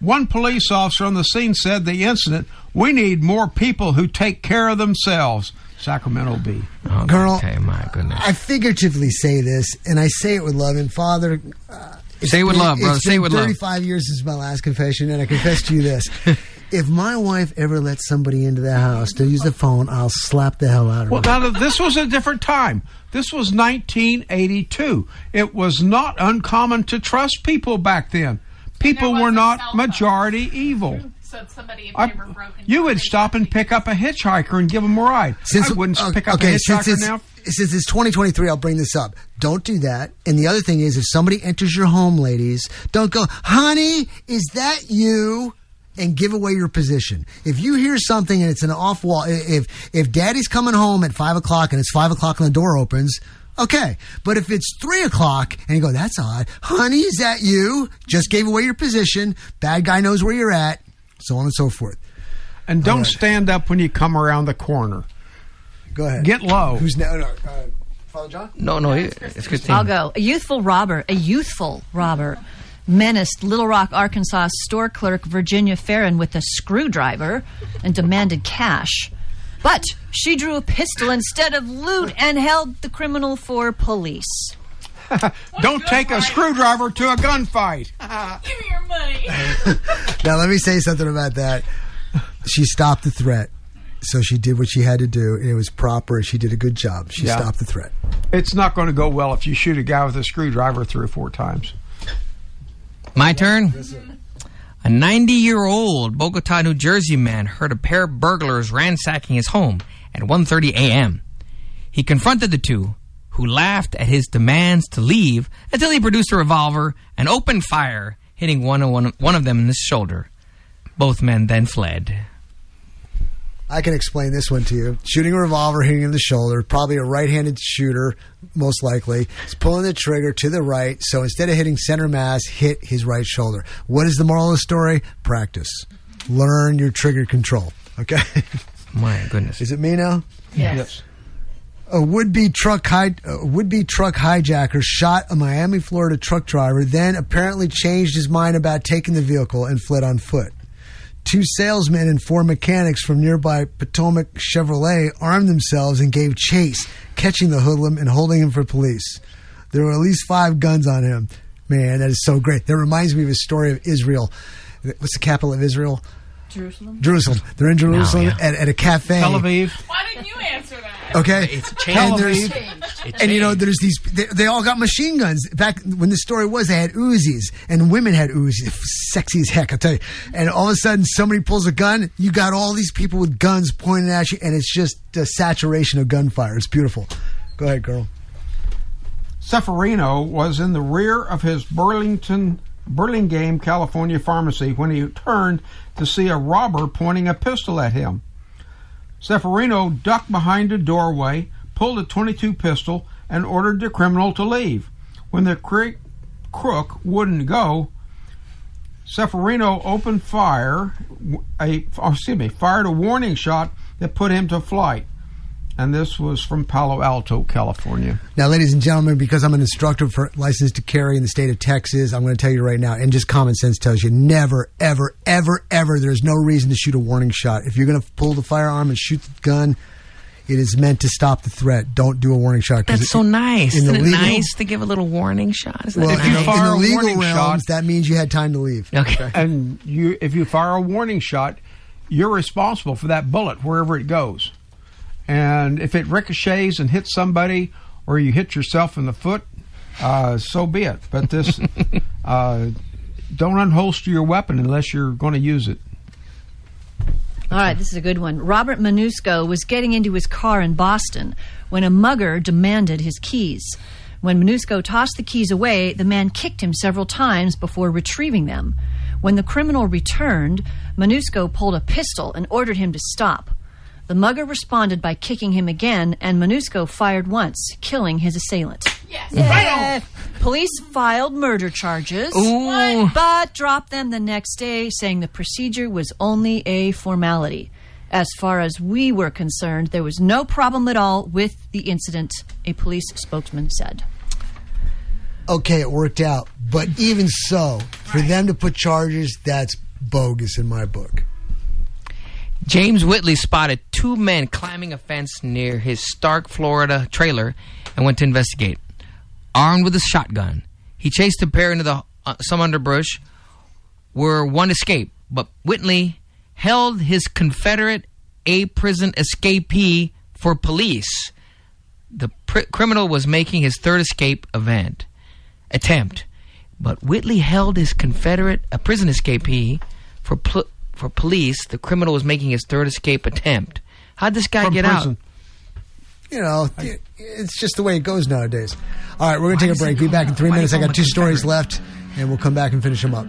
Speaker 3: one police officer on the scene said the incident, we need more people who take care of themselves. Sacramento Bee.
Speaker 1: Colonel,
Speaker 19: Okay, my goodness.
Speaker 1: I figuratively say this, and I say it with love. And Father, uh, it's
Speaker 19: Say it with
Speaker 1: been-
Speaker 19: love, brother.
Speaker 1: it's
Speaker 19: Say it
Speaker 1: been
Speaker 19: with love.
Speaker 1: 35 years since my last confession, and I confess to you this. if my wife ever lets somebody into the house to use the phone, I'll slap the hell out of her.
Speaker 3: Well, now this was a different time. This was 1982. It was not uncommon to trust people back then. People were not majority evil.
Speaker 6: So somebody, if
Speaker 3: I-
Speaker 6: they were broken,
Speaker 3: you would stop and pick up a hitchhiker and give them a ride. Since, I wouldn't
Speaker 1: uh,
Speaker 3: pick up
Speaker 1: okay,
Speaker 3: a
Speaker 1: since
Speaker 3: hitchhiker
Speaker 1: it's,
Speaker 3: now.
Speaker 1: Since it's 2023, I'll bring this up. Don't do that. And the other thing is, if somebody enters your home, ladies, don't go, honey, is that you? And give away your position. If you hear something and it's an off wall, if if daddy's coming home at five o'clock and it's five o'clock and the door opens, okay. But if it's three o'clock and you go, that's odd, honey, is that you? Just gave away your position. Bad guy knows where you're at. So on and so forth.
Speaker 3: And don't stand up when you come around the corner.
Speaker 1: Go ahead.
Speaker 3: Get low.
Speaker 1: Who's now? No, uh, Father John.
Speaker 19: No, no, it's Christine.
Speaker 2: I'll go. A youthful robber, a youthful robber, menaced Little Rock, Arkansas store clerk Virginia Farron with a screwdriver and demanded cash. But she drew a pistol instead of loot and held the criminal for police.
Speaker 3: Don't take a screwdriver to a gunfight.
Speaker 6: Give me your money.
Speaker 1: Now, let me say something about that. She stopped the threat. So she did what she had to do, and it was proper, she did a good job. She
Speaker 3: Yeah.
Speaker 1: stopped the threat.
Speaker 3: It's not going to go well if you shoot a guy with a screwdriver three or four times.
Speaker 19: My turn. A 90 year old Bogota, New Jersey man heard a pair of burglars ransacking his home at 1:30 a.m. He confronted the two, who laughed at his demands to leave until he produced a revolver and opened fire, hitting one one, one of them in the shoulder. Both men then fled.
Speaker 1: I can explain this one to you. Shooting a revolver, hitting him in the shoulder, probably a right handed shooter, most likely. He's pulling the trigger to the right, so instead of hitting center mass, hit his right shoulder. What is the moral of the story? Practice. Learn your trigger control. Okay?
Speaker 19: My goodness.
Speaker 1: Is it me now?
Speaker 3: Yes.
Speaker 1: A would-be truck hi- a would-be truck hijacker shot a Miami, Florida truck driver, then apparently changed his mind about taking the vehicle and fled on foot. Two salesmen and four mechanics from nearby Potomac Chevrolet armed themselves and gave chase, catching the hoodlum and holding him for police. There were at least five guns on him. Man, that is so great. That reminds me of a story of Israel. What's the capital of Israel?
Speaker 2: Jerusalem.
Speaker 1: Jerusalem. They're in Jerusalem
Speaker 19: yeah.
Speaker 1: at, at a cafe.
Speaker 3: Tel Aviv.
Speaker 6: Why didn't you answer that?
Speaker 1: Okay,
Speaker 19: It's
Speaker 1: and,
Speaker 19: changed.
Speaker 1: there's,
Speaker 19: It
Speaker 1: and you know there's these they, they all got machine guns. Back when the story was, they had Uzis and women had Uzis, sexy as heck. I tell you. And all of a sudden, somebody pulls a gun. You got all these people with guns pointing at you, and it's just a saturation of gunfire. It's beautiful. Go ahead, girl.
Speaker 3: Seferino was in the rear of his Burlington Burlingame, California pharmacy when he turned to see a robber pointing a pistol at him. Seferino ducked behind a doorway, pulled a 22 pistol, and ordered the criminal to leave. When the cre- crook wouldn't go, Seferino opened fire, a oh, excuse me, fired a warning shot that put him to flight. And this was from Palo Alto, California.
Speaker 1: Now, ladies and gentlemen, because I'm an instructor for license to carry in the state of Texas, I'm going to tell you right now, and just common sense tells you never, ever, ever, ever, there's no reason to shoot a warning shot. If you're going to pull the firearm and shoot the gun, it is meant to stop the threat. Don't do a warning shot.
Speaker 19: That's so nice. Isn't it
Speaker 1: legal-
Speaker 19: nice to give a little warning shot? Isn't
Speaker 1: Well,
Speaker 19: that
Speaker 1: in, the,
Speaker 19: nice?
Speaker 1: in
Speaker 3: fire
Speaker 1: the
Speaker 3: a
Speaker 1: legal
Speaker 3: warning
Speaker 1: realms,
Speaker 3: shot-
Speaker 1: that means you had time to leave.
Speaker 19: Okay.
Speaker 3: and you if you fire a warning shot, you're responsible for that bullet wherever it goes. And if it ricochets and hits somebody, or you hit yourself in the foot, uh, so be it. But this, uh, don't unholster your weapon unless you're going to use it.
Speaker 2: All right, this is a good one. Robert Manusco was getting into his car in Boston when a mugger demanded his keys. When Minusko tossed the keys away, the man kicked him several times before retrieving them. When the criminal returned, Minusko pulled a pistol and ordered him to stop. The mugger responded by kicking him again, and Minusko fired once, killing his assailant. Yes. Police filed murder charges,
Speaker 19: Ooh.
Speaker 2: but dropped them the next day, saying the procedure was only a formality. As far as we were concerned, there was no problem at all with the incident, a police spokesman said.
Speaker 1: Okay, it worked out. But even so, for them to put charges, that's bogus in my book.
Speaker 19: James Whitley spotted two men climbing a fence near his Starke, Florida trailer and went to investigate. Armed with a shotgun, he chased the pair into the uh, some underbrush where one escaped, but Whitley held his Confederate a prison escapee for police. The criminal was making his third escape event attempt, but Whitley held his Confederate a prison escapee for for police. The criminal was making his third escape attempt. How'd this guy
Speaker 1: From
Speaker 19: get
Speaker 1: prison.
Speaker 19: out?
Speaker 1: You know, it- it's just the way it goes nowadays. All right, we're going to take a break. Be back in three minutes. I got two stories left, and we'll come back and finish them up.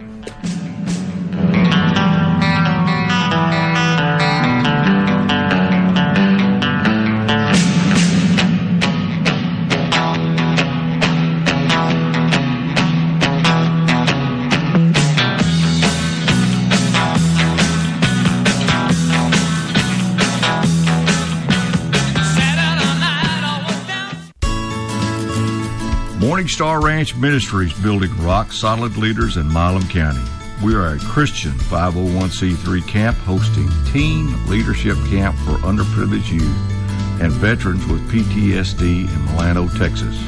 Speaker 4: Morning Star Ranch Ministries building rock solid leaders in Milam County. We are a Christian 501c3 camp hosting teen leadership camp for underprivileged youth and veterans with PTSD in Milano, Texas.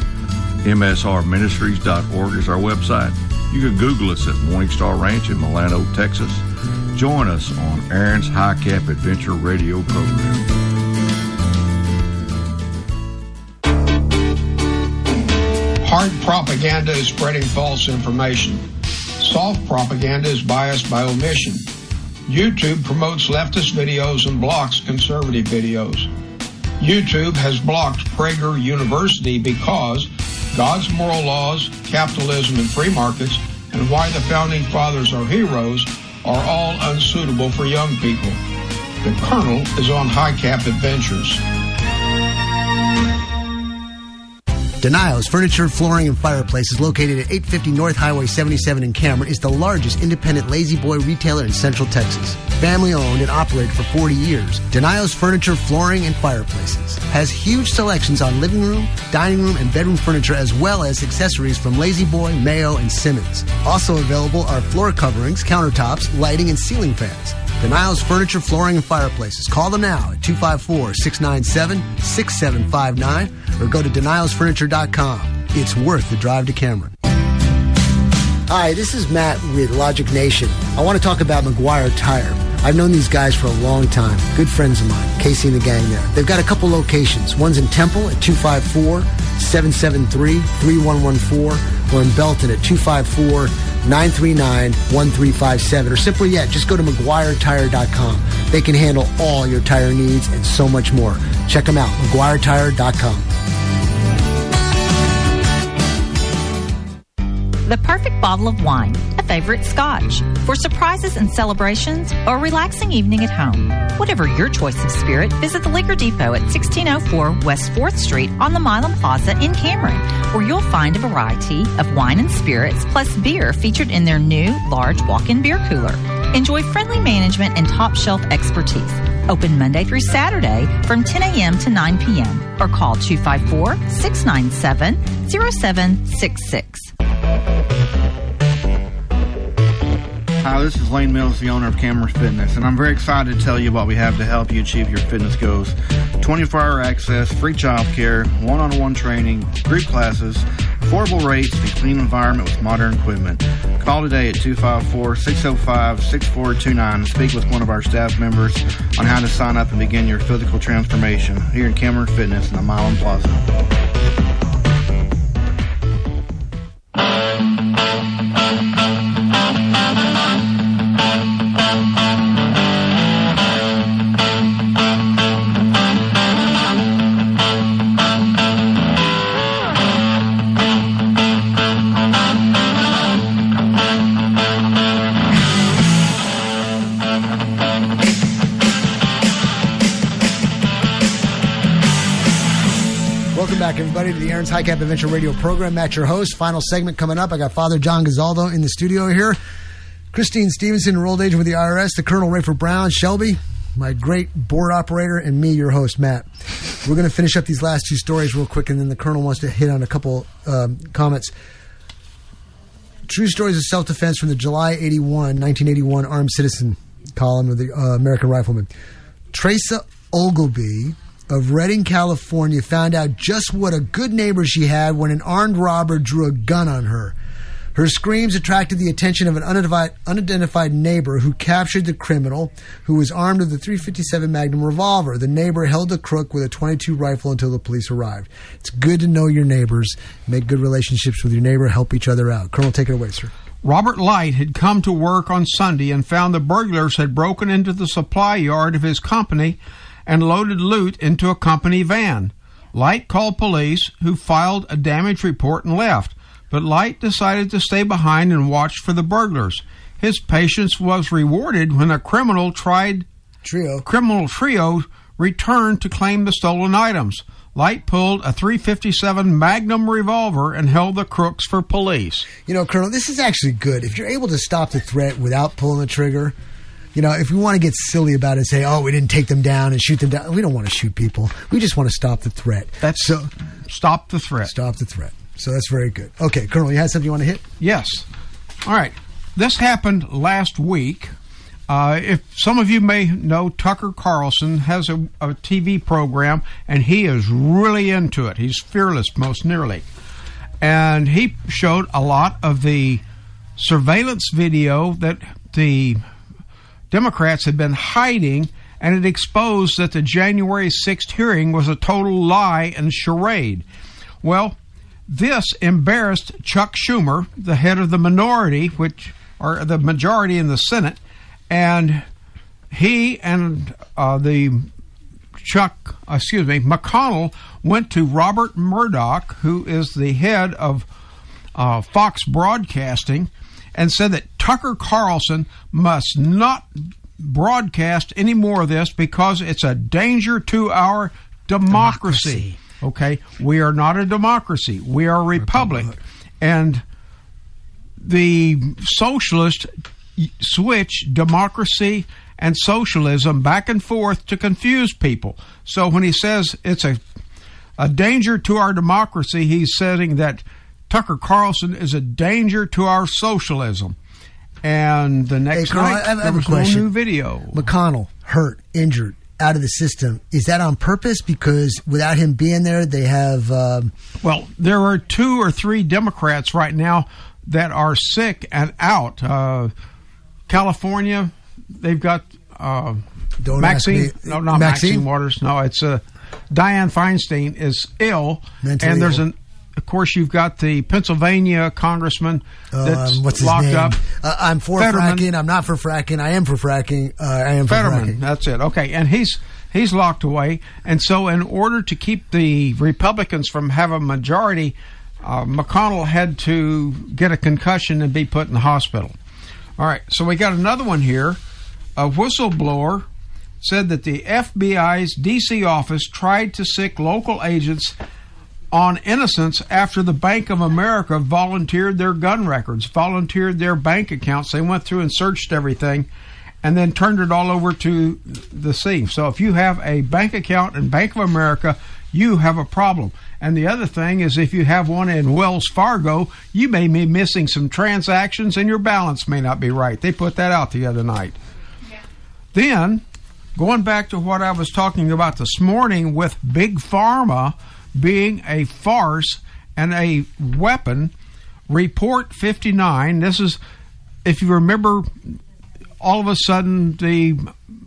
Speaker 4: MSRministries.org is our website. You can Google us at Morning Star Ranch in Milano, Texas. Join us on Aaron's High Cap Adventure Radio program.
Speaker 3: Hard propaganda is spreading false information. Soft propaganda is biased by omission. YouTube promotes leftist videos and blocks conservative videos. YouTube has blocked Prager University because God's moral laws, capitalism, and free markets, and why the founding fathers are heroes are all unsuitable for young people. The Colonel is on High Cap Adventures.
Speaker 1: Daniel's Furniture, Flooring, and Fireplaces, located at 850 North Highway 77 in Cameron, is the largest independent La-Z-Boy retailer in Central Texas. Family owned and operated for 40 years, Daniel's Furniture, Flooring, and Fireplaces has huge selections on living room, dining room, and bedroom furniture, as well as accessories from La-Z-Boy, Mayo, and Simmons. Also available are floor coverings, countertops, lighting, and ceiling fans. Daniel's Furniture, Flooring, and Fireplaces. Call them now at 254 697 6759 or go to danielsfurniture.com. It's worth the drive to Cameron. Hi, this is Matt with Logic Nation. I want to talk about McGuire Tire. I've known these guys for a long time. Good friends of mine, Casey and the gang there. They've got a couple locations. One's in Temple at 254 773 3114 or in Belton at 254 939 1357. Or simply yet, just go to McGuireTire.com. They can handle all your tire needs and so much more. Check them out, McGuireTire.com.
Speaker 7: The perfect bottle of wine, a favorite scotch, for surprises and celebrations or a relaxing evening at home. Whatever your choice of spirit, visit the Liquor Depot at 1604 West 4th Street on the Milam Plaza in Cameron, where you'll find a variety of wine and spirits plus beer featured in their new large walk-in beer cooler. Enjoy friendly management and top shelf expertise. Open Monday through Saturday from 10 a.m. to 9 p.m. or call 254 697 0766.
Speaker 8: Hi, this is Lane Mills, the owner of Cameron Fitness, and I'm very excited to tell you what we have to help you achieve your fitness goals. 24 hour access, free child care, one on one training, group classes, affordable rates, and a clean environment with modern equipment. Call today at 254 605 6429 and speak with one of our staff members on how to sign up and begin your physical transformation here in Cameron Fitness in the Milam Plaza.
Speaker 1: Aaron's High Cap Adventure Radio program. Matt, your host. Final segment coming up. I got Father John Gazaldo in the studio here. Christine Stevenson, enrolled agent with the IRS, the Colonel Rayford Brown, Shelby, my great board operator, and me, your host, Matt. We're going to finish up these last two stories real quick, and then the Colonel wants to hit on a couple um, comments. True Stories of Self Defense from the July 81, 1981 Armed Citizen column of the uh, American Rifleman. Teresa Ogilvy of Redding, California, found out just what a good neighbor she had when an armed robber drew a gun on her. Her screams attracted the attention of an unidentified, neighbor who captured the criminal, who was armed with a 357 Magnum revolver. The neighbor held the crook with a 22 rifle until the police arrived. It's good to know your neighbors, make good relationships with your neighbor, help each other out. Colonel, take it away, sir.
Speaker 3: Robert Light had come to work on Sunday and found the burglars had broken into the supply yard of his company and loaded loot into a company van. Light called police, who filed a damage report and left, but Light decided to stay behind and watch for the burglars. His patience was rewarded when a criminal tried
Speaker 1: trio
Speaker 3: criminal trio returned to claim the stolen items. Light pulled a 357 Magnum revolver and held the crooks for police.
Speaker 1: You know, Colonel, this is actually good. If you're able to stop the threat without pulling the trigger, you know, if we want to get silly about it and say, "Oh, we didn't take them down and shoot them down," we don't want to shoot people. We just want to stop the threat.
Speaker 3: That's
Speaker 1: so.
Speaker 3: Stop the threat.
Speaker 1: Stop the threat. So that's very good. Okay, Colonel, you had something you want to hit?
Speaker 3: Yes. All right. This happened last week. Uh, if some of you may know, Tucker Carlson has a, a TV program, and he is really into it. He's fearless, most nearly. And he showed a lot of the surveillance video that the Democrats had been hiding, and it exposed that the January 6th hearing was a total lie and charade. Well, this embarrassed Chuck Schumer, the head of the minority, which or the majority in the Senate, and he and uh, the Chuck, excuse me, McConnell went to Robert Murdoch, who is the head of uh, Fox Broadcasting, and said that Tucker Carlson must not broadcast any more of this because it's a danger to our democracy. Okay, we are not a democracy; we are a republic, and the socialist switch democracy and socialism back and forth to confuse people. So when he says it's a a danger to our democracy, he's saying that Tucker Carlson is a danger to our socialism. And the next
Speaker 1: Hey,
Speaker 3: night
Speaker 1: I have- I
Speaker 3: there
Speaker 1: have a
Speaker 3: was no new video.
Speaker 1: McConnell hurt, injured, out of the system. Is that on purpose? Because without him being there, they have. Um,
Speaker 3: Well, there are two or three Democrats right now that are sick and out. Uh, California, they've got uh, Maxine.
Speaker 1: me-
Speaker 3: No, not
Speaker 1: Maxine?
Speaker 3: Maxine? Waters. No, it's uh, Dianne Feinstein is ill,
Speaker 1: Mentally
Speaker 3: and there's
Speaker 1: ill.
Speaker 3: an. Of course, you've got the Pennsylvania congressman that's
Speaker 1: um, what's
Speaker 3: locked up.
Speaker 1: Uh, I'm for
Speaker 3: Fetterman.
Speaker 1: fracking. I'm not for fracking. I am for fracking. Uh, I am for
Speaker 3: Fetterman.
Speaker 1: fracking.
Speaker 3: That's it. Okay, and he's he's locked away, and so in order to keep the Republicans from having a majority, uh, McConnell had to get a concussion and be put in the hospital. All right, so we got another one here. A whistleblower said that the FBI's DC office tried to sic local agents on innocence after the Bank of America volunteered their gun records, volunteered their bank accounts. They went through and searched everything and then turned it all over to the sea. So if you have a bank account in Bank of America, you have a problem. And the other thing is if you have one in Wells Fargo, you may be missing some transactions and your balance may not be right. They put that out the other night. Then, going back to what I was talking about this morning with Big Pharma being a farce and a weapon, Report 59, this is, if you remember, all of a sudden the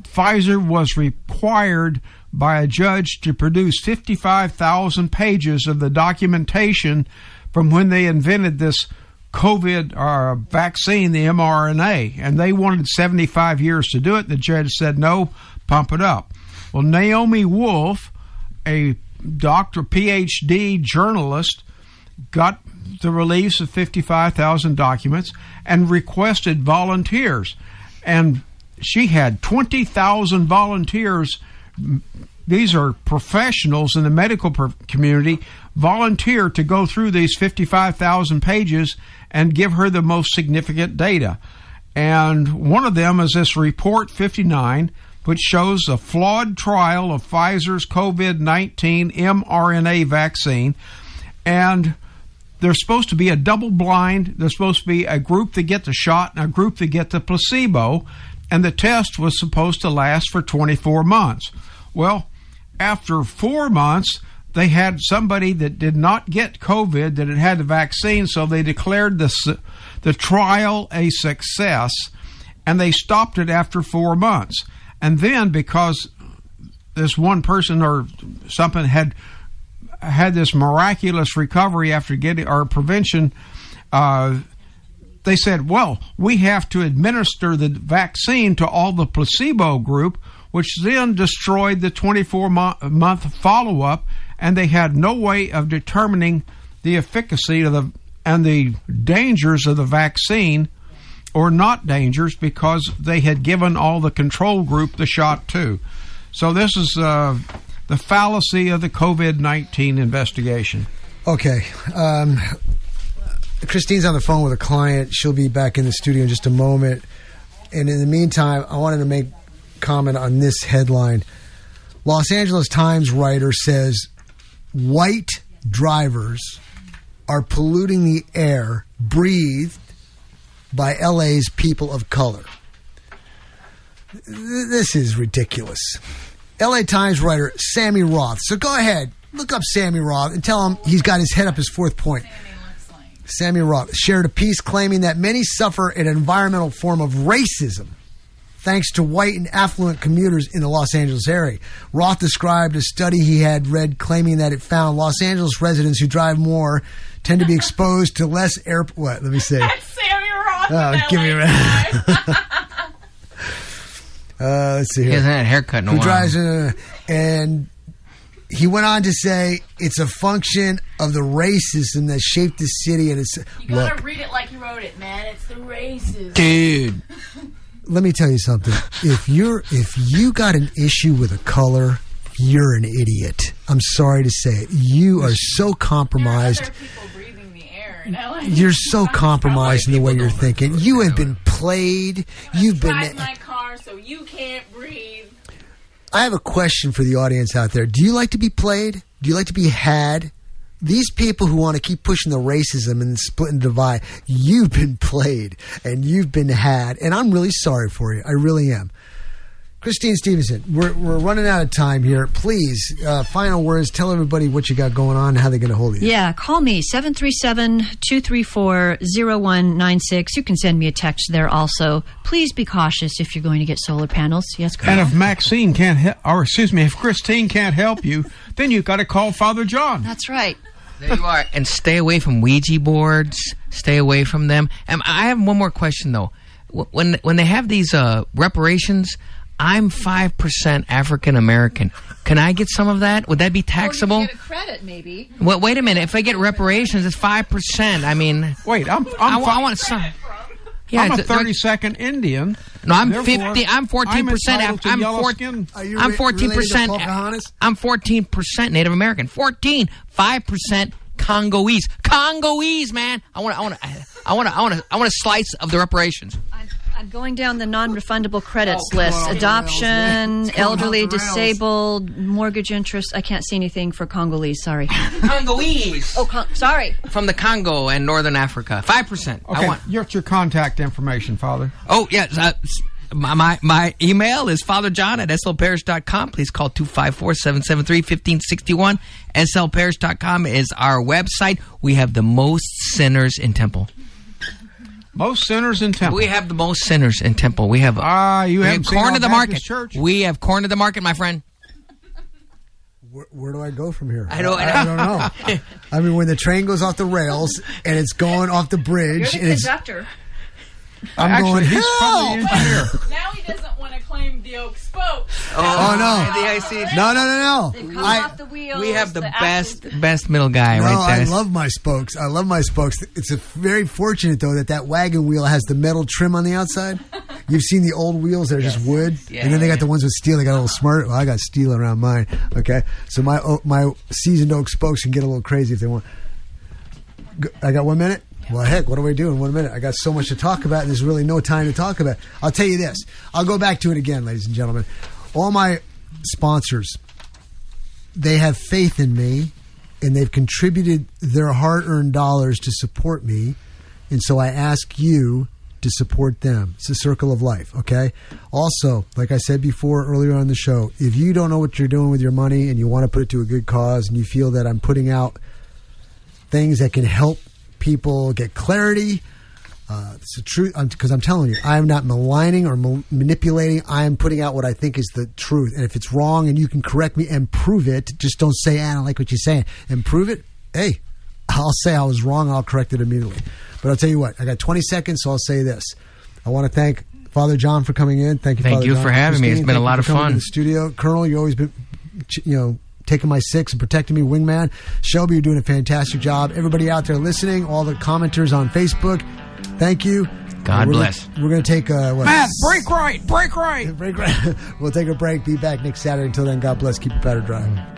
Speaker 3: Pfizer was required by a judge to produce 55,000 pages of the documentation from when they invented this COVID uh, vaccine, the mRNA, and they wanted 75 years to do it. The judge said, no, pump it up. Well, Naomi Wolf, a doctor, PhD journalist, got the release of 55,000 documents and requested volunteers. And she had 20,000 volunteers these are professionals in the medical community volunteer to go through these 55,000 pages and give her the most significant data. And one of them is this report 59, which shows a flawed trial of Pfizer's COVID 19 mRNA vaccine. And there's supposed to be a double blind. There's supposed to be a group that get the shot and a group that get the placebo. And the test was supposed to last for 24 months. Well, after four months, they had somebody that did not get COVID that had had the vaccine, so they declared the the trial a success, and they stopped it after four months. And then because this one person or something had had this miraculous recovery after getting or prevention, uh, they said, well, we have to administer the vaccine to all the placebo group, which then destroyed the 24 month follow up, and they had no way of determining the efficacy of the and the dangers of the vaccine or not dangerous because they had given all the control group the shot too. So this is uh, the fallacy of the COVID 19 investigation.
Speaker 1: Okay. Um, Christine's on the phone with a client. She'll be back in the studio in just a moment. And in the meantime, I wanted to make comment on this headline. Los Angeles Times writer says white drivers are polluting the air breathed by LA's people of color. This is ridiculous. LA Times writer Sammy Roth. So go ahead, look up Sammy Roth and tell him he's got his head up his fourth point. Sammy Roth shared a piece claiming that many suffer an environmental form of racism thanks to white and affluent commuters in the Los Angeles area. Roth described a study he had read claiming that it found Los Angeles residents who drive more tend to be exposed to less air. What? Let me say.
Speaker 6: Sammy Roth.
Speaker 1: Oh, give me a minute. uh, let's see here.
Speaker 19: He hasn't had a haircut in a
Speaker 1: Who
Speaker 19: while.
Speaker 1: drives? Uh, and he went on to say it's a function of the racism that shaped the city and it's
Speaker 6: You gotta
Speaker 1: look.
Speaker 6: read it like you wrote it, man. It's the racism.
Speaker 19: Dude.
Speaker 1: Let me tell you something. If you're if you got an issue with a color, you're an idiot. I'm sorry to say it. You are so compromised. You're so compromised in the way you're thinking. You have been played. You've
Speaker 6: Drive
Speaker 1: been.
Speaker 6: my car so you can't breathe.
Speaker 1: I have a question for the audience out there. Do you like to be played? Do you like to be had? These people who want to keep pushing the racism and split and divide, you've been played and you've been had, and I'm really sorry for you. I really am. Christine Stevenson, we're, we're running out of time here. Please, uh, final words. Tell everybody what you got going on how they're going to hold you.
Speaker 2: Yeah, call me 737-234-0196. You can send me a text there also. Please be cautious if you're going to get solar panels. Yes,
Speaker 3: And if Maxine can't, he- or excuse me, if Christine can't help you, then you've got to call Father John.
Speaker 2: That's right.
Speaker 19: There you are. And stay away from Ouija boards. Stay away from them. And I have one more question though. When when they have these uh, reparations, I'm five percent African American. Can I get some of that? Would that be taxable?
Speaker 2: a credit, maybe.
Speaker 19: Well, wait a minute. If I get reparations, it's five percent. I mean,
Speaker 3: wait. I'm
Speaker 19: I,
Speaker 3: I'm
Speaker 19: wa- I want some.
Speaker 3: I'm a
Speaker 19: it's- they're-
Speaker 3: 32nd Indian.
Speaker 19: No, I'm
Speaker 3: Therefore,
Speaker 19: fifty. I'm fourteen percent.
Speaker 3: I'm entitled to
Speaker 19: I'm four.
Speaker 3: Are you
Speaker 19: I'm
Speaker 3: re-
Speaker 19: fourteen
Speaker 3: related to
Speaker 19: percent.
Speaker 3: Pocahontas?
Speaker 19: I'm fourteen percent Native American. Fourteen. Five percent Congolese. Congolese, man. I want. I want. I want. I want. I want a slice of the reparations.
Speaker 2: I'm going down the non-refundable credits
Speaker 19: Oh,
Speaker 2: list.
Speaker 19: well,
Speaker 2: Adoption,
Speaker 19: it's going off
Speaker 2: elderly, disabled, mortgage interest. I can't see anything for Congolese. Sorry.
Speaker 19: Congolese.
Speaker 2: Oh, Con- sorry.
Speaker 19: From the Congo and Northern Africa. Five percent.
Speaker 3: Okay,
Speaker 19: I want.
Speaker 3: your, your contact information, Father.
Speaker 19: Oh, yes. Uh, my, my, my email is fatherjohn at slparish.com. Please call 254-773-1561. slparish.com is our website. We have the most sinners in Temple.
Speaker 3: Most sinners in Temple.
Speaker 19: We have the most sinners in Temple. We have
Speaker 3: Ah, you haven't
Speaker 19: have corn
Speaker 3: our
Speaker 19: of the market.
Speaker 3: church?
Speaker 19: We have corn of the market, my friend.
Speaker 1: Where, where do I go from here?
Speaker 19: I don't-
Speaker 1: I, don't know. I mean, when the train goes off the rails and it's going off the bridge, and it's,
Speaker 2: conductor.
Speaker 1: I'm
Speaker 3: Actually,
Speaker 1: going,
Speaker 3: he's probably
Speaker 1: help!
Speaker 3: the engineer.
Speaker 6: Now he doesn't want to claim the oak spoke.
Speaker 1: Oh, no. No, no, no,
Speaker 2: They've
Speaker 1: no.
Speaker 2: come
Speaker 1: I,
Speaker 2: off the wheels.
Speaker 19: We have the
Speaker 2: the
Speaker 19: best best middle guy
Speaker 1: no,
Speaker 19: right there.
Speaker 1: I love my spokes. I love my spokes. It's a very fortunate though that that wagon wheel has the metal trim on the outside You've seen the old wheels that are just wood,
Speaker 19: Yeah,
Speaker 1: and then they
Speaker 19: yeah,
Speaker 1: got the ones with steel. They got a little smart. Well, I got steel around mine. Okay, so my oh, my seasoned oak spokes can get a little crazy if they want. G- I got one minute. Well, heck, what do we do in one minute? I got so much to talk about, and there's really no time to talk about. I'll tell you this. I'll go back to it again, ladies and gentlemen. All my sponsors, they have faith in me, and they've contributed their hard-earned dollars to support me, and so I ask you to support them. It's a circle of life, okay? Also, like I said before earlier on the show, if you don't know what you're doing with your money and you want to put it to a good cause, and you feel that I'm putting out things that can help people get clarity. Uh, it's the truth because I'm telling you, I am not maligning or ma- manipulating. I am putting out what I think is the truth, and if it's wrong, and you can correct me and prove it, just don't say "Ah, I don't like what you're saying and prove it. Hey, I'll say I was wrong. I'll correct it immediately. But I'll tell you what, I got 20 seconds, so I'll say this. I want to thank Father John for coming in. Thank you.
Speaker 19: Thank
Speaker 1: Father
Speaker 19: you
Speaker 1: John.
Speaker 19: for having me. It's been a lot of fun.
Speaker 1: to the studio, Colonel. You always been, you know, taking my six and protecting me, wingman. Shelby, you're doing a fantastic job. Everybody out there listening, all the commenters on Facebook, thank you.
Speaker 19: God
Speaker 1: We're gonna-
Speaker 19: bless.
Speaker 1: we're going to take uh, what?
Speaker 3: Matt, break right, break right.
Speaker 1: break right. we'll take a break. Be back next Saturday. Until then, God bless. Keep your powder dry.